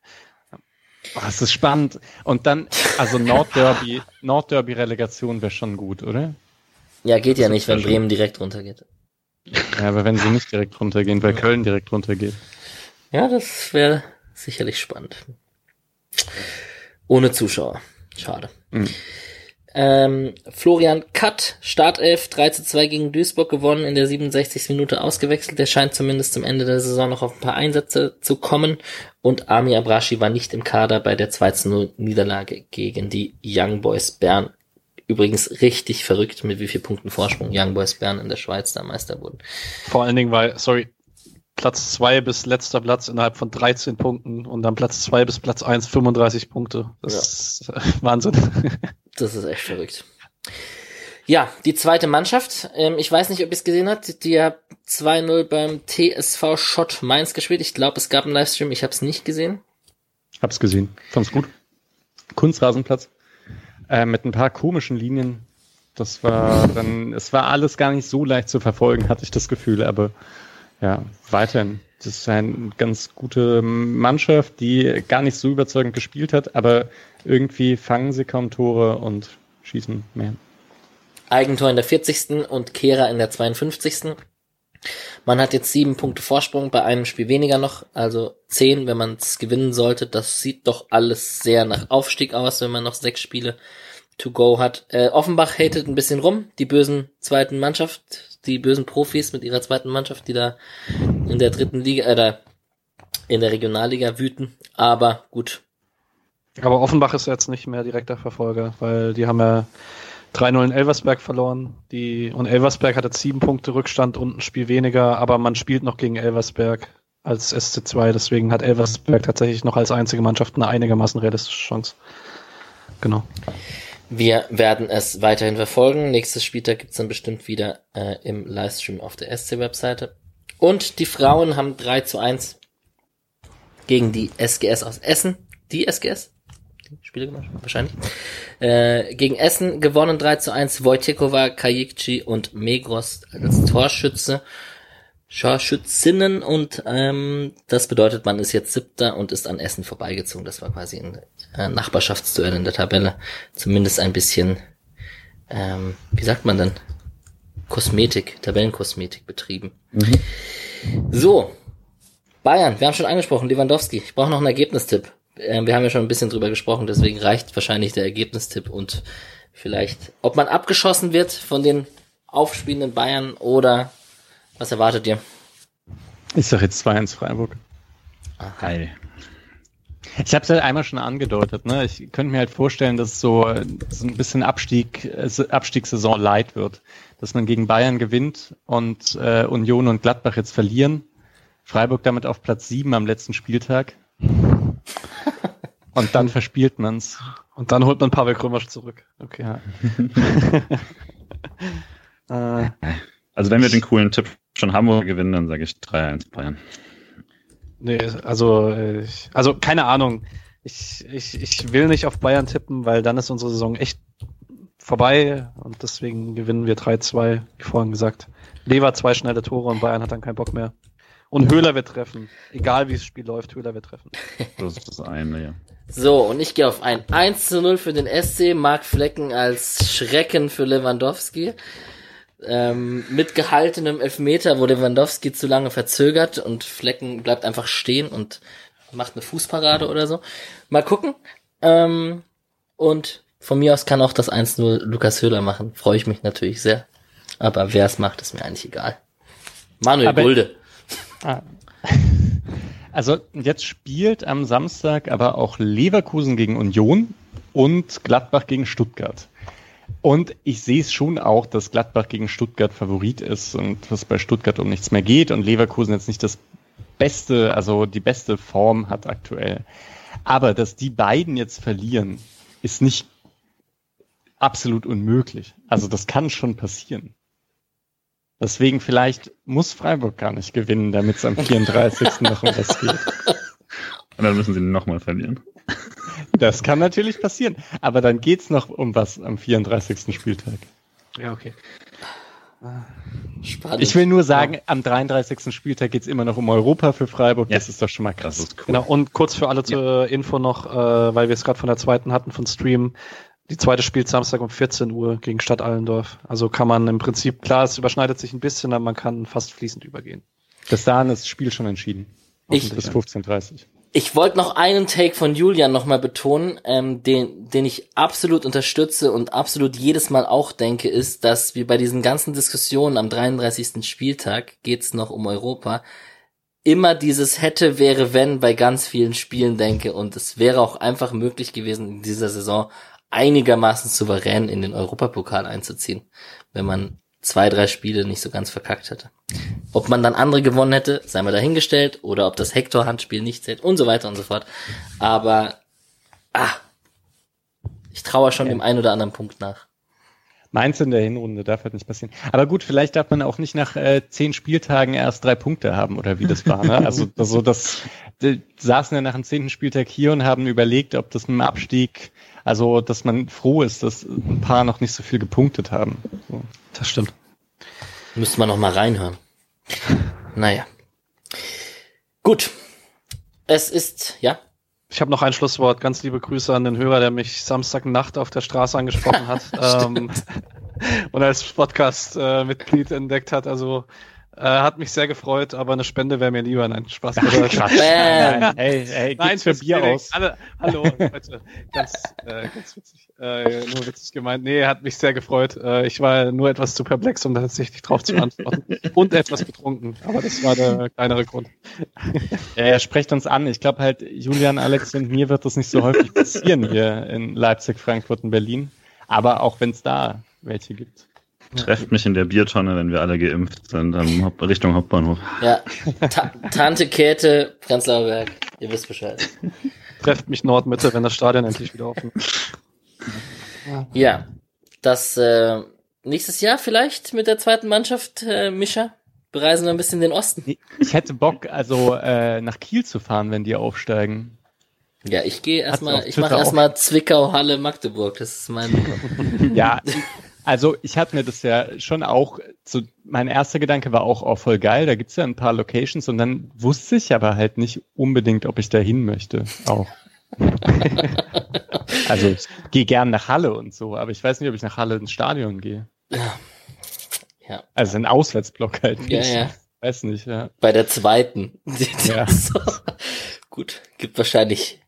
Oh, das ist spannend. Und dann, also Nordderby, Nordderby-Relegation wäre schon gut, oder? Ja, geht ja nicht, wenn Bremen direkt runtergeht. Ja, aber wenn sie nicht direkt runtergehen, weil Köln direkt runtergeht. Ja, das wäre sicherlich spannend. Ohne Zuschauer. Schade. Mhm. Ähm, Florian Katt, Startelf, 3 zu 2 gegen Duisburg gewonnen, in der 67. Minute ausgewechselt. Der scheint zumindest zum Ende der Saison noch auf ein paar Einsätze zu kommen. Und Ami Abrashi war nicht im Kader bei der 2 zu 0 Niederlage gegen die Young Boys Bern. Übrigens richtig verrückt, mit wie viel Punkten Vorsprung Young Boys Bern in der Schweiz da Meister wurden. Vor allen Dingen, weil, sorry, Platz 2 bis letzter Platz innerhalb von 13 Punkten und dann Platz 2 bis Platz 1 35 Punkte. Das ja. ist Wahnsinn. Das ist echt verrückt. Ja, die zweite Mannschaft, ähm, ich weiß nicht, ob ihr es gesehen habt, die hat 2-0 beim TSV Schott Mainz gespielt. Ich glaube, es gab einen Livestream, ich habe es nicht gesehen. Hab's gesehen, fand's gut. Kunstrasenplatz äh, mit ein paar komischen Linien. Das war dann, es war alles gar nicht so leicht zu verfolgen, hatte ich das Gefühl, aber ja, weiterhin. Das ist eine ganz gute Mannschaft, die gar nicht so überzeugend gespielt hat, aber irgendwie fangen sie kaum Tore und schießen mehr. Eigentor in der 40. und Kehrer in der 52. Man hat jetzt sieben Punkte Vorsprung, bei einem Spiel weniger noch, also zehn, wenn man es gewinnen sollte. Das sieht doch alles sehr nach Aufstieg aus, wenn man noch sechs Spiele to go hat. Äh, Offenbach hatet ein bisschen rum, die bösen zweiten Mannschaft, die bösen Profis mit ihrer zweiten Mannschaft, die da in der dritten Liga, äh, in der Regionalliga wüten. Aber gut, aber Offenbach ist jetzt nicht mehr direkter Verfolger, weil die haben ja 3-0 in Elversberg verloren. Die, und Elversberg hat jetzt sieben Punkte Rückstand und ein Spiel weniger, aber man spielt noch gegen Elversberg als SC2, deswegen hat Elversberg tatsächlich noch als einzige Mannschaft eine einigermaßen realistische Chance. Genau. Wir werden es weiterhin verfolgen. Nächstes Spieltag gibt's dann bestimmt wieder äh, im Livestream auf der SC-Webseite. Und die Frauen haben 3 zu 1 gegen die SGS aus Essen. Die SGS? Spiele gemacht, wahrscheinlich. Äh, gegen Essen gewonnen 3 zu 1, Wojtekova, Kajikci und Megros als Torschütze. Torschützinnen und ähm, das bedeutet, man ist jetzt siebter und ist an Essen vorbeigezogen. Das war quasi ein äh, Nachbarschaftsduell in der Tabelle. Zumindest ein bisschen, ähm, wie sagt man denn? Kosmetik, Tabellenkosmetik betrieben. Mhm. So, Bayern, wir haben schon angesprochen, Lewandowski. Ich brauche noch einen Ergebnistipp. Äh, wir haben ja schon ein bisschen drüber gesprochen, deswegen reicht wahrscheinlich der Ergebnistipp und vielleicht, ob man abgeschossen wird von den aufspielenden Bayern oder was erwartet ihr? Ich sag jetzt 2-1 Freiburg. Hi. Ich habe es halt einmal schon angedeutet. Ne? Ich könnte mir halt vorstellen, dass so, so ein bisschen Abstieg, Abstiegssaison light wird. dass man gegen Bayern gewinnt und äh, Union und Gladbach jetzt verlieren. Freiburg damit auf Platz sieben am letzten Spieltag. Und dann verspielt man's. Und dann holt man Pavel Krömer zurück. Okay. Ja. äh, also wenn wir den coolen Tipp schon Hamburg gewinnen, dann sage ich 3-1 Bayern. Nee, also, äh, ich, also keine Ahnung. Ich, ich, ich will nicht auf Bayern tippen, weil dann ist unsere Saison echt vorbei und deswegen gewinnen wir 3-2, wie vorhin gesagt. Lever zwei schnelle Tore und Bayern hat dann keinen Bock mehr. Und Höhler wird treffen. Egal wie das Spiel läuft, Höhler wird treffen. Das ist das eine, ja. So, und ich gehe auf ein 1 zu 0 für den SC, Mark Flecken als Schrecken für Lewandowski. Ähm, mit gehaltenem Elfmeter, wo Lewandowski zu lange verzögert und Flecken bleibt einfach stehen und macht eine Fußparade oder so. Mal gucken. Ähm, und von mir aus kann auch das 1-0 Lukas Höhler machen. Freue ich mich natürlich sehr. Aber wer es macht, ist mir eigentlich egal. Manuel Aber- Gulde. Ah. Also jetzt spielt am Samstag aber auch Leverkusen gegen Union und Gladbach gegen Stuttgart. Und ich sehe es schon auch, dass Gladbach gegen Stuttgart Favorit ist und dass bei Stuttgart um nichts mehr geht und Leverkusen jetzt nicht das beste, also die beste Form hat aktuell. Aber dass die beiden jetzt verlieren, ist nicht absolut unmöglich. Also das kann schon passieren. Deswegen vielleicht muss Freiburg gar nicht gewinnen, damit es am 34. noch um was geht. Und dann müssen sie nochmal verlieren. Das kann natürlich passieren. Aber dann geht's noch um was am 34. Spieltag. Ja, okay. Spannend. Ich will nur sagen, am 33. Spieltag geht's immer noch um Europa für Freiburg. Ja. Das ist doch schon mal krass. cool. Genau, und kurz für alle zur Info noch, äh, weil wir es gerade von der zweiten hatten, von Stream. Die zweite spielt Samstag um 14 Uhr gegen Stadt Allendorf. Also kann man im Prinzip, klar, es überschneidet sich ein bisschen, aber man kann fast fließend übergehen. Bis dahin ist das Spiel schon entschieden. Ich- Bis 15.30 Ich wollte noch einen Take von Julian nochmal betonen, ähm, den, den ich absolut unterstütze und absolut jedes Mal auch denke, ist, dass wir bei diesen ganzen Diskussionen am 33. Spieltag geht's noch um Europa, immer dieses hätte, wäre, wenn bei ganz vielen Spielen denke und es wäre auch einfach möglich gewesen, in dieser Saison einigermaßen souverän in den Europapokal einzuziehen, wenn man zwei, drei Spiele nicht so ganz verkackt hätte. Ob man dann andere gewonnen hätte, sei mal dahingestellt, oder ob das Hector-Handspiel nicht zählt und so weiter und so fort. Aber, ah, ich traue schon Ja. dem einen oder anderen Punkt nach. Mainz in der Hinrunde darf halt nicht passieren. Aber gut, vielleicht darf man auch nicht nach äh, zehn Spieltagen erst drei Punkte haben oder wie das war. Ne? Also das, so das die saßen ja nach dem zehnten Spieltag hier und haben überlegt, ob das mit dem Abstieg, also dass man froh ist, dass ein paar noch nicht so viel gepunktet haben. So. Das stimmt. Müsste man noch mal reinhören. Naja. Gut. Es ist, ja, Ich habe noch ein Schlusswort. Ganz liebe Grüße an den Hörer, der mich Samstagnacht auf der Straße angesprochen hat ähm, und als Podcast-Mitglied entdeckt hat. Also äh, hat mich sehr gefreut, aber eine Spende wäre mir lieber. Nein, Spaß. Quatsch. Bam. Nein, hey, hey, Nein, für Bier Felix. aus. Alle, hallo, Leute. Ganz, äh, ganz witzig. Äh, nur witzig gemeint. Nee, hat mich sehr gefreut. Äh, ich war nur etwas zu perplex, um tatsächlich drauf zu antworten. Und etwas betrunken. Aber das war der kleinere Grund. Ja, er sprecht uns an. Ich glaube halt, Julian, Alex und mir wird das nicht so häufig passieren hier in Leipzig, Frankfurt und Berlin. Aber auch wenn es da welche gibt. Trefft mich in der Biertonne, wenn wir alle geimpft sind, Haupt Richtung Hauptbahnhof. ja. Ta Tante Käthe, Prenzlauer Berg. Ihr wisst Bescheid. Trefft mich Nordmitte, wenn das Stadion endlich wieder offen ist. Ja. Das, äh, nächstes Jahr vielleicht mit der zweiten Mannschaft, äh, Mischa? Bereisen wir ein bisschen den Osten. Ich hätte Bock, also äh, nach Kiel zu fahren, wenn die aufsteigen. Ja, ich gehe erstmal, ich mache erstmal Zwickau, Halle, Magdeburg. Das ist mein, Ja, also ich hatte mir das ja schon auch, so, mein erster Gedanke war auch, oh, voll geil, da gibt's ja ein paar Locations und dann wusste ich aber halt nicht unbedingt, ob ich da hin möchte. Auch. also ich gehe gern nach Halle und so, aber ich weiß nicht, ob ich nach Halle ins Stadion gehe. ja. Also ein Auswärtsblock halt Ja, nicht. ja. Weiß nicht, ja. Bei der zweiten. Ja. so. Gut, gibt wahrscheinlich,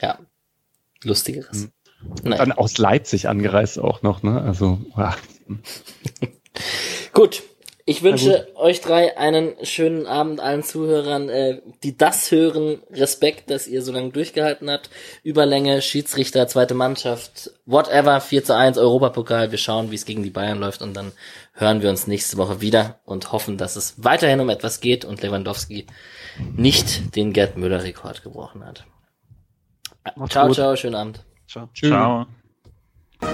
ja, lustigeres. Hm. Naja. Dann aus Leipzig angereist auch noch, ne? Also, wow. Gut, Ich wünsche euch drei einen schönen Abend allen Zuhörern, äh, die das hören. Respekt, dass ihr so lange durchgehalten habt. Überlänge, Schiedsrichter, zweite Mannschaft, whatever, 4 zu 1, Europapokal. Wir schauen, wie es gegen die Bayern läuft und dann hören wir uns nächste Woche wieder und hoffen, dass es weiterhin um etwas geht und Lewandowski nicht den Gerd Müller-Rekord gebrochen hat. Macht's ciao, gut. ciao, schönen Abend. Ciao. Ciao. Und